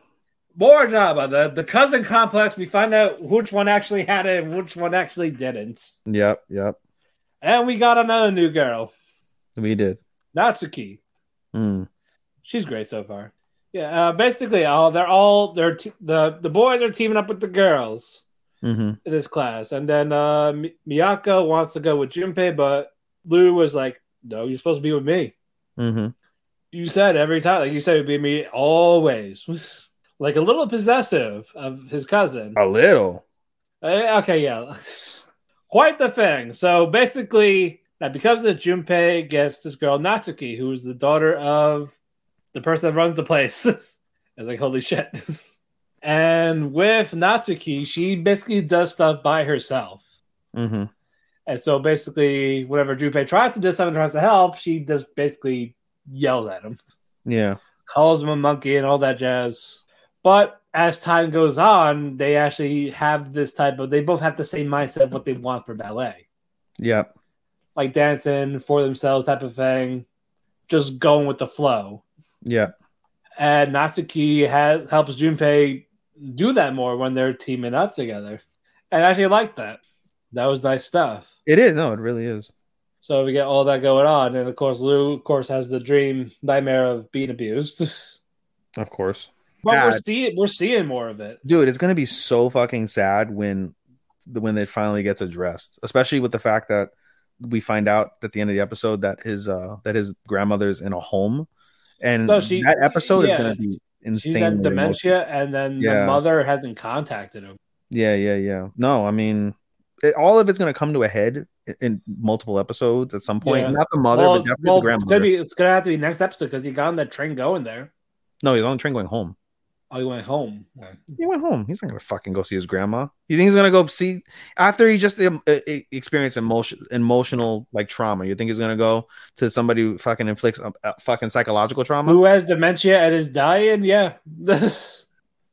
More drama. The the cousin complex. We find out which one actually had it and which one actually didn't. Yep, yep. And we got another new girl, We did. Natsuki. Mm. She's great so far. Yeah, uh, basically, all they're all they're te- the the boys are teaming up with the girls hmm in this class, and then uh, Mi- Miyako wants to go with Junpei, but Lou was like, "No, you're supposed to be with me." hmm You said every time, like you said, it'd be me always, *laughs* like a little possessive of his cousin. A little. Uh, okay, yeah, *laughs* quite the thing. So basically, now because of Junpei gets this girl Natsuki, who is the daughter of the person that runs the place. *laughs* it's like holy shit. *laughs* and with Natsuki, she basically does stuff by herself. hmm And so basically, whenever Junpei tries to do something, tries to help, she just basically yells at him, Yeah. calls him a monkey, and all that jazz. But as time goes on, they actually have this type of. They both have the same mindset of what they want for ballet, Yep. like dancing for themselves, type of thing, just going with the flow. Yep. And Natsuki has helps Junpei do that more when they're teaming up together, and I actually like that. That was nice stuff. It is. No, it really is. So we get all that going on, and of course, Lou, of course, has the dream nightmare of being abused. *laughs* Of course. but we're seeing we're seeing more of it. dude it's gonna be so fucking sad when when it finally gets addressed especially with the fact that we find out at the end of the episode that his uh that his grandmother's in a home and No, she- that episode yeah. is gonna be She's insane had dementia, and then Yeah. the mother hasn't contacted him. yeah yeah yeah no i mean it, all of it's gonna come to a head in, in multiple episodes at some point Yeah. not the mother well, but definitely well, the it's grandmother be it's gonna have to be next episode because he got on that train going there. no he's on the train going home Oh, he went home. He went home. He's not gonna fucking go see his grandma. You think he's gonna go see after he just um, uh, uh, experienced emotion, emotional like trauma? You think he's gonna go to somebody who fucking inflicts a, uh, fucking psychological trauma? Who has dementia and is dying? Yeah, *laughs* this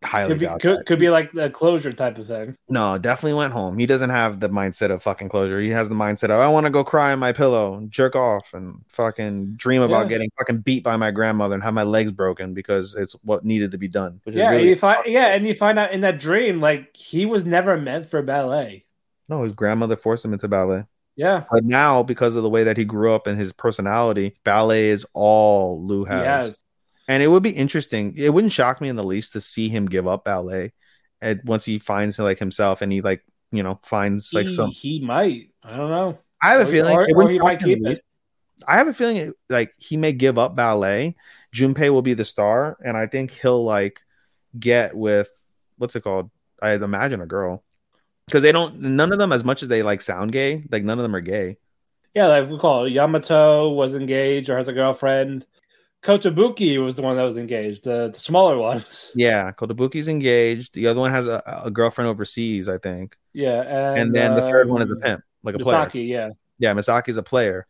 highly Could be, could, could be like the closure type of thing. No, definitely went home. He doesn't have the mindset of fucking closure. He has the mindset of I want to go cry on my pillow, and jerk off, and fucking dream about Yeah. getting fucking beat by my grandmother and have my legs broken because it's what needed to be done. Yeah, really you find yeah, and you find out in that dream like he was never meant for ballet. no, his grandmother forced him into ballet. Yeah, But now, because of the way that he grew up and his personality, ballet is all Lou has. yes, And it would be interesting. It wouldn't shock me in the least to see him give up ballet, and once he finds like himself and he like you know finds like he, some. he might. I don't know. I have a Or- feeling. or- or he might keep it. I have a feeling it, like he may give up ballet. Junpei will be the star, and I think he'll like get with what's it called? I imagine a girl because they don't. None of them, as much as they like sound gay, like none of them are gay. Yeah, like we call it, Yamato was engaged or has a girlfriend. Kotobuki was the one that was engaged, the, the smaller *laughs* ones. Yeah, Kotobuki's engaged. The other one has a, a girlfriend overseas, I think, Yeah, and, and, then the third one is a um, pimp, like a player. Misaki, yeah. Yeah, Misaki's a player.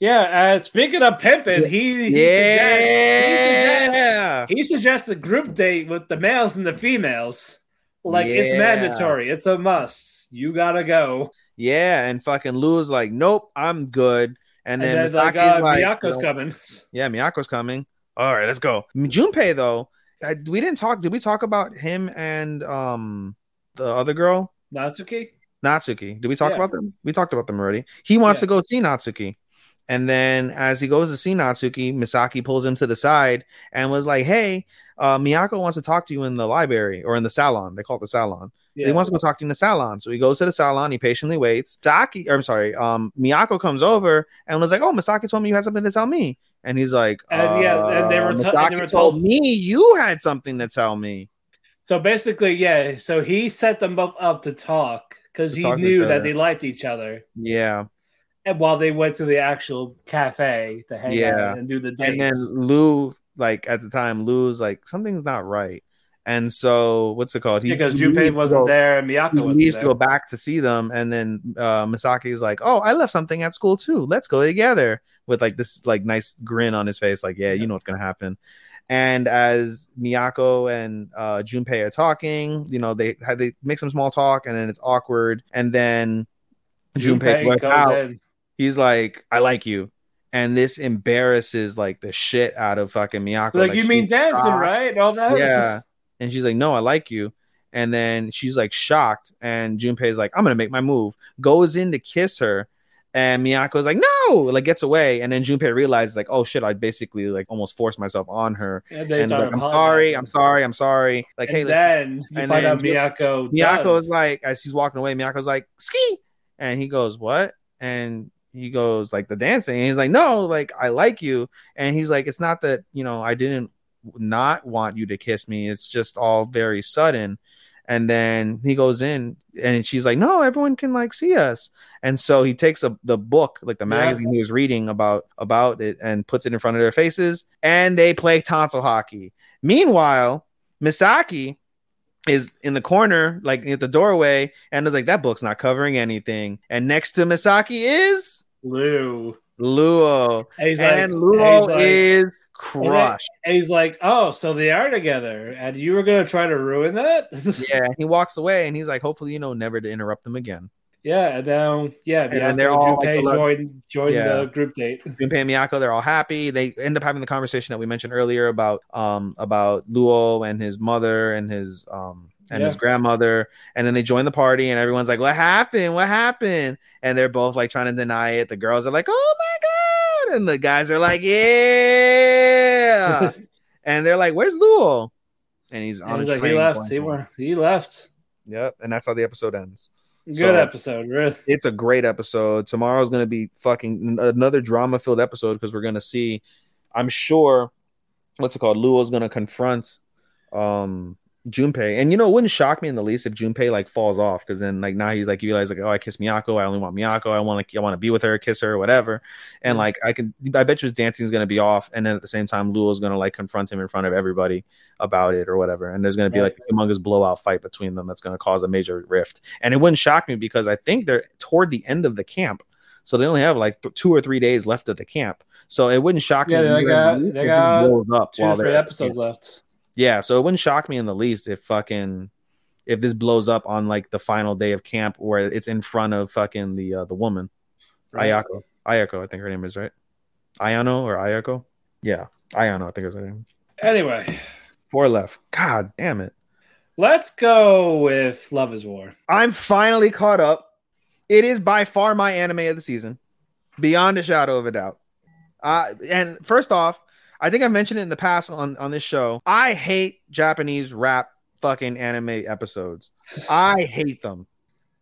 Yeah, uh, speaking of pimping, he, he suggests, Yeah, he suggests a group date with the males and the females. Like it's mandatory, it's a must. You gotta go. yeah, and fucking Lou's like, nope, I'm good. And And then, then, like, uh, like, Miyako's you know, coming. *laughs* Yeah, Miyako's coming. All right, let's go. Junpei though, I, we didn't talk. Did we talk about him and um the other girl, Natsuki? Natsuki? Did we talk Yeah. about them? We talked about them already. He wants Yeah. to go see Natsuki. And then as he goes to see Natsuki, Misaki pulls him to the side and was like, Hey, uh, Miyako wants to talk to you in the library or in the salon. They call it the salon. Yeah. He wants to go talk to in the salon. So he goes to the salon, he patiently waits. Saki, or I'm sorry, um, Miyako comes over and was like, Oh, Misaki told me you had something to tell me. And he's like, And yeah, and they were "Uh, t- Misaki they were told told- me you had something to tell me. So basically, yeah. So he set them both up to talk because he talk knew that they liked each other. Yeah. And while they went to the actual cafe to hang Yeah. out and do the dates. And then Lou, like at the time, Lou's like, something's not right. And so what's it called? He, because he Junpei wasn't go- there and Miyako leaves there. to go back to see them, and then uh, Misaki is like, "Oh, I left something at school too. Let's go together." With like this like nice grin on his face, like, "Yeah, you know what's gonna happen." And as Miyako and uh, Junpei are talking, you know, they they make some small talk, and then it's awkward, and then Junpei, goes goes out. in. He's like, "I like you," and this embarrasses like the shit out of fucking Miyako. Like, you mean dancing, right? All that. Yeah. *laughs* And she's like, No, I like you. And then she's like shocked. And Junpei's like, I'm gonna make my move. Goes in to kiss her. And Miyako's like, no, like gets away. And then Junpei realizes, like, oh shit, I basically like almost forced myself on her. And they And like, I'm sorry, I'm sorry, I'm sorry. Like, And hey, like, then you and find then out Miyako. Miyako's does. like, as he's walking away, Miyako's like, ski. And he goes, What? And he goes, like the dancing. And he's like, No, like I like you. And he's like, It's not that, you know, I didn't not want you to kiss me. It's just all very sudden. And then he goes in and she's like, No, everyone can like see us. And so he takes a, the book, like the Yeah. magazine he was reading about about it, and puts it in front of their faces, and they play tonsil hockey. Meanwhile, Misaki is in the corner, like at the doorway, and is like, that book's not covering anything. And next to Misaki is Lou. Luo. And like, and Luo like- is crushed. and he's like, oh, so they are together, and you were gonna try to ruin that? *laughs* Yeah, he walks away and he's like, hopefully, you know, never to interrupt them again. yeah. And then yeah, then Miyako they're all, like, Junpei the- join join Yeah. the group date. *laughs* Junpei and Miyako, they're all happy. They end up having the conversation that we mentioned earlier about um about Luo and his mother and his um and his grandmother, and then they join the party, and everyone's like, "What happened? What happened?" And they're both like trying to deny it. The girls are like, "Oh my god!" And the guys are like, "Yeah!" *laughs* and they're like, "Where's Luo?" And he's on And he's like, he left. He, were, he left. Yep, and that's how the episode ends. Good So- episode, really. it's a great episode. Tomorrow's going to be fucking another drama filled episode because we're going to see, I'm sure, what's it called? Luo's going to confront um Junpei. And you know, it wouldn't shock me in the least if Junpei like falls off because then like now he's like you realize like oh I kiss Miyako I only want Miyako I want to I want to be with her kiss her or whatever. And like I can I bet you his dancing is gonna be off and then at the same time Luo's gonna like confront him in front of everybody about it or whatever. And there's gonna be like a humongous blowout fight between them that's gonna cause a major rift. And it wouldn't shock me because I think they're toward the end of the camp. So they only have like th- two or three days left of the camp. So it wouldn't shock Yeah, me they got- they got up Two or three they're at the episodes left. Yeah, so it wouldn't shock me in the least if fucking if this blows up on like the final day of camp where it's in front of fucking the uh, the woman Ayako. Ayako, I think her name is right. Ayano or Ayako? Yeah, Ayano, I think is her name. Anyway, Four left. God damn it. let's go with Love is War. I'm finally caught up. It is by far my anime of the season, beyond a shadow of a doubt. Uh, and first off, I think I mentioned it in the past on on this show. I hate Japanese rap fucking anime episodes. I hate them.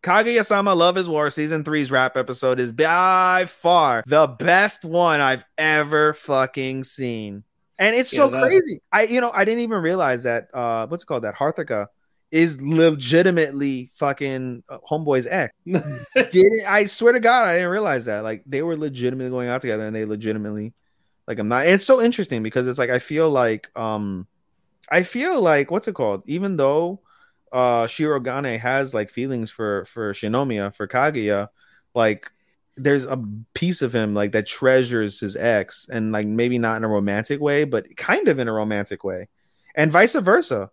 Kaguya-sama Love is War season three's rap episode is by far the best one I've ever fucking seen. And it's so that- crazy. I you know, I didn't even realize that uh what's it called that Harthaka is legitimately fucking uh, homeboy's ex. *laughs* Didn't I swear to God I didn't realize that. Like they were legitimately going out together and they legitimately like I'm not it's so interesting because it's like I feel like um I feel like what's it called? Even though uh Shirogane has like feelings for for Shinomiya, for Kaguya, like there's a piece of him like that treasures his ex and like maybe not in a romantic way, but kind of in a romantic way. And vice versa.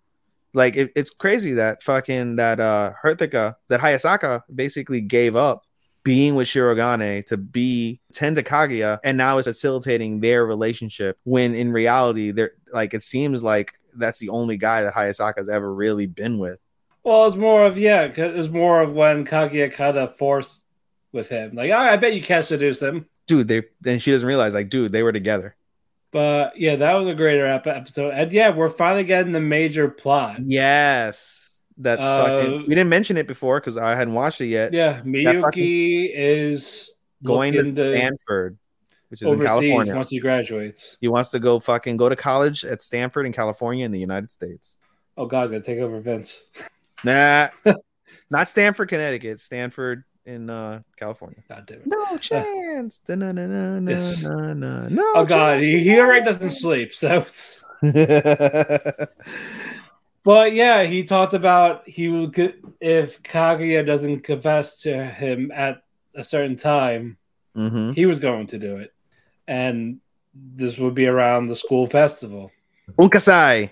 Like it, it's crazy that fucking that uh Herthika, that Hayasaka basically gave up being with Shirogane to be tend to Kaguya and now is facilitating their relationship when in reality they're like it seems like that's the only guy that Hayasaka's ever really been with. Well, it's more of yeah. It's more of when Kaguya kind of forced with him. Like, "Ah, I bet you can't seduce him. Dude, they then she doesn't realize like dude, they were together. But yeah, that was a great ep- episode. And yeah, we're finally getting the major plot. Yes. That Uh, fucking we didn't mention it before because I hadn't watched it yet. Yeah, Miyuki is Going to Stanford, which is in California. once he graduates. He wants to go fucking go to college at Stanford in California in the United States. Oh, God's gonna take over Vince. *laughs* Nah, *laughs* not Stanford, Connecticut. Stanford in uh, California. God damn it. No *laughs* chance. Da-na-na-na-na-na-na. Yes. No. Oh God, he, he already doesn't sleep. So, it's... but yeah, he talked about he would if Kaguya doesn't confess to him at a certain time, Mhm. he was going to do it, and this would be around the school festival, Unkasai.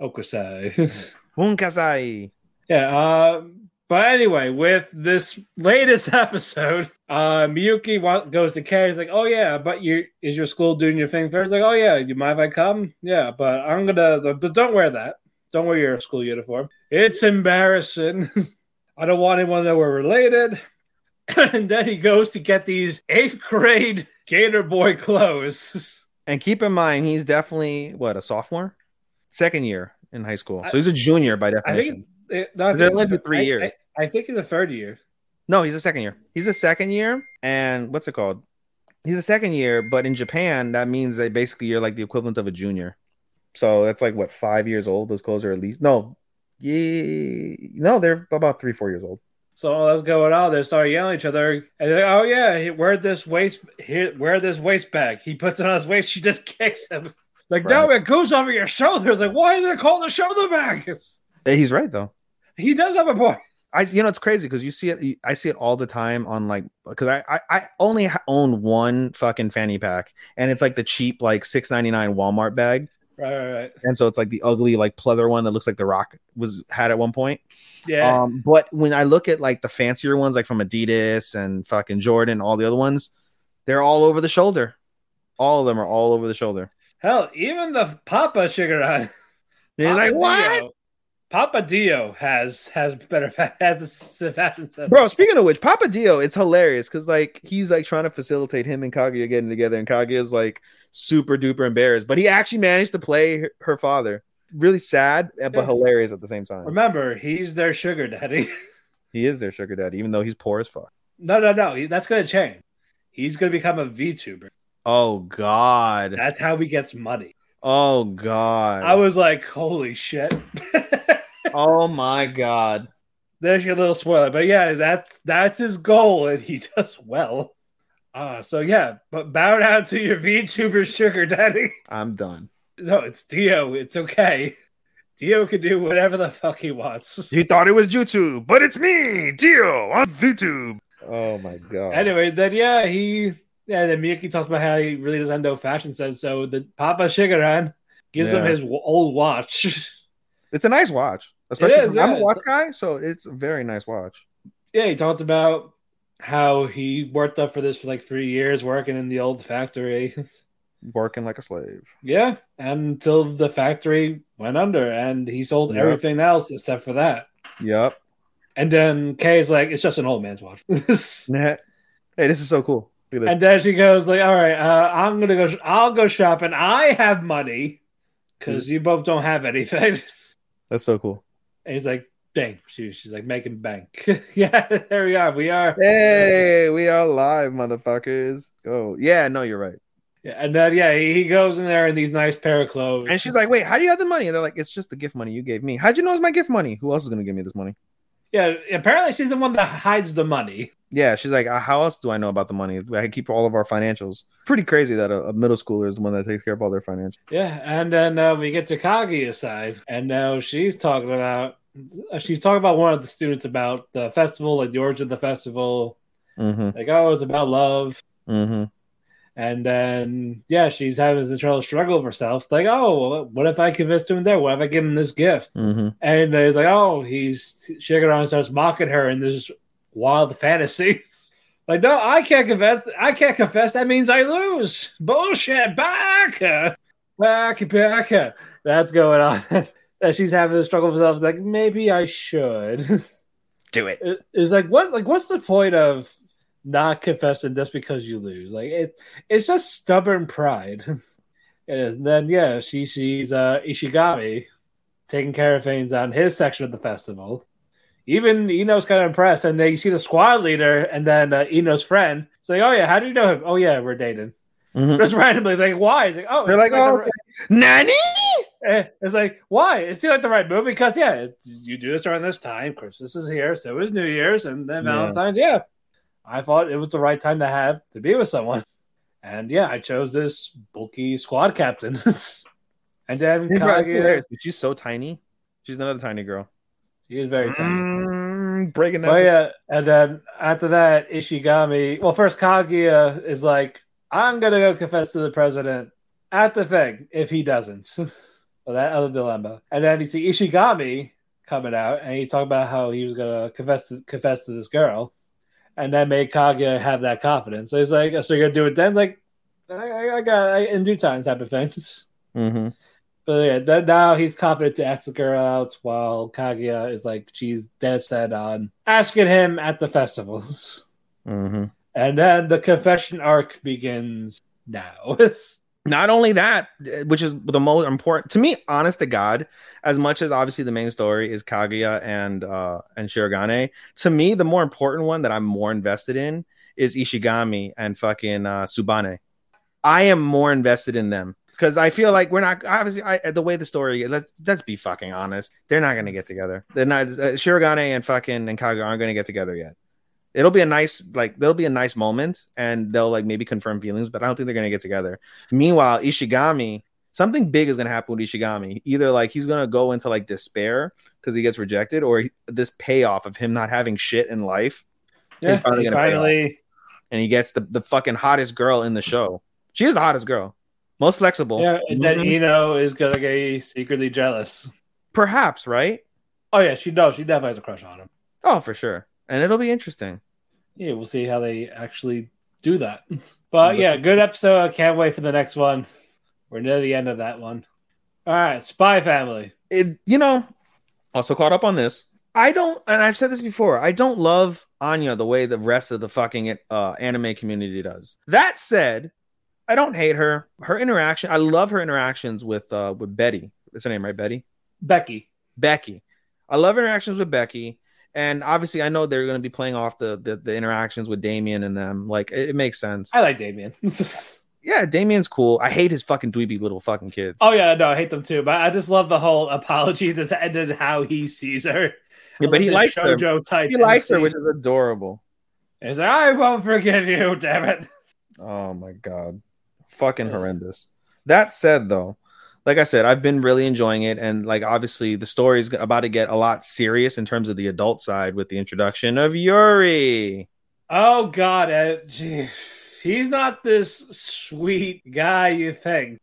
Okusai. *laughs* Unkasai. yeah. Uh, but anyway, with this latest *laughs* episode, uh, Miyuki wa- goes to Kei. He's like, "Oh yeah, but you is your school doing your thing first? Like, oh yeah, you mind if I come? Yeah, but I'm gonna. But don't wear that. Don't wear your school uniform. It's embarrassing. *laughs* I don't want anyone to know we're related." *clears throat* and then he goes to get these eighth grade Gator Boy clothes. *laughs* And keep in mind, he's definitely what a sophomore, second year in high school. So he's a junior by I definition. think it, I Is it think only three I- years? I, I think it's the third year. No, he's a second year. He's a second year, and what's it called? He's a second year, but in Japan, that means that basically you're like the equivalent of a junior. So that's like what five years old. Those clothes are at least no, yeah, no, they're about three, four years old. So all that's going on. They start yelling at each other. And they're like, oh yeah, wear this waist here, wear this waist bag. He puts it on his waist. She just *laughs* kicks him. Like, no, it goes over your shoulders. Like, why is it called a shoulder bag? *laughs* He's right though. He does have a point. I you know it's crazy because you see it. I see it all the time on like because I, I I only own one fucking fanny pack, and it's like the cheap like six ninety nine Walmart bag, Right, right, right. and so it's like the ugly like pleather one that looks like the Rock was had at one point. Yeah. Um, but when I look at like the fancier ones, like from Adidas and fucking Jordan, all the other ones, they're all over the shoulder. All of them are all over the shoulder. Hell, even the Papa Shirogane. They're like, what? Papa Dio has has better *laughs* has a. Bro, speaking of which, Papa Dio, it's hilarious because like he's like trying to facilitate him and Kaguya getting together, and Kaguya is like super duper embarrassed, but he actually managed to play her, her father. Really sad, eh, but Yeah. hilarious at the same time. Remember, he's their sugar daddy. *laughs* He is their sugar daddy, even though he's poor as fuck. no, no, no. He, that's going to change. He's going to become a VTuber. Oh God. That's how he gets money. Oh God. I was like, holy shit. *laughs* oh my God. There's your little spoiler. But yeah, that's that's his goal, and he *laughs* does well. Uh, so yeah, but bow down to your VTuber sugar daddy. *laughs* I'm done. No, it's Dio. It's okay. Dio can do whatever the fuck he wants. He thought it was YouTube, but it's me, Dio, on YouTube. Oh my god. Anyway, then yeah, he yeah, then Miyuki talks about how he really doesn't have no fashion sense. So the Papa Shirogane gives him his w- old watch. *laughs* It's a nice watch, especially is, I'm a watch guy, so it's a very nice watch. yeah, he talked about how he worked up for this for like three years, working in the old factory. *laughs* Working like a slave. yeah, until the factory went under, and he sold Yep. everything else except for that. Yep. And then Kei's like, "It's just an old man's watch." *laughs* *laughs* Hey, this is so cool. Look at this. And then she goes like, "All right, uh, I'm gonna go. I'll go shopping. I have money because you both don't have anything." That's so cool. and he's like, "Dang!" She, she's like making bank. *laughs* yeah, *laughs* there we are. We are. Hey, we are live, motherfuckers. Oh, yeah, no, you're right. Yeah, and then yeah, he, he goes in there in these nice pair of clothes. And she's like, wait, how do you have the money? And they're like, it's just the gift money you gave me. How'd you know it's my gift money? Who else is going to give me this money? "Yeah." Apparently, she's the one that hides the money. Yeah, she's like, "Uh, how else do I know about the money? I keep all of our financials. Pretty crazy that a, a middle schooler is the one that takes care of all their financials. Yeah, and then uh, we get to Kaguya's side, and now she's talking about uh, she's talking about one of the students about the festival, like the origin of the festival. Mm-hmm. Like, oh, it's about love. Mm-hmm. And then, yeah, she's having this internal struggle with herself. Like, oh, what if I convinced him there? What if I give him this gift? Mm-hmm. And he's like, oh, he's shaking around and starts mocking her in this wild *laughs* fantasies. Like, no, I can't confess. I can't confess. That means I lose. Bullshit. Back. Back, back. That's going on. *laughs* that she's having this struggle with herself. Like, maybe I should. *laughs* Do it. It- it's like what like what's the point of not confessing just because you lose like it it's just stubborn pride *laughs* and then yeah she sees uh ishigami taking care of things on his section of the festival even iino's kind of impressed and then you see the squad leader and then uh, iino's friend it's like oh yeah how do you know him oh yeah we're dating Mhm. just *laughs* randomly like why it's like oh They're like, the oh, right- Nanny? Eh, It's like, why? It seemed like the right move because, yeah, it's, you do this around this time. Christmas is here, so is New Year's, and then Yeah. Valentine's. Yeah. I thought it was the right time to have to be with someone. And yeah, I chose this bulky squad captain. *laughs* and then Kaguya, She's so tiny. She's another tiny girl. she is very tiny. Mm, breaking that. yeah, and then after that, Ishigami. Well, first Kaguya is like, "I'm gonna go confess to the president at the thing if he doesn't." *laughs* so that other dilemma, and then you see Ishigami coming out, and he talked about how he was gonna confess to confess to this girl, and that made Kaguya have that confidence. So he's like, "So you're gonna do it then?" Like, I, I- I got I, in due time type of things. Mm-hmm. But yeah, th- now he's confident to ask the girl out, while Kaguya is like, she's dead set on asking him at the festivals. Mm-hmm. And then the confession arc begins now. *laughs* Not only that, which is the most important to me, honest to God, as much as obviously the main story is Kaguya and uh and Shirogane, to me, the more important one that I'm more invested in is Ishigami and fucking uh Tsubame. I am more invested in them because I feel like we're not obviously I, the way the story. Let's let's be fucking honest. They're not gonna get together. They're not. Uh, Shirogane and fucking and Kaguya aren't gonna get together yet. It'll be a nice like there'll be a nice moment and they'll like maybe confirm feelings, but I don't think they're gonna get together. Meanwhile, Ishigami, something big is gonna happen with Ishigami. Either like he's gonna go into like despair because he gets rejected, or he, this payoff of him not having shit in life, yeah, finally he finally, and he gets the the fucking hottest girl in the show. She is the hottest girl, most flexible. yeah, and then Mhm. Iino is gonna get secretly jealous. perhaps right. Oh yeah, she knows. She definitely has a crush on him. Oh, for sure, and it'll be interesting. Yeah, we'll see how they actually do that. *laughs* But yeah, good episode. I can't wait for the next one. We're near the end of that one. All right, Spy Family. it you know also caught up on this i don't and i've said this before i don't love anya the way the rest of the fucking uh anime community does that said i don't hate her her interaction i love her interactions with uh with betty that's her name right betty Becky. becky i love interactions with becky and obviously i know they're going to be playing off the, the the interactions with damian and them like it, it makes sense I like Damian. *laughs* yeah damian's cool i hate his fucking dweeby little fucking kids oh yeah, no, I hate them too. But I just love the whole apology that's ended how he sees her. Yeah, but he likes her. Type. he likes her which is adorable He's like, I won't forgive you, damn it. Oh my god. Fucking horrendous. That said though, like I said, I've been really enjoying it and like obviously the story is about to get a lot serious in terms of the adult side with the introduction of Yuri. Oh god, eh, gee. he's not this sweet guy you think.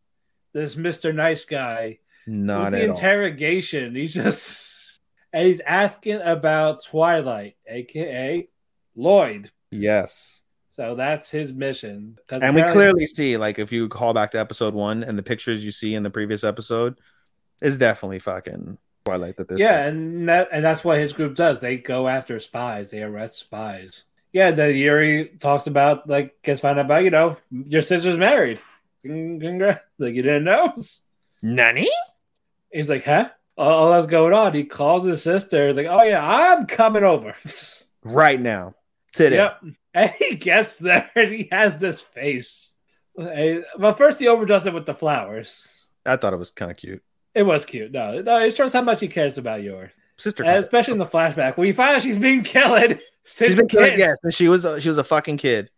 this Mr. Nice Guy. Not With the at all. interrogation, he's just and he's asking about Twilight, aka Lloyd. Yes. So that's his mission. And we clearly see, like, if you call back to episode one and the pictures you see in the previous episode, is definitely fucking Twilight that they're yeah, seeing. and that and that's what his group does. They go after spies. They arrest spies. Yeah, then Yuri talks about like gets found out about you know your sister's married. Congrats. Like you didn't know. Nani? He's like, huh? All, all that's going on. He calls his sister. He's like, oh yeah, I'm coming over. *laughs* Right now. Today. Yep. And he gets there and he has this face. But first he overdoes it with the flowers. I thought it was kind of cute. It was cute. No, no, it shows how much he cares about your Sister. Especially in the flashback when you find out she's being killed. *laughs* Since She's been yes, and she was a, she was a fucking kid.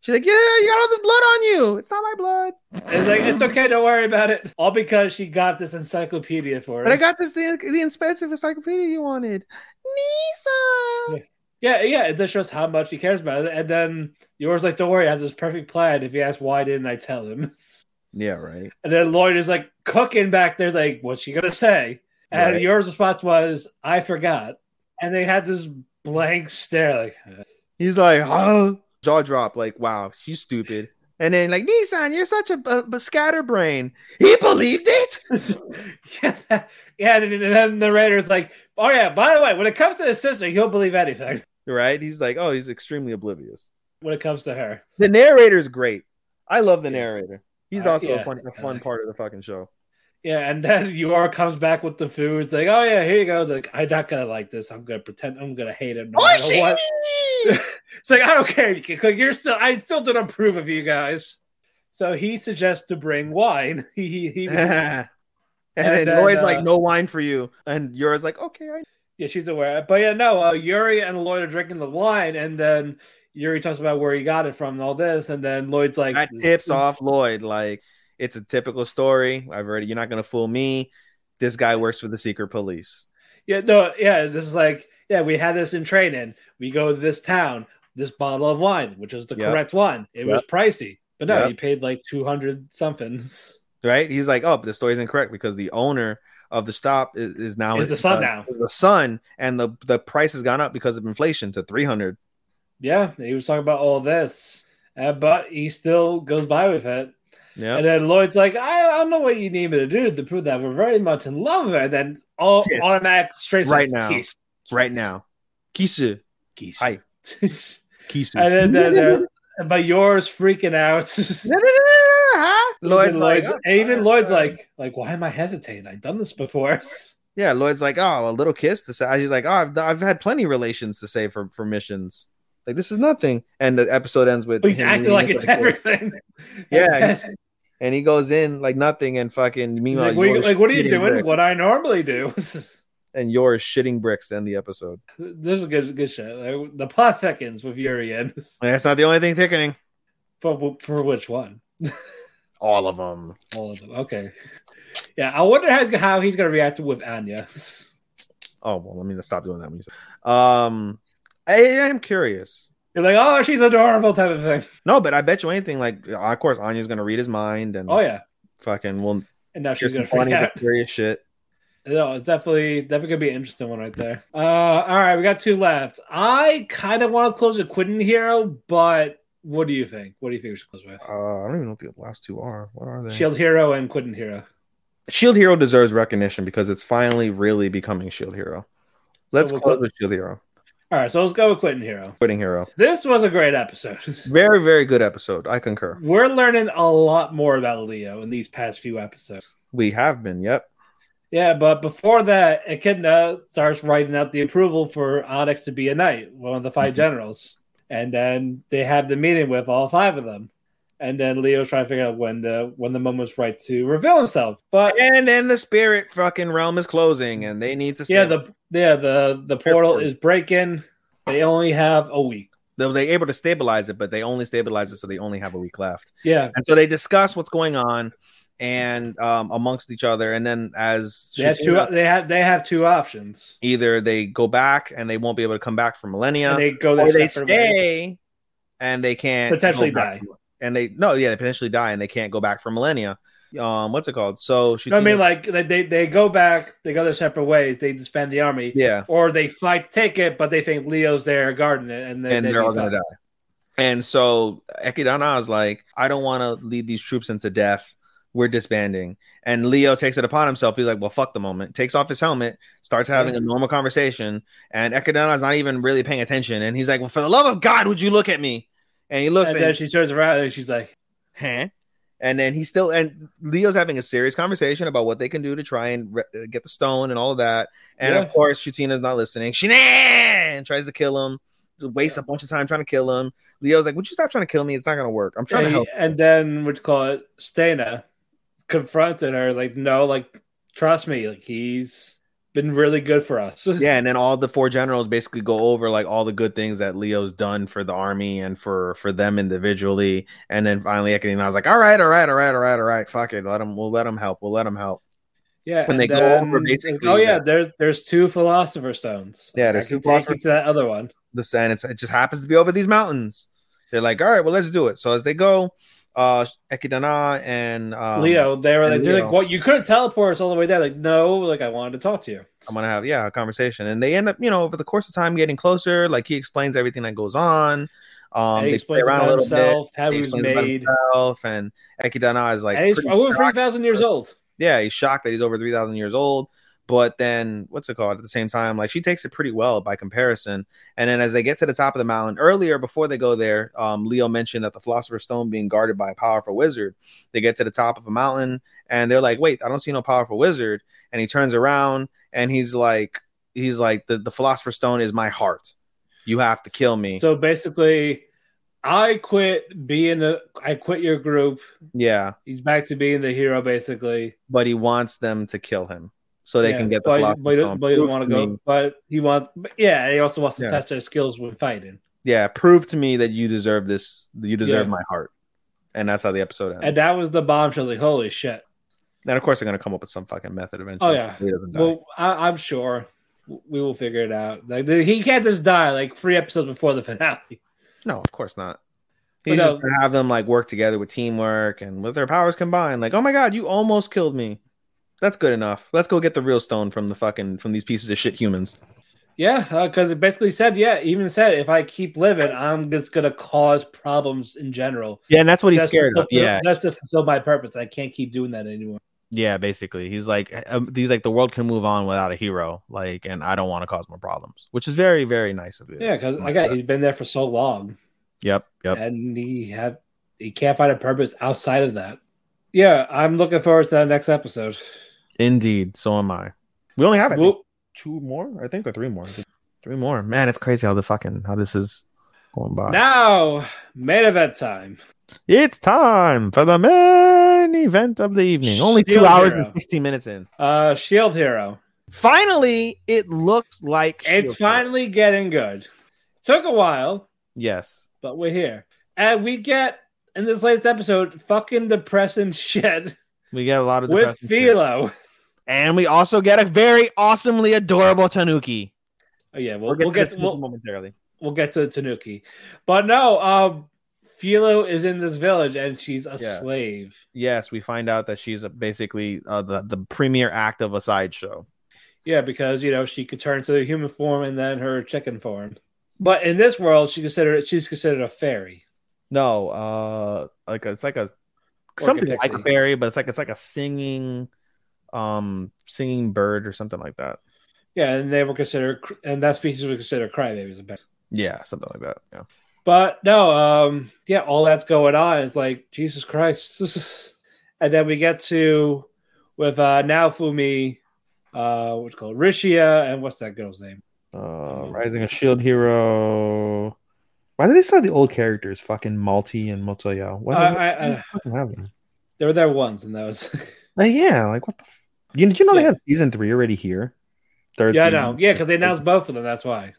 She's like, yeah, you got all this blood on you. It's not my blood. It's like it's okay, don't worry about it. All because she got this encyclopedia for her. But I got this the, the expensive encyclopedia you wanted, Nisa. yeah, yeah, yeah, it just shows how much he cares about it. And then Yor's like, don't worry, I have this perfect plan. If he asks why didn't I tell him? *laughs* Yeah, right. And then Lloyd is like cooking back there, like, what's she gonna say? And Right. Yor's response was, I forgot. And they had this blank stare, like, He's like, oh, jaw drop, like, wow, she's stupid. And then like, Nissan, you're such a, a, a scatterbrain. He believed it. *laughs* yeah, that- yeah. And then the narrator's like, oh yeah, by the way, when it comes to his sister, he'll believe anything. Right? He's like, oh, he's extremely oblivious. When it comes to her, The narrator's great. I love the narrator. He's Uh, also yeah, a fun, a fun part of the fucking show. yeah. And then *laughs* Yor comes back with the food. It's like, oh yeah, here you go. Like, I'm not gonna like this. I'm gonna pretend I'm gonna hate it. No matter what. *laughs* It's like I don't care. if you can- You're still. I still don't approve of you guys. So he suggests to bring wine. *laughs* He he, he and, And then then, uh, like, no wine for you. And Yor's like, okay, I yeah, she's aware. But yeah, no. Uh, Yuri and Lloyd are drinking the wine, and then Yuri talks about where he got it from and all this, and then Lloyd's like, that tips off Lloyd. Like, it's a typical story. I've already, you're not gonna fool me. This guy works for the secret police. Yeah, no, yeah. This is like, yeah, we had this in training. We go to this town. This bottle of wine, which is the Yep. correct one. It was pricey, but no, Yep. he paid like two hundred something. Right? He's like, oh, the story's incorrect because the owner of the stop is, is now Is the sun uh, now. the son, and the the price has gone up because of inflation to three hundred. Yeah, he was talking about all this, uh, but he still goes by with it. Yeah, And then Lloyd's like, I, I don't know what you need me to do to prove that we're very much in love. And then all Kiss. automatic straight Right now. Kiss. right now. Kisu, Kiss. Hi. *laughs* and Kisu. then *laughs* but Yor's freaking out. *laughs* Lloyd's even like, Lloyd's, oh, and even Lloyd's like, like, why am I hesitating? I've done this before. *laughs* yeah. Lloyd's like, oh, a little kiss to say. He's like, oh, I've, I've had plenty relations to say for for missions. Like this is nothing. And the episode ends with But he's acting like it's the kiss. everything. *laughs* Yeah, *laughs* and he goes in like nothing, and fucking He's meanwhile, like, what, are you- like, what are you doing? bricks, What I normally do. This is and Yor's shitting bricks to end the episode. this is good, good shit. Like, the plot thickens with Yuri and And that's not the only thing thickening. for, for which one? All of them. All of them. Okay. Yeah, I wonder how, how he's gonna react with Anya. *laughs* Oh well, let me stop doing that. Music. Um, I am curious. You're like, oh, she's adorable, type of thing. No, but I bet you anything. Like, of course, Anya's gonna read his mind, and Oh yeah, fucking will and now she's gonna freak funny out. but serious shit. No, it's definitely definitely gonna be an interesting one right there. Uh, all right, we got two left. I kind of want to close with Quitting Hero, but what do you think? What do you think we should close with? Uh, I don't even know what the last two are. What are they? Shield Hero and Quitting Hero. Shield Hero deserves recognition because it's finally really becoming Shield Hero. Let's we'll close put- with Shield Hero. All right, so let's go with Quitting Hero. Quitting Hero. This was a great episode. *laughs* Very, very good episode. I concur. We're learning a lot more about Leo in these past few episodes. We have been. Yep. Yeah, but before that, Echidna starts writing out the approval for Onyx to be a knight, one of the 5 Mhm. generals. And then they have the meeting with all five of them. And then Leo's trying to figure out when the when the moment's right to reveal himself. But And then the spirit fucking realm is closing, and they need to. yeah, stay- the yeah the the portal is breaking. They only have a week. they're they able to stabilize it, but they only stabilize it, so they only have a week left. Yeah, And so they discuss what's going on, and um, amongst each other, and then as they have two. Shitsuna- They have they have two options. either they go back and they won't be able to come back for millennia, And they go or they ways. stay and they can't Potentially die. And they no, yeah, they potentially die and they can't go back for millennia. um, what's it called? So she. No, I mean, like they, they go back, they go their separate ways. They disband the army, yeah, or they fight to take it, but they think Leo's there guarding it, and, they, and they they're all gonna die. And so Echidna is like, I don't want to lead these troops into death. We're disbanding. And Leo takes it upon himself. He's like, well, fuck the moment. Takes off his helmet, starts having a normal conversation. And Echidna is not even really paying attention. And he's like, well, for the love of God, would you look at me? And he looks And and, then she turns around and she's like, huh? And then he's still, and Leo's having a serious conversation about what they can do to try and re- uh, get the stone and all of that. And Yeah. of course, Shutina's not listening. Shinan tries to kill him, wastes a bunch of time trying to kill him. Leo's like, Would you stop trying to kill me? It's not going to work. I'm trying to help. and then what you call it, Stana confronted her like, no, like trust me, like he's been really good for us. *laughs* Yeah. And then all the four generals basically go over like all the good things that Leo's done for the army and for for them individually. And then finally, Ekidina was like, All right, all right, all right, all right, all right. Fuck it. Let him, we'll let him help. We'll let him help. Yeah, And they go over basically oh yeah, the- there's there's two philosopher stones. Yeah, there's I two philosopher- to that other one. the and it's, it just happens to be over these mountains. They're like, all right, well, let's do it. So as they go, uh Ekidana and um, Leo, they were like, they're Leo. like, what? You couldn't teleport us all the way there. Like, no, like I wanted to talk to you. I'm gonna have yeah a conversation, and they end up you know over the course of time getting closer. Like he explains everything that goes on. Um, he they play explains around a little bit. himself, how He he was made. himself, and Ekidana is like, and he's over three shocked. thousand years old. yeah, he's shocked that he's over three thousand years old. But then, what's it called? At the same time, like she takes it pretty well by comparison. And then, as they get to the top of the mountain, earlier before they go there, um, Leo mentioned that the Philosopher's Stone being guarded by a powerful wizard. They get to the top of a mountain, and they're like, "Wait, I don't see no powerful wizard." And he turns around, and he's like, "He's like, the, the Philosopher's Stone is my heart. You have to kill me." So basically, I quit being a. I quit your group. yeah, He's back to being the hero, basically. but he wants them to kill him so they Yeah, can get the but, Philosopher's But, um, but he doesn't want to to me- go. But he wants. But yeah, he also wants to Yeah. test their skills when fighting. yeah, prove to me that you deserve this. You deserve Yeah. my heart, and that's how the episode ends. And that was the bombshell. Like, holy shit! and of course, they're gonna come up with some fucking method eventually. Oh, yeah. he doesn't die. Well, I, I'm sure we will figure it out. Like he can't just die like three episodes before the *laughs* finale. no, of course not. He's no. just gonna have them like work together with teamwork and with their powers combined. Like, oh my god, you almost killed me. That's good enough. Let's go get the real stone from the fucking from these pieces of shit humans. Yeah, because it basically said, yeah, even said if I keep living, I'm just gonna cause problems in general. Yeah, and that's what he's scared of. Yeah, just to fulfill my purpose. I can't keep doing that anymore. yeah. Basically, he's like, um, he's like, the world can move on without a hero. Like, and I don't want to cause more problems, which is very, very nice of you. Yeah, because again, he's been there for so long, Yep. Yep. and he have he can't find a purpose outside of that. Yeah, I'm looking forward to that next episode. Indeed. So am I. We only have I think, Well, two more, I think, or three more. Three more. Man, it's crazy how the fucking how this is going by. now, main event time. It's time for the main event of the evening. Only two Shield hours Hero. and sixty minutes in. Uh, Shield Hero. Finally, it looks like It's Hero. finally getting good. Took a while, Yes. but we're here, and we get in this latest episode fucking depressing *laughs* shit We get a lot of with Philo. shit. And we also get a very awesomely adorable Tanuki. Oh yeah, we'll, We'll get we'll to get to, we'll, momentarily. we'll get to Tanuki, but no, um, Philo is in this village and she's a Yeah. slave. Yes, we find out that she's a, basically uh, the the premier act of a sideshow. Yeah, because you know she could turn to the human form and then her chicken form. But in this world, she considered she's considered a fairy. No, uh, like it's like a something like a fairy, but it's like it's like a singing, um, singing bird or something like that. Yeah, and they were considered, and that species was considered crybabies. Yeah, something like that. Yeah. But no, um, yeah, all that's going on is like Jesus Christ, *laughs* and then we get to with uh now Fumi, uh, what's called Rishia, and what's that girl's name? Uh, Rising a Shield Hero. Why do they still have the old characters? Fucking Malty and Motoya. Why do I, they I, I, fucking have them? they were there once, and that was *laughs* Uh, yeah, like what the? F- you, did you know they have season three already here? Third. yeah, I know, yeah, because they announced both of them. That's why.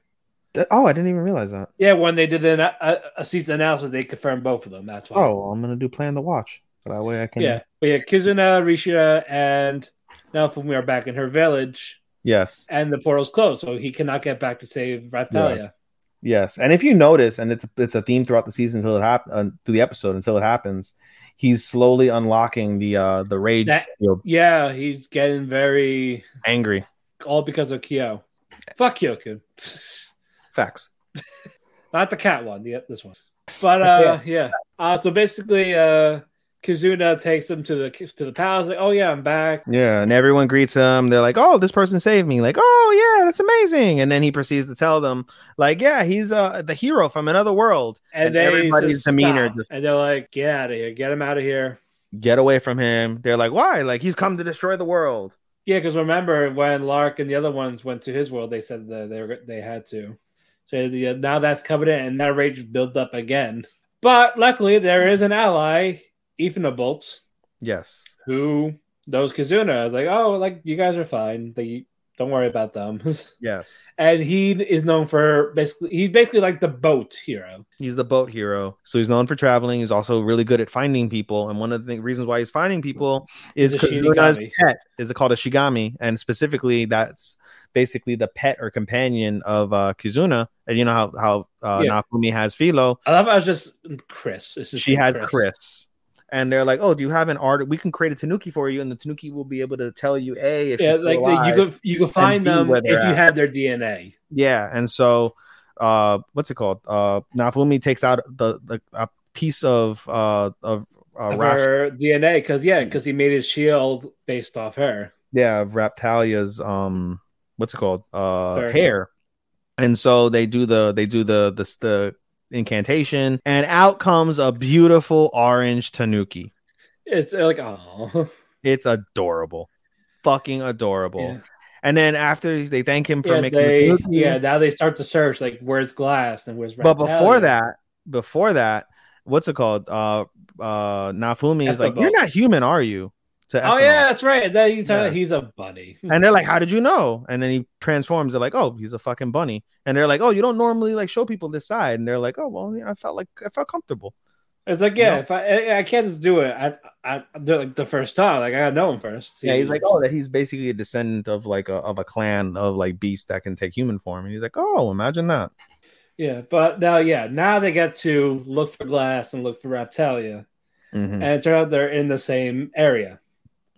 That- oh, I didn't even realize that. Yeah, when they did an, a, a season analysis, they confirmed both of them. That's why. Oh, I'm gonna do plan to watch. So that way I can. yeah, but yeah, Kizuna, Rishia, and now Fumi are back in her village, Yes. and the portal's closed, so he cannot get back to save Raphtalia. Yes, and if you notice, and it's it's a theme throughout the season until it happens, uh, through the episode until it happens, he's slowly unlocking the uh the rage That-. Yeah, he's getting very Angry. all because of Kyo. Fuck Kyoku. Facts. *laughs* Not the cat one, the this one. But uh *laughs* yeah. Uh so basically uh Kizuna takes him to the to the palace, like, oh yeah, I'm back. Yeah, and everyone greets him. They're like, "Oh, this person saved me!" Like, "Oh yeah, that's amazing!" And then he proceeds to tell them, like, "Yeah, he's uh the hero from another world." And, And everybody's demeanor. Just, and they're like, get out of here, get him out of here. Get away from him. They're like, "Why? Like he's come to destroy the world." Yeah, because remember when Lark and the other ones went to his world, they said that they were they had to. So yeah, now that's coming in, and that rage built up again. But luckily, there is an ally, Bolt, Yes. who knows Kizuna. I was like, oh, like you guys are fine. They don't worry about them. *laughs* Yes. and he is known for basically he's basically like the boat hero. He's the boat hero. So he's known for traveling. He's also really good at finding people. And one of the reasons why he's finding people is Kizuna's pet is called a Shigami. And specifically, that's basically the pet or companion of uh, Kizuna. And you know how, how uh, Yeah. Naofumi has Philo. I love. I was just Chris. This is She has Chris. And they're like, oh, do you have an art? We can create a Tanuki for you, and the Tanuki will be able to tell you, a if Yeah, like alive. you could you could find them if you at. had their DNA. Yeah, and so uh what's it called? Uh Naofumi takes out the, the a piece of uh of uh of her DNA because yeah, because he made his shield based off her. yeah, of Raphtalia's um what's it called? Uh hair. And so they do the they do the the the incantation and out comes a beautiful orange tanuki. It's like oh *laughs* It's adorable. Fucking adorable. yeah. And then after they thank him for Yeah, making they, the yeah. Now they start to search like where's Glass and where's but before that, before that, what's it called? Uh uh Naofumi is like. You're not human, are you? To Oh yeah, that's right. That he's, Yeah. he's a bunny. *laughs* And they're like, How did you know? And then he transforms. They're like, Oh, he's a fucking bunny. And they're like, Oh, you don't normally like show people this side. And they're like, Oh, well, yeah, I felt like I felt comfortable. It's like yeah, No. if I I- can't just do it. I I do like the first time. Like I gotta know him first. See Yeah, he's like, Oh, that he's basically a descendant of like a of a clan of like beasts that can take human form. And he's like, Oh, imagine that. yeah. But now yeah, now they get to look for Glass and look for Raphtalia, Mhm, and it turns out they're in the same area.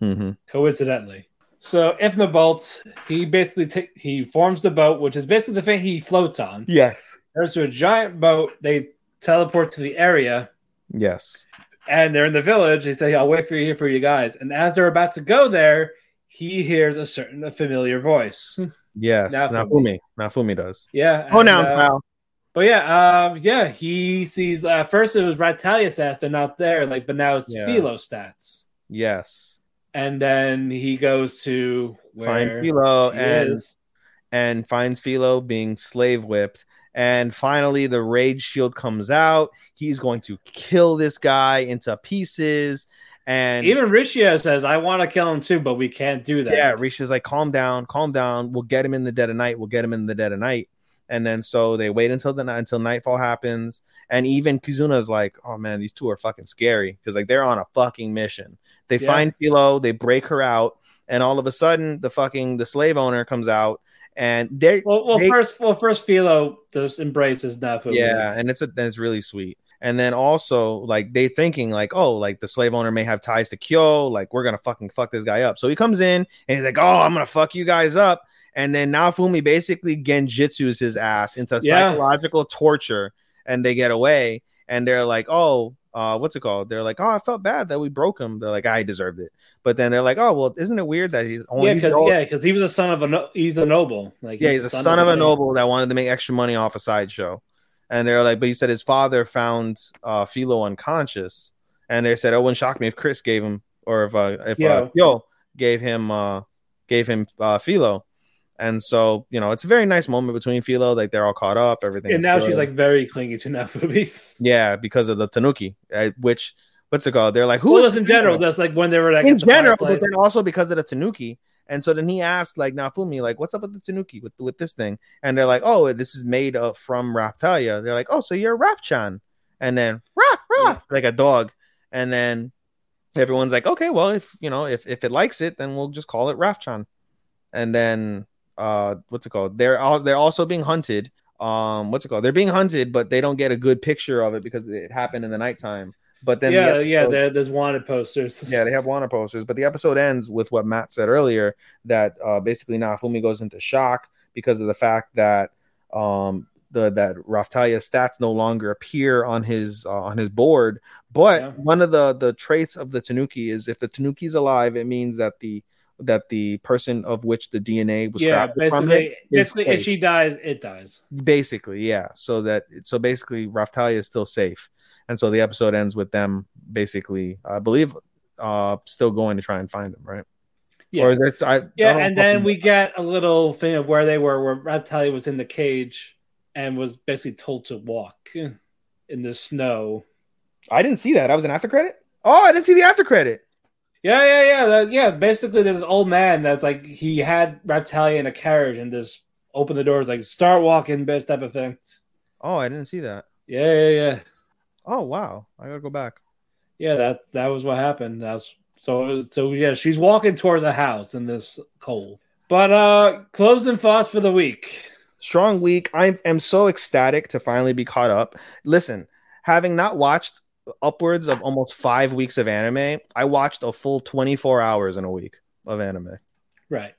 Mhm. coincidentally. So Ethnobalt, he basically ta- he forms the boat, which is basically the thing he floats on. Yes. There's a giant boat. They teleport to the area, Yes. and they're in the village. They say, "I'll wait for you here for you guys." And as they're about to go there, he hears a certain a familiar voice. *laughs* Yes. Naofumi. Naofumi. Does. yeah. Oh now, uh, pal. But yeah, um, yeah, he sees. Uh, first, it was Ratalia stats. They're not there. Like, but now it's Yeah. Philo stats. Yes. And then he goes to where Find Philo and is. and finds Philo being slave whipped. And finally, the rage shield comes out. He's going to kill this guy into pieces. And Even Rishia says, I want to kill him too, but we can't do that. yeah, Rishia's like, calm down, calm down. We'll get him in the dead of night. We'll get him in the dead of night. And then so they wait until the night until nightfall happens. And even Kizuna's like, oh man, these two are fucking scary because like they're on a fucking mission. They Yeah. find Philo, they break her out, and all of a sudden the fucking the slave owner comes out and they're Well, well, They- first, well, first Philo just embraces Nafu. yeah and it's a, and it's really sweet and then also like they thinking like oh like the slave owner may have ties to kyo like we're gonna fucking fuck this guy up so he comes in and he's like oh i'm gonna fuck you guys up and then Naofumi basically genjutsu's his ass into Yeah. psychological torture and they get away and they're like oh uh what's it called they're like oh i felt bad that we broke him they're like i deserved it but then they're like oh well isn't it weird that he's only yeah, because yeah, because he was a son of a no- he's a noble. Like yeah, he's a son, of a noble that wanted to make extra money off a sideshow. And they're like, but he said his father found uh, Philo unconscious, and they said, "Oh, it wouldn't shock me if Chris gave him, or if uh, if Yeah. uh, Yo gave him uh, gave him uh, Philo." And so, you know, it's a very nice moment between Philo. Like they're all caught up, everything. And now she's like very clingy to *laughs* Naofumi. yeah, because of the Tanuki, uh, which what's it called? They're like, who Well, is in general, That's like when they were like in general, but then also because of the Tanuki. And so then he asked like Naofumi, like, what's up with the Tanuki with with this thing? And they're like, oh, this is made of from Raphtalia. They're like, oh, so you're Rapchan. And then Rap, Rap, like a dog. And then everyone's like, okay, well, if you know, if if it likes it, then we'll just call it Rafchan. And then uh what's it called? They're all they're also being hunted. Um, what's it called? They're being hunted, but they don't get a good picture of it because it happened in the nighttime. But then the yeah, episode- yeah, there, there's wanted posters. *laughs* yeah, they have wanted posters, but the episode ends with what Mat said earlier that uh, basically Naofumi goes into shock because of the fact that um, the that Raphtalia stats no longer appear on his uh, on his board. But Yeah. one of the the traits of the Tanuki is if the Tanuki is alive, it means that the that the person of which the DNA was yeah. Basically, basically, if she dies, it dies. basically yeah so that so basically Raphtalia is still safe and so the episode ends with them basically i believe uh still going to try and find him right Yeah. or is it I, I Yeah, don't and then we get a little thing of where they were, where Reptalia was in the cage and was basically told to walk in the snow. i didn't see that i was an after credit oh i didn't see the after credit Yeah, yeah, yeah, that, yeah. Basically, there's this old man that's like he had Reptalia in a carriage and just opened the doors, like start walking, bitch, type of thing. oh i didn't see that Yeah, yeah, yeah, oh wow i gotta go back yeah. That that was what happened. That's so so. Yeah, she's walking towards a house in this cold. But uh closing thoughts for the week. strong week i am so ecstatic to finally be caught up listen having not watched upwards of almost five weeks of anime i watched a full 24 hours in a week of anime Right.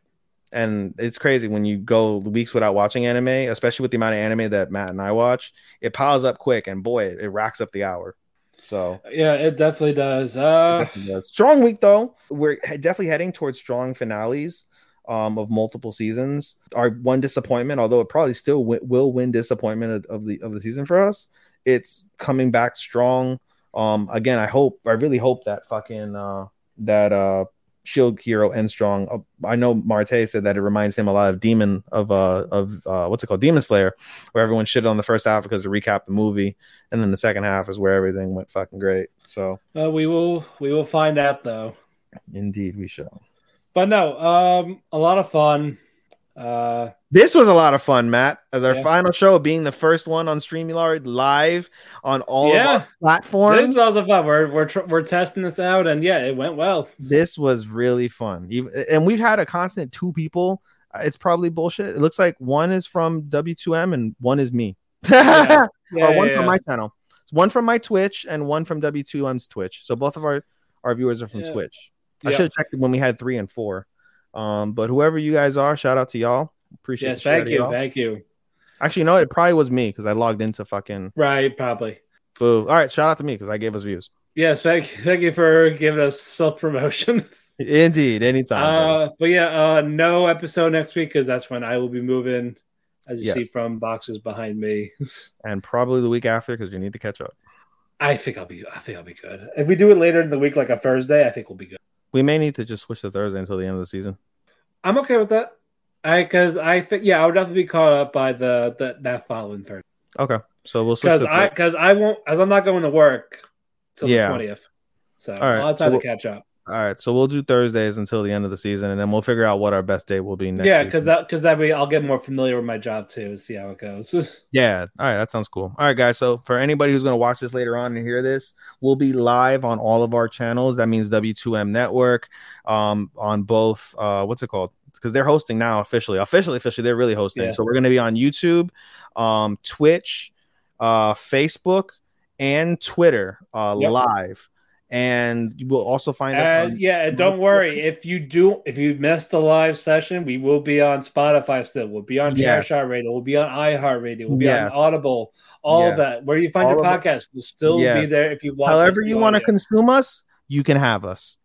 and it's crazy when you go weeks without watching anime, especially with the amount of anime that Mat and I watch. It piles up quick, and boy, it, it racks up the hour. So Yeah, it definitely does. Uh definitely does. strong week though. We're definitely heading towards strong finales um, of multiple seasons. Our one disappointment, although it probably still wi- will win disappointment of, of the of the season for us, it's coming back strong. Um, again, I hope, I really hope that fucking uh, that uh, Shield Hero ends strong. Uh, I know Marte said that it reminds him a lot of Demon of uh of uh what's it called Demon Slayer, where everyone shitted on the first half because to recap the movie, and then the second half is where everything went fucking great. So Uh, we will we will find out though. indeed, we shall. But no, um, a lot of fun. Uh, This was a lot of fun, Mat. As our Yeah. final show, being the first one on StreamYard live on all Yeah. of our platforms. this is also fun. We're we're tr- we're testing this out, and yeah, it went well. this was really fun. And we've had a constant two people. Uh, It's probably bullshit. It looks like one is from W2M and one is me. *laughs* Yeah. Yeah, or one yeah, from yeah. my channel. It's one from my Twitch and one from W2M's Twitch. So both of our our viewers are from Yeah. Twitch. I Yeah. should have checked when we had three and four. Um, but whoever you guys are, shout out to y'all. Appreciate Yes, the shit out thank you, y'all. thank you. Actually, no, it probably was me because I logged into fucking Right, probably. boo. All right, shout out to me because I gave us views. Yes, thank thank you for giving us self promotion. *laughs* Indeed, anytime. uh, but yeah, uh, no episode next week because that's when I will be moving, as you Yes. see from boxes behind me. *laughs* and probably the week after because you need to catch up. I think I'll be I think I'll be good. If we do it later in the week, like a Thursday, I think we'll be good. We may need to just switch to Thursday until the end of the season. I'm okay with that. I because I think yeah, I would definitely be caught up by the, the that following Thursday Okay, so we'll switch. because I because I won't as I'm not going to work till Yeah. the twentieth, so All right, I'll have time so to catch up. All right, so we'll do Thursdays until the end of the season, and then we'll figure out what our best day will be next. yeah, because that because that way I'll get more familiar with my job too, see how it goes. *laughs* Yeah. All right. That sounds cool. All right, guys. So for anybody who's going to watch this later on and hear this, we'll be live on all of our channels. That means W2M Network, um, on both. Uh, what's it called? Because they're hosting now officially. Officially, officially, they're really hosting. Yeah. So we're going to be on YouTube, um, Twitch, uh, Facebook, and Twitter uh, Yep. live. And you will also find us. Uh, on- yeah, don't worry if you do if you missed the live session, we will be on Spotify still. We'll be on Yeah. Chairshot Radio. We'll be on iHeartRadio. We'll be Yeah. on Audible. All Yeah. that. Where you find All your podcast will still Yeah. be there if you want. However, you want to consume us, you can have us.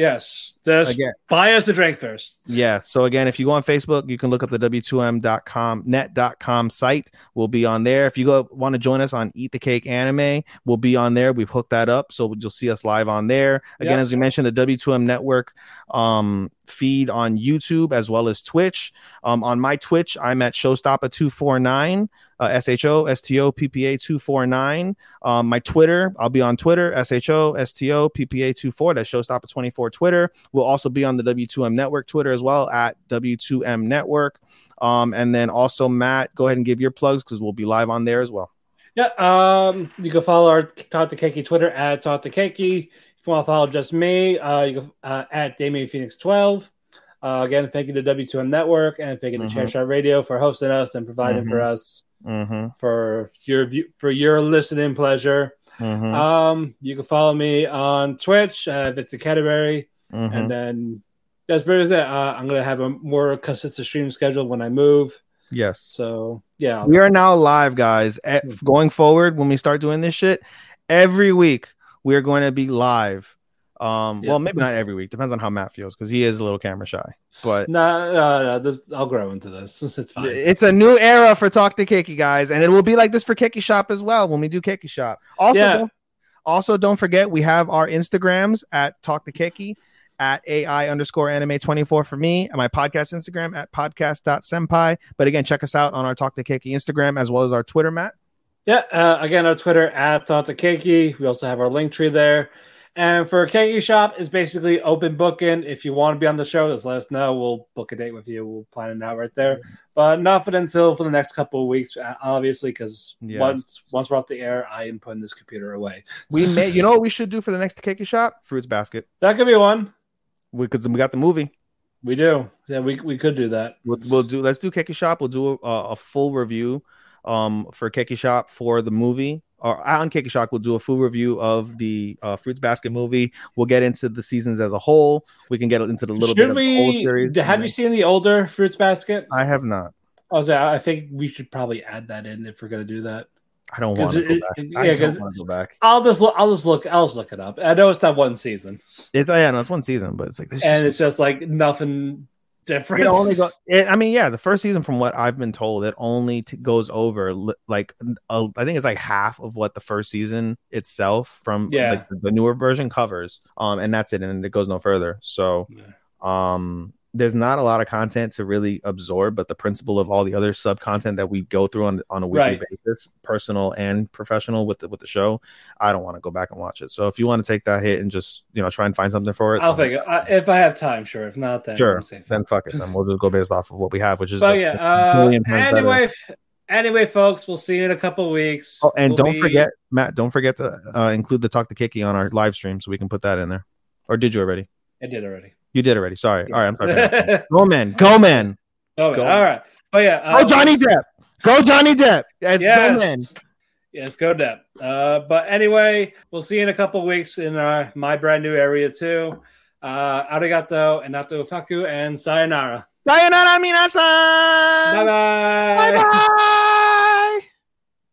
Yes, just Again, buy us a drink first. Yeah. So again, if you go on Facebook, you can look up the w2m.com net.com site. We'll be on there. If you go want to join us on Eat the Cake Anime, we'll be on there. We've hooked that up, so you'll see us live on there. Again, Yeah. as we mentioned, the W2M network um feed on YouTube as well as Twitch. Um on my Twitch, I'm at Showstopper249, uh, S H O S T O P P A 249. Um, my Twitter, I'll be on Twitter, S H O S T O P P A 24. That's Showstopper24 Twitter. We'll also be on the W2M Network Twitter as well at W2M Network. Um, and then also, Mat, go ahead and give your plugs because we'll be live on there as well. Yeah. Um, you can follow our Talk to Keki Twitter at Talk to Keki. If you want to follow just me, uh, you can uh, at Damian Phoenix 12. Uh, again, thank you to W2M Network and thank you to Mhm. Chairshot Radio for hosting us and providing Mhm. for us Mm-hmm. for your view, for your listening pleasure. Mhm, Um, you can follow me on Twitch, uh, Vincent Canterbury, mhm. and then that's pretty much it. Uh, I'm gonna have a more consistent stream schedule when I move. yes. So yeah, We are now live, guys. Eh, going forward, when we start doing this shit, every week we are going to be live. Um, Yeah. well, maybe not every week. Depends on how Mat feels because he is a little camera shy. But no, no, no, this, I'll grow into this. *laughs* It's fine. it's a new era for Talk to Keki, guys, and it will be like this for Keki Shop as well when we do Keki Shop. Also, Yeah. don't, also don't forget we have our Instagrams at Talk to Keki, at AI underscore anime 24 for me, and my podcast Instagram at podcast.senpai. But again, check us out on our Talk to Keki Instagram as well as our Twitter, Mat. Yeah, uh, again, our Twitter at Talk to Keki. We also have our link tree there. And for Keki Shop, it's basically open booking. If you want to be on the show, just let us know. We'll book a date with you. We'll plan it out right there. But nothing until for the next couple of weeks, uh, obviously, because Yes. once once we're off the air, I am putting this computer away. We *laughs* may, you know what we should do for the next Keki Shop? Fruits basket. that could be one. We because we, got the movie. We do. Yeah, we, we could do that. We'll, we'll do. Let's do Keki Shop. We'll do a, a full review, um, for Keki Shop for the movie. Or on Keki Shop, we'll do a full review of the uh, Fruits Basket movie. We'll get into the seasons as a whole. We can get into the little bit Should of the whole we? series. Have you seen the older Fruits Basket? I have not. I was. I think we should probably add that in if we're gonna do that. I don't want to go back. it- I yeah, don't 'cause- want to go back. I'll just look. I'll just look. I'll just look it up. I know it's not one season, It's oh, yeah, no, it's one season, but it's like and it's just like nothing different. it only go, *laughs* it, I mean, yeah, the first season, from what I've been told, it only t- goes over li- like uh, I think it's like half of what the first season itself from Yeah. like, the newer version covers. Um, and that's it, and it goes no further. So, Yeah. um, there's not a lot of content to really absorb, but the principle of all the other sub content that we go through on on a weekly Right. basis, personal and professional with the with the show, I don't want to go back and watch it. So if you want to take that hit and just you know try and find something for it, I'll I, if I have time. Sure. If not, then Sure. Then fuck it. Then we'll just go based off of what we have, which is But like yeah. Uh, times better. anyway, anyway, folks, we'll see you in a couple of weeks. Oh, and We'll don't be- forget, Mat. Don't forget to uh, include the talk to Keki on our live stream, so we can put that in there. Or did you already? I did already. You did already. Sorry. Yeah. All right. I'm sorry. *laughs* go man. Go man. Oh, Go. all right. But yeah. Go uh, Johnny Depp. Go Johnny Depp. Yes. Go Yes. man. Yes, go Depp. Uh, but anyway, we'll see you in a couple of weeks in our, my brand new area too. Uh, arigato and nato faku and sayonara. Sayonara minasan. Bye bye. Bye bye.